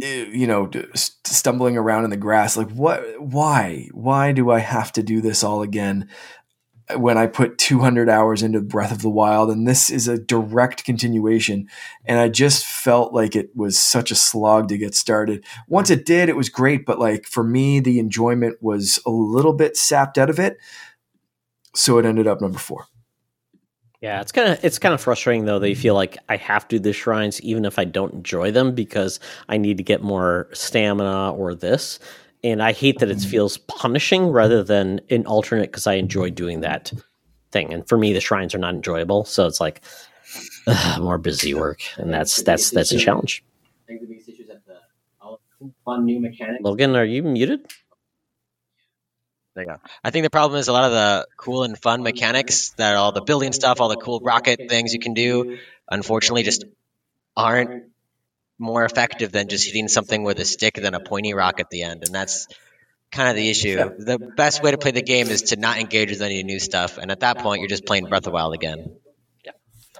eh, you know stumbling around in the grass like what why why do i have to do this all again when i put 200 hours into breath of the wild and this is a direct continuation and i just felt like it was such a slog to get started once it did it was great but like for me the enjoyment was a little bit sapped out of it so it ended up number 4 yeah, it's kind of it's kind of frustrating though. that you feel like I have to do the shrines even if I don't enjoy them because I need to get more stamina or this. And I hate that it feels punishing rather than an alternate because I enjoy doing that thing. And for me, the shrines are not enjoyable, so it's like ugh, more busy work, and that's that's that's a challenge. Logan, are you muted? There you go. I think the problem is a lot of the cool and fun mechanics that all the building stuff, all the cool rocket things you can do, unfortunately, just aren't more effective than just hitting something with a stick than a pointy rock at the end. And that's kind of the issue. The best way to play the game is to not engage with any new stuff. And at that point, you're just playing Breath of the Wild again.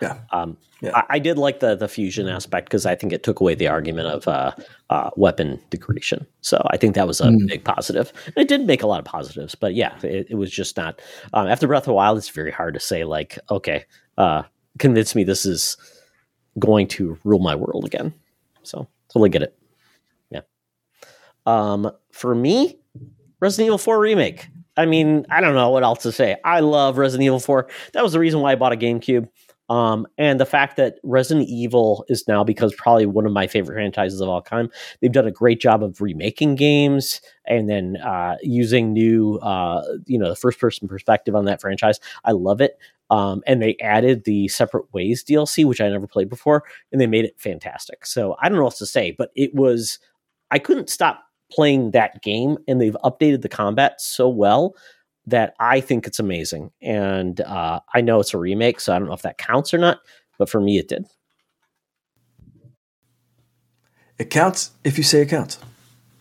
Yeah. Um, yeah. I, I, did like the the fusion aspect because I think it took away the argument of uh, uh, weapon degradation. So I think that was a mm. big positive. And it did make a lot of positives, but yeah, it, it was just not. Um, after Breath of the Wild, it's very hard to say like, okay, uh, convince me this is going to rule my world again. So totally get it. Yeah. Um, for me, Resident Evil 4 remake. I mean, I don't know what else to say. I love Resident Evil 4. That was the reason why I bought a GameCube. Um, and the fact that Resident Evil is now because probably one of my favorite franchises of all time. They've done a great job of remaking games and then uh, using new, uh, you know, the first person perspective on that franchise. I love it. Um, and they added the separate ways DLC, which I never played before, and they made it fantastic. So I don't know what else to say, but it was I couldn't stop playing that game, and they've updated the combat so well that I think it's amazing. And uh, I know it's a remake, so I don't know if that counts or not, but for me, it did. It counts if you say it counts.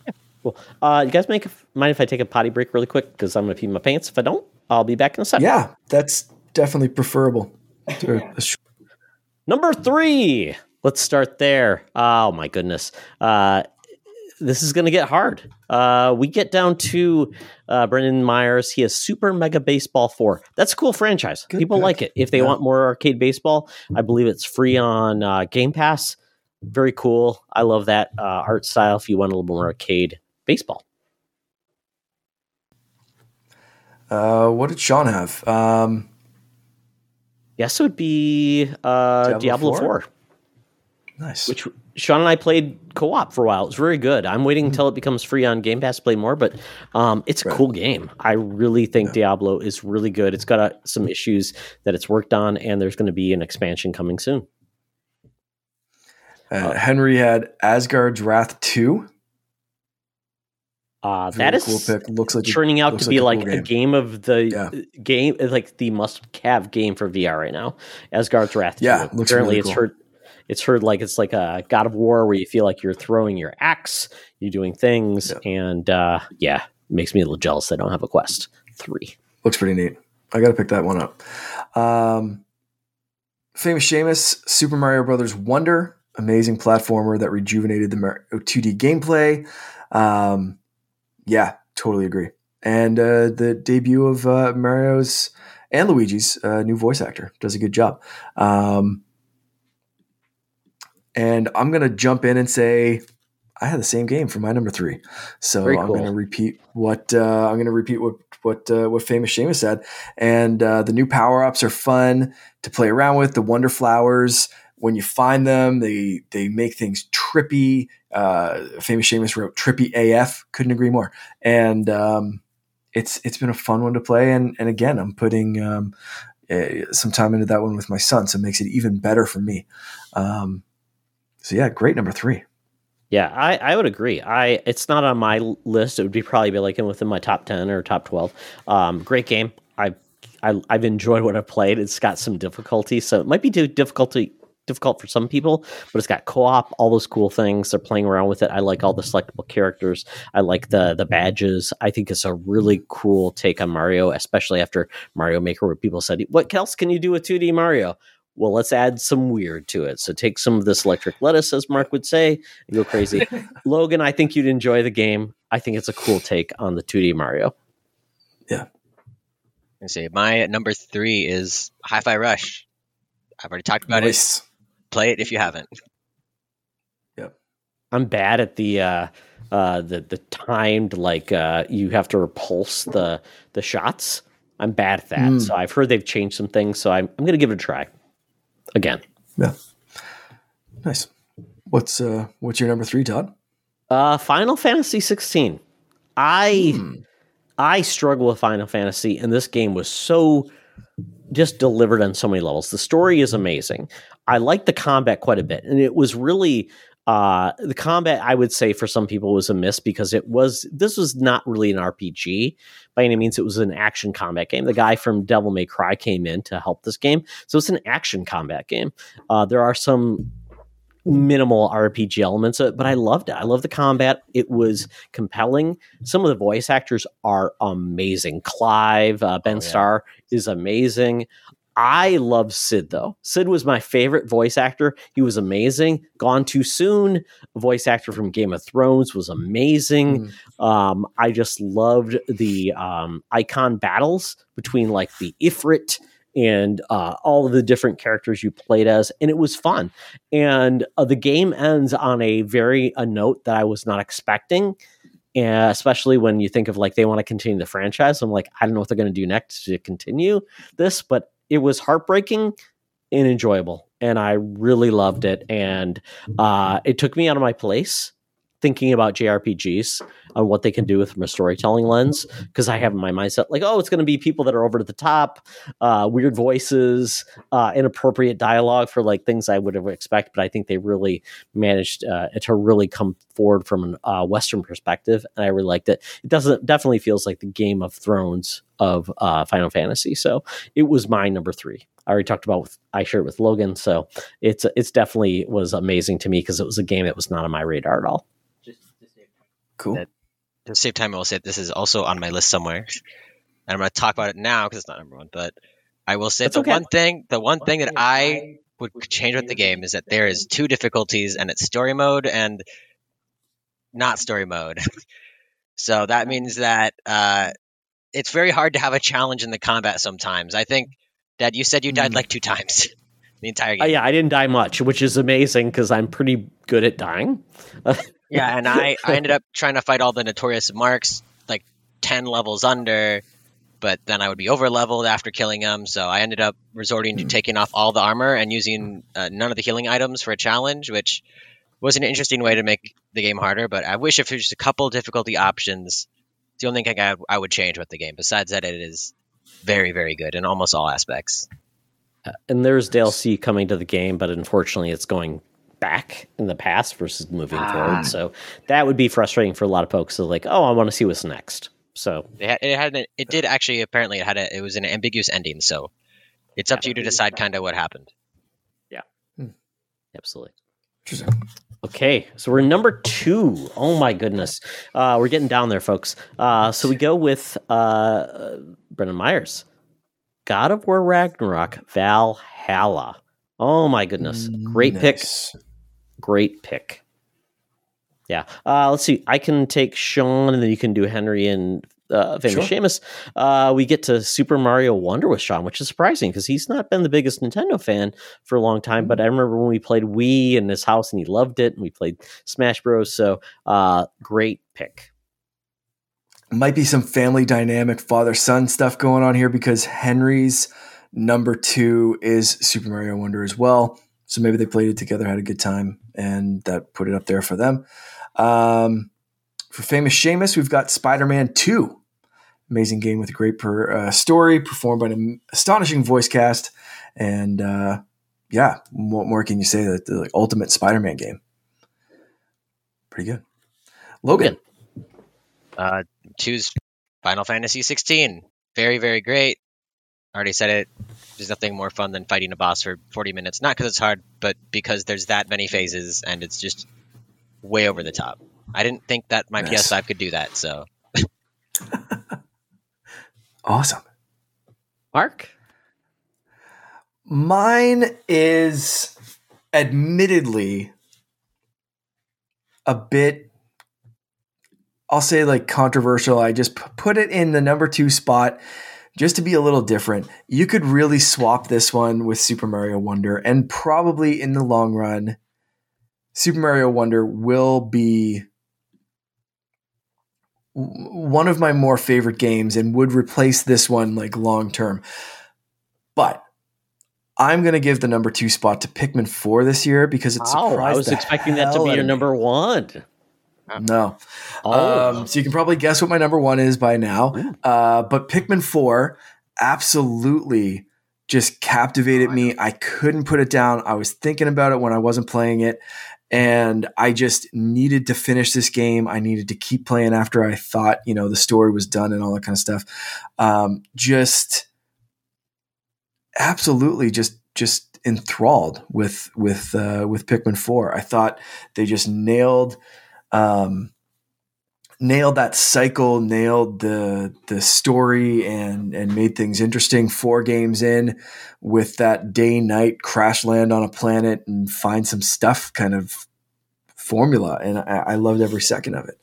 Yeah, cool. Uh, you guys make mind if I take a potty break really quick because I'm going to pee my pants. If I don't, I'll be back in a second. Yeah, that's definitely preferable. Number three. Let's start there. Oh my goodness. Uh, this is going to get hard. Uh, we get down to uh, Brendan Myers. He has Super Mega Baseball 4. That's a cool franchise. Good People pick. like it. If they yeah. want more arcade baseball, I believe it's free on uh, Game Pass. Very cool. I love that uh, art style if you want a little more arcade baseball. Uh, what did Sean have? Um, yes, it would be uh, Diablo, Diablo 4? 4. Nice. Which Sean and I played co-op for a while. It's very good. I'm waiting until it becomes free on Game Pass to play more, but um, it's a right. cool game. I really think yeah. Diablo is really good. It's got uh, some issues that it's worked on, and there's going to be an expansion coming soon. Uh, uh, Henry had Asgard's Wrath two. Uh, that is cool pick. Looks like turning out to be like, a, cool game. a game of the yeah. game, like the must-have game for VR right now. Asgard's Wrath. Yeah, apparently really it's heard It's heard like it's like a God of War where you feel like you're throwing your axe, you're doing things, yeah. and uh, yeah, makes me a little jealous. I don't have a Quest three. Looks pretty neat. I got to pick that one up. Um, famous Seamus, Super Mario Brothers Wonder, amazing platformer that rejuvenated the 2D gameplay. Um, yeah, totally agree. And uh, the debut of uh, Mario's and Luigi's uh, new voice actor does a good job. Um, and I'm gonna jump in and say I had the same game for my number three, so I'm gonna repeat what uh, I'm gonna repeat what what uh, what famous Seamus said. And uh, the new power ups are fun to play around with. The Wonder Flowers, when you find them, they they make things trippy. Uh, famous Seamus wrote "trippy AF." Couldn't agree more. And um, it's it's been a fun one to play. And and again, I'm putting um, uh, some time into that one with my son, so it makes it even better for me. Um, so yeah, great number three. Yeah, I, I would agree. I it's not on my list. It would be probably be like in within my top ten or top twelve. Um, great game. I, I I've enjoyed what I've played. It's got some difficulty, so it might be too difficulty difficult for some people, but it's got co-op, all those cool things. They're playing around with it. I like all the selectable characters. I like the the badges. I think it's a really cool take on Mario, especially after Mario Maker, where people said, "What else can you do with 2D Mario?" well, let's add some weird to it. So take some of this electric lettuce, as Mark would say, and go crazy. Logan, I think you'd enjoy the game. I think it's a cool take on the 2D Mario. Yeah. I say my number three is Hi-Fi Rush. I've already talked about nice. it. Play it if you haven't. Yep. I'm bad at the uh, uh, the the timed like uh, you have to repulse the the shots. I'm bad at that. Mm. So I've heard they've changed some things. So I'm I'm gonna give it a try again. Yeah. Nice. What's uh what's your number three, Todd? Uh Final Fantasy 16. I hmm. I struggle with Final Fantasy, and this game was so just delivered on so many levels. The story is amazing. I like the combat quite a bit, and it was really uh, the combat, I would say, for some people was a miss because it was this was not really an RPG by any means. It was an action combat game. The guy from Devil May Cry came in to help this game, so it's an action combat game. Uh, there are some minimal RPG elements, but I loved it. I love the combat. It was compelling. Some of the voice actors are amazing. Clive uh, Ben oh, yeah. Starr is amazing. I love Cid though. Cid was my favorite voice actor. He was amazing. Gone Too Soon, voice actor from Game of Thrones, was amazing. Mm. Um, I just loved the um, icon battles between like the Ifrit and uh, all of the different characters you played as, and it was fun. And uh, the game ends on a very a note that I was not expecting. And especially when you think of like they want to continue the franchise, I'm like, I don't know what they're going to do next to continue this, but it was heartbreaking and enjoyable and i really loved it and uh, it took me out of my place thinking about jrpgs and what they can do with from a storytelling lens because i have in my mindset like oh it's going to be people that are over to the top uh, weird voices uh, inappropriate dialogue for like things i would have expect but i think they really managed uh, to really come forward from a uh, western perspective and i really liked it it doesn't definitely feels like the game of thrones of uh, Final Fantasy. So it was my number three. I already talked about with, I shared with Logan. So it's it's definitely was amazing to me because it was a game that was not on my radar at all. Cool. That, to save time, I will say this is also on my list somewhere, and I'm going to talk about it now because it's not number one. But I will say That's the okay. one thing, the one, one thing that I would change with the game is that there is two difficulties, and it's story mode and not story mode. so that means that uh, it's very hard to have a challenge in the combat sometimes. I think, that you said you died mm. like two times the entire game. Uh, yeah, I didn't die much, which is amazing because I'm pretty good at dying. yeah, and I, I ended up trying to fight all the notorious marks like 10 levels under, but then I would be over leveled after killing them. So I ended up resorting to mm. taking off all the armor and using uh, none of the healing items for a challenge, which was an interesting way to make the game harder. But I wish if there's just a couple difficulty options the only thing I, I would change with the game. Besides that, it is very, very good in almost all aspects. Uh, and there's DLC coming to the game, but unfortunately, it's going back in the past versus moving ah. forward. So that would be frustrating for a lot of folks. So like, oh, I want to see what's next. So it had, it had an, it did actually apparently it had a, it was an ambiguous ending. So it's up to you to decide kind of what happened. Yeah. Hmm. Absolutely. Okay, so we're number two. Oh my goodness, uh, we're getting down there, folks. Uh, so we go with uh, Brendan Myers, God of War Ragnarok Valhalla. Oh my goodness, great nice. pick, great pick. Yeah, uh, let's see. I can take Sean, and then you can do Henry and uh, famous sure. Seamus, uh, we get to Super Mario Wonder with Sean, which is surprising because he's not been the biggest Nintendo fan for a long time. But I remember when we played Wii in his house and he loved it, and we played Smash Bros. So uh, great pick. Might be some family dynamic father son stuff going on here because Henry's number two is Super Mario Wonder as well. So maybe they played it together, had a good time, and that put it up there for them. Um, for famous Seamus, we've got Spider Man 2. Amazing game with a great per, uh, story, performed by an astonishing voice cast. And uh, yeah, what more can you say? That the like, ultimate Spider Man game. Pretty good. Logan. Uh, choose Final Fantasy 16. Very, very great. Already said it. There's nothing more fun than fighting a boss for 40 minutes. Not because it's hard, but because there's that many phases and it's just way over the top. I didn't think that my yes. PS5 could do that. So awesome, Mark. Mine is admittedly a bit I'll say like controversial. I just put it in the number 2 spot just to be a little different. You could really swap this one with Super Mario Wonder and probably in the long run Super Mario Wonder will be one of my more favorite games and would replace this one like long term. But I'm going to give the number two spot to Pikmin 4 this year because it's oh, I was expecting that to be your number one. No. Oh. Um, so you can probably guess what my number one is by now. Uh, but Pikmin 4 absolutely just captivated me. I couldn't put it down. I was thinking about it when I wasn't playing it and I just needed to finish this game. I needed to keep playing after I thought, you know, the story was done and all that kind of stuff. Um, just absolutely, just just enthralled with with uh, with Pikmin Four. I thought they just nailed. Um, nailed that cycle, nailed the the story, and and made things interesting. Four games in, with that day night crash land on a planet and find some stuff kind of formula, and I, I loved every second of it.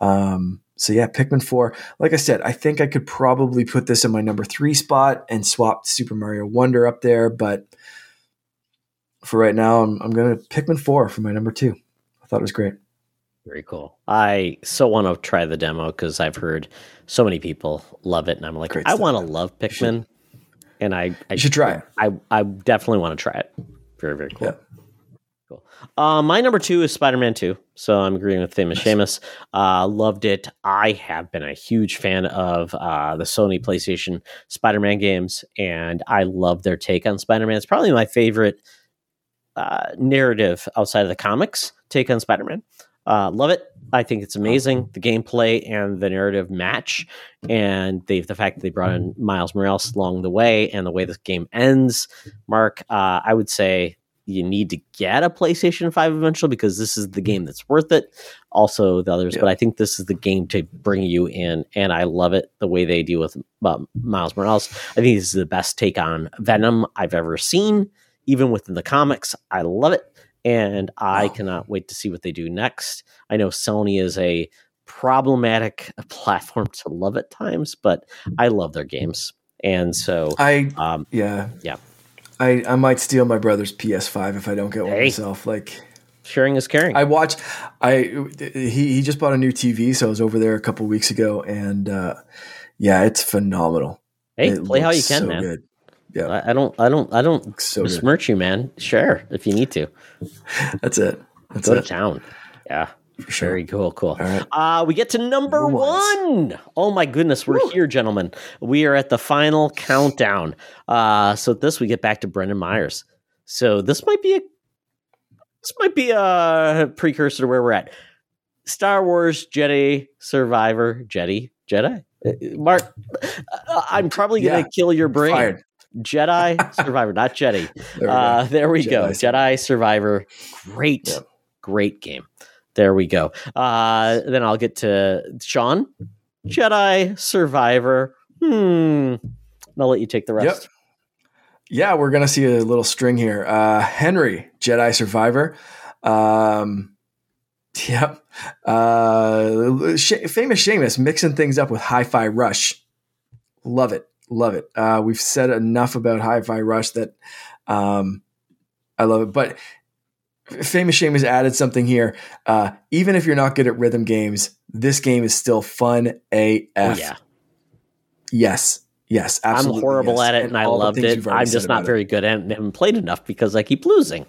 Um, so yeah, Pikmin four. Like I said, I think I could probably put this in my number three spot and swap Super Mario Wonder up there, but for right now, I'm, I'm going to Pikmin four for my number two. I thought it was great. Very cool. I so want to try the demo because I've heard so many people love it, and I'm like, Great I want to love Pikmin, and I, I should try it. I I definitely want to try it. Very very cool. Yeah. Cool. Uh, my number two is Spider Man Two, so I'm agreeing with famous Seamus. Uh, loved it. I have been a huge fan of uh, the Sony PlayStation Spider Man games, and I love their take on Spider Man. It's probably my favorite uh, narrative outside of the comics take on Spider Man. Uh, love it. I think it's amazing. The gameplay and the narrative match, and they the fact that they brought in Miles Morales along the way, and the way this game ends. Mark, uh, I would say you need to get a PlayStation Five eventually because this is the game that's worth it. Also, the others, yeah. but I think this is the game to bring you in, and I love it the way they deal with uh, Miles Morales. I think this is the best take on Venom I've ever seen, even within the comics. I love it and I wow. cannot wait to see what they do next. I know Sony is a problematic platform to love at times, but I love their games, and so I um, yeah yeah I I might steal my brother's PS5 if I don't get one hey, myself. Like sharing is caring. I watched. I he he just bought a new TV, so I was over there a couple weeks ago, and uh, yeah, it's phenomenal. Hey, it play how you can, so man. Good. Yeah. I, I, don't I don't I don't so besmirch you, man. Share if you need to. That's it. That's Go it. to town. Yeah. Sure. Very cool, cool. Right. Uh, we get to number one. Oh my goodness, we're Woo. here, gentlemen. We are at the final countdown. Uh, so this we get back to Brendan Myers. So this might be a this might be a precursor to where we're at. Star Wars Jedi Survivor Jedi Jedi. Uh, Mark, uh, I'm probably gonna yeah. kill your brain. Fired. Jedi Survivor, not Jetty. There we uh, go, there we Jedi, go. Jedi Survivor. Great, yep. great game. There we go. Uh, then I'll get to Sean. Jedi Survivor. Hmm. I'll let you take the rest. Yep. Yeah, we're gonna see a little string here. Uh, Henry, Jedi Survivor. Um, yep. Uh, Sh- famous Seamus mixing things up with Hi-Fi Rush. Love it, love it. Uh, we've said enough about Hi-Fi Rush that um, I love it. But famous Shame has added something here. Uh, even if you're not good at rhythm games, this game is still fun AF. Oh, yeah. Yes. Yes, absolutely. I'm horrible yes. at it, and, and I loved it. I'm just not very good at it and haven't played enough because I keep losing.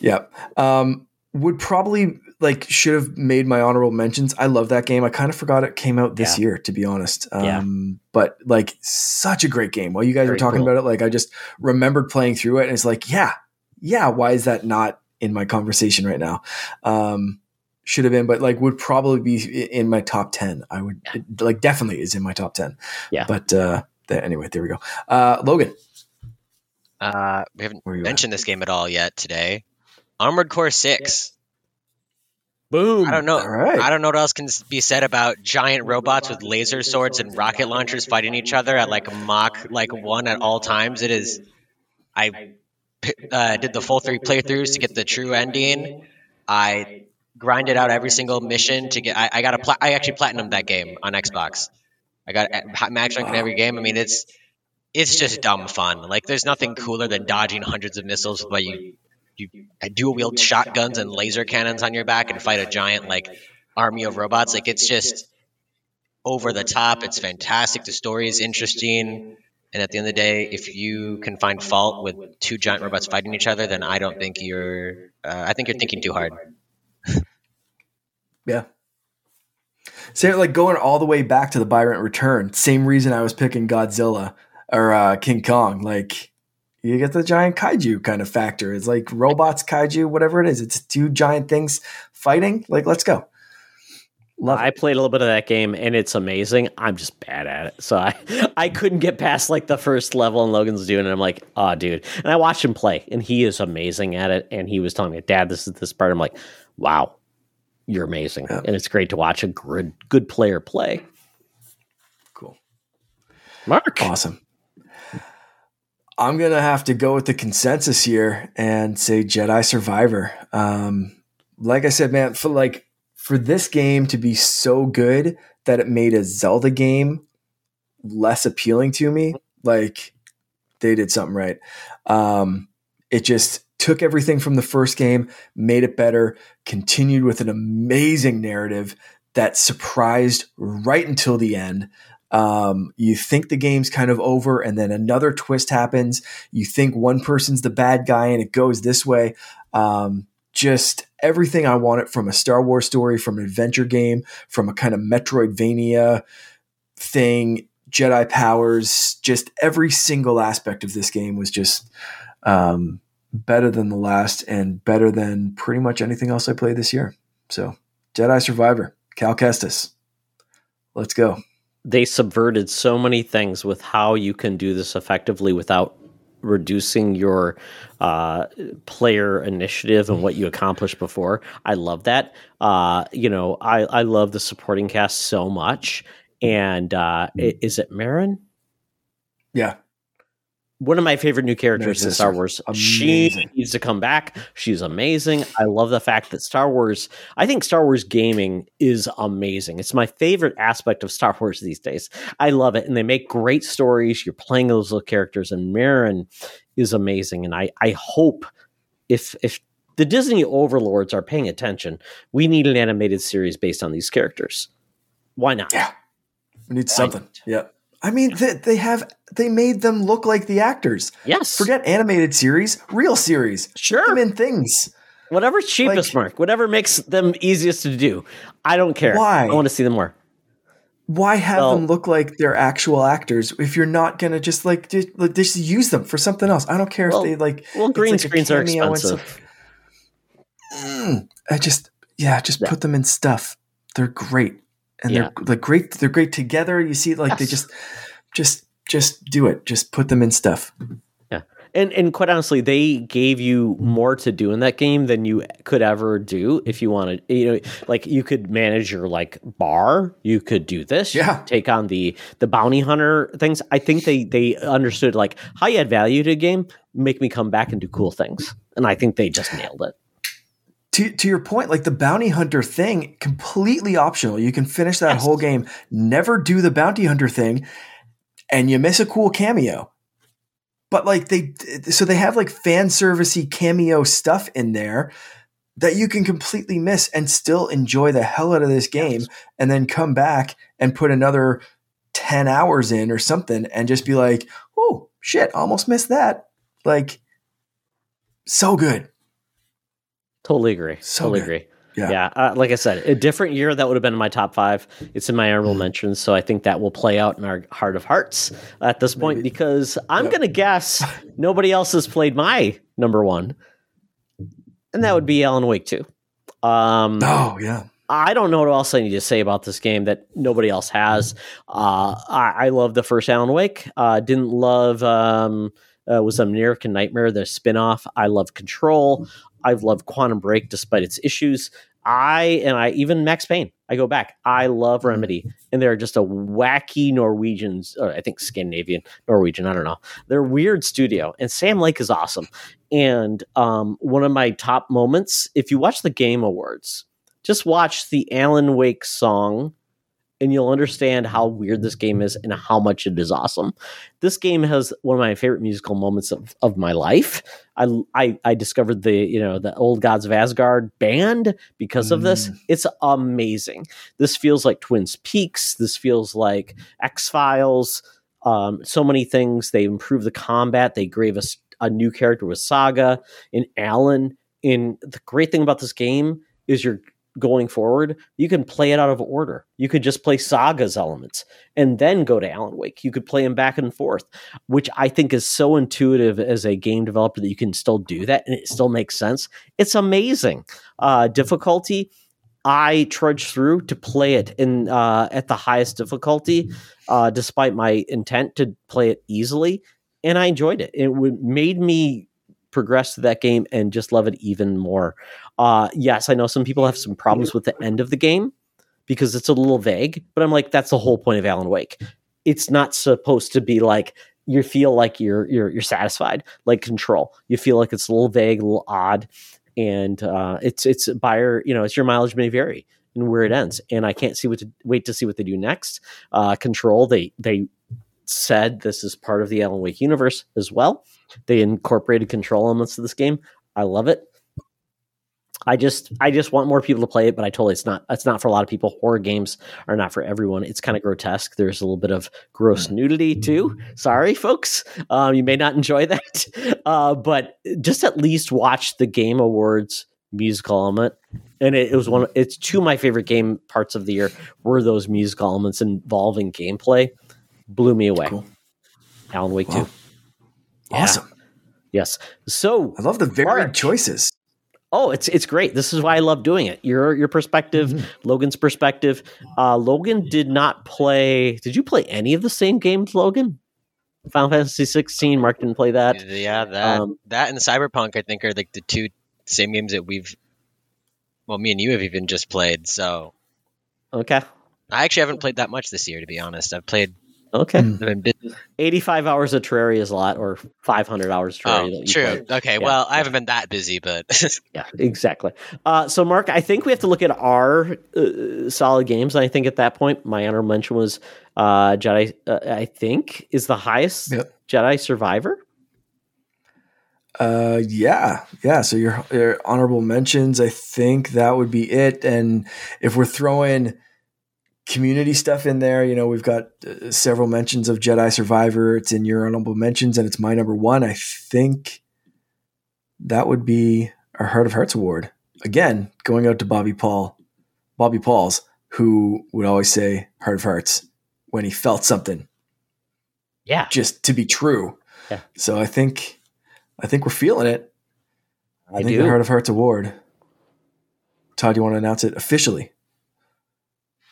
Yeah, um, would probably like should have made my honorable mentions. I love that game. I kind of forgot it came out this yeah. year, to be honest. Um, yeah. But like, such a great game. While you guys very were talking cool. about it, like I just remembered playing through it, and it's like, yeah, yeah. Why is that not in my conversation right now? Um, should have been, but like would probably be in my top 10. I would yeah. like definitely is in my top 10. Yeah. But uh anyway, there we go. Uh Logan. Uh we haven't mentioned at? this game at all yet today. Armored Core 6. Boom. I don't know. I don't know what else can be said about giant robots with laser swords and rocket launchers fighting each other at like Mach like 1 at all times. It is I uh, did the full three playthroughs to get the true ending. I grinded out every single mission to get. I, I got a. Pla- I actually platinumed that game on Xbox. I got max rank in every game. I mean, it's it's just dumb fun. Like, there's nothing cooler than dodging hundreds of missiles while you you dual wield shotguns and laser cannons on your back and fight a giant like army of robots. Like, it's just over the top. It's fantastic. The story is interesting. And at the end of the day, if you can find fault with two giant robots fighting each other, then I don't think you're. Uh, I think you're thinking too hard. Yeah. Same like going all the way back to the Buy Rent Return. Same reason I was picking Godzilla or uh, King Kong. Like you get the giant kaiju kind of factor. It's like robots, kaiju, whatever it is. It's two giant things fighting. Like let's go. Love I played a little bit of that game and it's amazing. I'm just bad at it. So I I couldn't get past like the first level and Logan's doing it. I'm like, oh dude. And I watched him play and he is amazing at it. And he was telling me, Dad, this is this part. I'm like, wow, you're amazing, yeah. and it's great to watch a good good player play. Cool, Mark, awesome. I'm gonna have to go with the consensus here and say Jedi Survivor. Um, like I said, man, for like for this game to be so good that it made a Zelda game less appealing to me, like they did something right. Um, it just took everything from the first game, made it better, continued with an amazing narrative that surprised right until the end. Um, you think the game's kind of over, and then another twist happens. You think one person's the bad guy, and it goes this way. Um, just everything I wanted from a Star Wars story, from an adventure game, from a kind of Metroidvania thing, Jedi powers, just every single aspect of this game was just um, better than the last and better than pretty much anything else I played this year. So, Jedi Survivor, Cal Kestis. Let's go. They subverted so many things with how you can do this effectively without reducing your uh, player initiative and what you accomplished before. I love that. Uh, you know, I, I love the supporting cast so much. And uh, is it Merrin? Yeah one of my favorite new characters in Star Wars. Amazing. She needs to come back. She's amazing. I love the fact that Star Wars, I think Star Wars gaming is amazing. It's my favorite aspect of Star Wars these days. I love it. And they make great stories. You're playing those little characters, and Merrin is amazing. And I, I hope if if the Disney overlords are paying attention, we need an animated series based on these characters. Why not? Yeah. We need something. Not? Yeah. I mean, they, they have they made them look like the actors. Yes. Forget animated series, real series. Sure. Put them in things. Whatever's cheapest, like, Mark. Whatever makes them easiest to do. I don't care. Why? I want to see them more. Why have them look like they're actual actors if you're not gonna just like just, just use them for something else? I don't care well, if they like. Well, green like screens are expensive. Mm, I just yeah, just yeah. put them in stuff. They're great and yeah. they're like great. They're great together. You see, like yes. they just, just just do it. Just put them in stuff. Yeah. And and quite honestly, they gave you more to do in that game than you could ever do if you wanted. You know, like you could manage your like bar, you could do this, Yeah. take on the the bounty hunter things. I think they they understood like how you add value to a game, make me come back and do cool things. And I think they just nailed it. To, to your point, like the bounty hunter thing, completely optional. You can finish that Yes. whole game, never do the bounty hunter thing, and you miss a cool cameo. But like they, so they have like fan servicey cameo stuff in there that you can completely miss and still enjoy the hell out of this game, Yes. and then come back and put another ten hours in or something, and just be like, "Oh shit, almost missed that!" Like, so good. Totally agree. So totally good. agree. Yeah. Yeah. Uh, like I said, a different year that would have been in my top five. It's in my honorable mentions, so I think that will play out in our heart of hearts at this point Maybe. because I'm Yep. going to guess nobody else has played my number one, and that would be Alan Wake two. Um, Oh yeah. I don't know what else I need to say about this game that nobody else has. Uh, I, I love the first Alan Wake. Uh, didn't love um, uh, was American Nightmare the spinoff. I love Control. I've loved Quantum Break despite its issues. I and I even Max Payne. I go back. I love Remedy, and they're just a wacky Norwegians. Or I think Scandinavian Norwegian. I don't know. They're a weird studio, and Sam Lake is awesome. And um, one of my top moments, if you watch the Game Awards, just watch the Alan Wake song and you'll understand how weird this game is and how much it is awesome. This game has one of my favorite musical moments of, of my life. I, I I discovered the you know the Old Gods of Asgard band because of this. Mm. It's amazing. This feels like Twin Peaks. This feels like X Files. Um, so many things. They improved the combat. They gave us a new character with Saga and Alan. And the great thing about this game is you're going forward, you can play it out of order. You could just play Saga's elements and then go to Alan Wake. You could play them back and forth, which I think is so intuitive as a game developer that you can still do that and it still makes sense. It's amazing. Uh, difficulty, I trudged through to play it in uh, at the highest difficulty, uh, despite my intent to play it easily, and I enjoyed it. It made me progress through that game and just love it even more. Uh, yes, I know some people have some problems with the end of the game because it's a little vague, but I'm like, that's the whole point of Alan Wake. It's not supposed to be like you feel like you're you're you're satisfied, like Control. You feel like it's a little vague, a little odd, and uh, it's it's a buyer. You know, it's your mileage may vary and where it ends. And I can't see what to wait to see what they do next. Uh, Control. They they said this is part of the Alan Wake universe as well. They incorporated control elements to this game. I love it. I just I just want more people to play it, but I totally it's not it's not for a lot of people. Horror games are not for everyone. It's kind of grotesque. There's a little bit of gross nudity too. Sorry, folks. Um, you may not enjoy that, uh, but just at least watch the Game Awards musical element. And it, it was one. It's two of my favorite game parts of the year were those musical elements involving gameplay. Blew me away. Cool. Alan Wake Wow. two. Yeah. Awesome. Yes. So I love the varied Mark. choices. Oh, it's it's great. This is why I love doing it. Your your perspective, Mm-hmm. Logan's perspective. Uh, Logan did not play. Did you play any of the same games, Logan? Final Fantasy 16. Mark didn't play that. Yeah, that Um, that and Cyberpunk, I think, are like the two same games that we've. Well, me and you have even just played. So Okay. I actually haven't played that much this year, to be honest. I've played. Okay. Mm. I've been busy. 85 hours of Terraria is a lot, or 500 hours of Terraria. Oh, that you true. played. Okay, Yeah, well, I haven't been that busy, but Yeah, exactly. Uh, so, Mark, I think we have to look at our uh, solid games. I think at that point, my honorable mention was uh, Jedi. Uh, I think is the highest Yep. Jedi Survivor. Uh, yeah, yeah. So your, your honorable mentions, I think that would be it. And if we're throwing community stuff in there, you know, we've got uh, several mentions of Jedi Survivor. It's in your honorable mentions, and it's my number one. I think that would be our Heart of Hearts award. Again, going out to Bobby Paul, Bobby Pauls, who would always say Heart of Hearts when he felt something Yeah, just to be true. Yeah. So I think I think we're feeling it. I, think do. the Heart of Hearts Award. Todd, you want to announce it officially?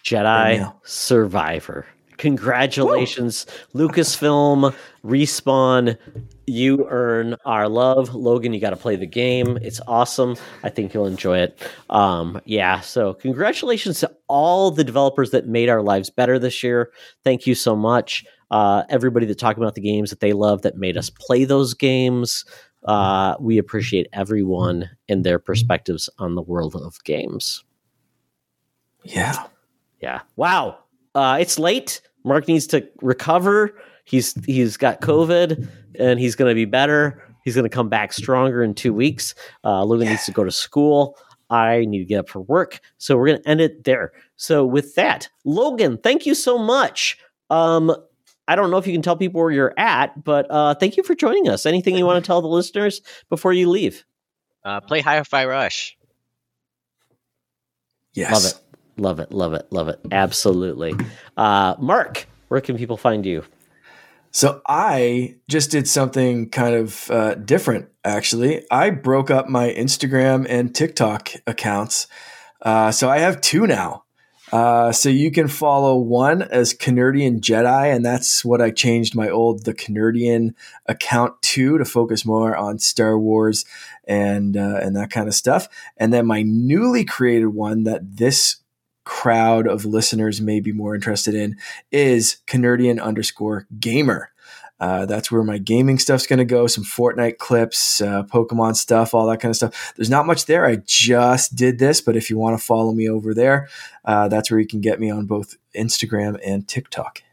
Jedi. Survivor. Congratulations, Whoa. Lucasfilm, Respawn. You earn our love. Logan, you got to play the game. It's awesome. I think you'll enjoy it. Um, yeah, so congratulations to all the developers that made our lives better this year. Thank you so much. Uh, everybody that talked about the games that they love that made us play those games. Uh, we appreciate everyone and their perspectives on the world of games. Yeah. Yeah. Wow. Uh, it's late. Mark needs to recover. He's he's got COVID and he's going to be better. He's going to come back stronger in two weeks. Uh, Logan yeah. needs to go to school. I need to get up for work. So we're going to end it there. So with that, Logan, thank you so much. Um, I don't know if you can tell people where you're at, but uh, thank you for joining us. Anything you want to tell the listeners before you leave? Uh, play Hi-Fi Rush. Yes. Love it. Love it, love it, love it. Absolutely. Uh, Mark, where can people find you? So I just did something kind of uh, different, actually. I broke up my Instagram and TikTok accounts. Uh, so I have two now. Uh, so you can follow one as CaNERDian Jedi, and that's what I changed my old the CaNERDian account to to focus more on Star Wars and uh, and that kind of stuff. And then my newly created one that this crowd of listeners may be more interested in is CaNERDian underscore gamer. Uh, that's where my gaming stuff's going to go. Some Fortnite clips, uh, Pokemon stuff, all that kind of stuff. There's not much there. I just did this, but if you want to follow me over there, uh, that's where you can get me on both Instagram and TikTok.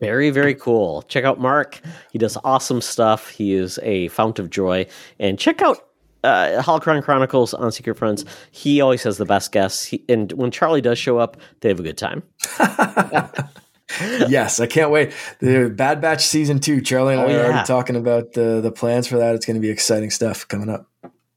Very, very cool. Check out Mark. He does awesome stuff. He is a fount of joy. And check out uh, Holocron Chronicles on Secret Friends, he always has the best guests. He, and when Charlie does show up, they have a good time. yes, I can't wait. The Bad Batch season two. Charlie and oh, I are already talking about the the plans for that. It's going to be exciting stuff coming up.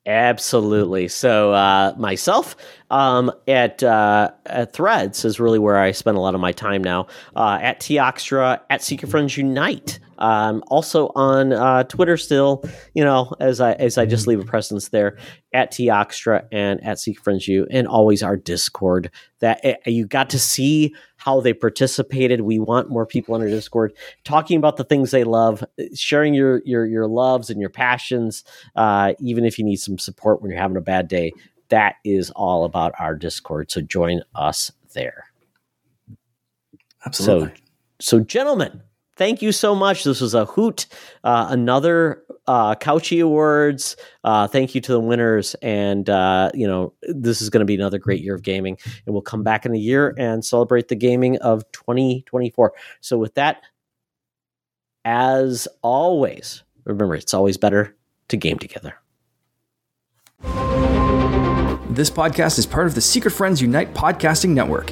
Absolutely. So uh, myself um, at uh, at Threads is really where I spend a lot of my time now. Uh, at Toxtra, at Secret Friends Unite. Um, also on uh, Twitter still, you know, as I as I just leave a presence there at Toxtra and at Seek Friends You, and always our Discord. That uh, you got to see how they participated. We want more people in our Discord talking about the things they love, sharing your your your loves and your passions. Uh, even if you need some support when you're having a bad day, that is all about our Discord. So join us there. Absolutely. So, so gentlemen thank you so much. This was a hoot. Uh, another uh, Couchy Awards. Uh, thank you to the winners. And, uh, you know, this is going to be another great year of gaming. And we'll come back in a year and celebrate the gaming of 2024. So, with that, as always, remember, it's always better to game together. This podcast is part of the Secret Friends Unite podcasting network.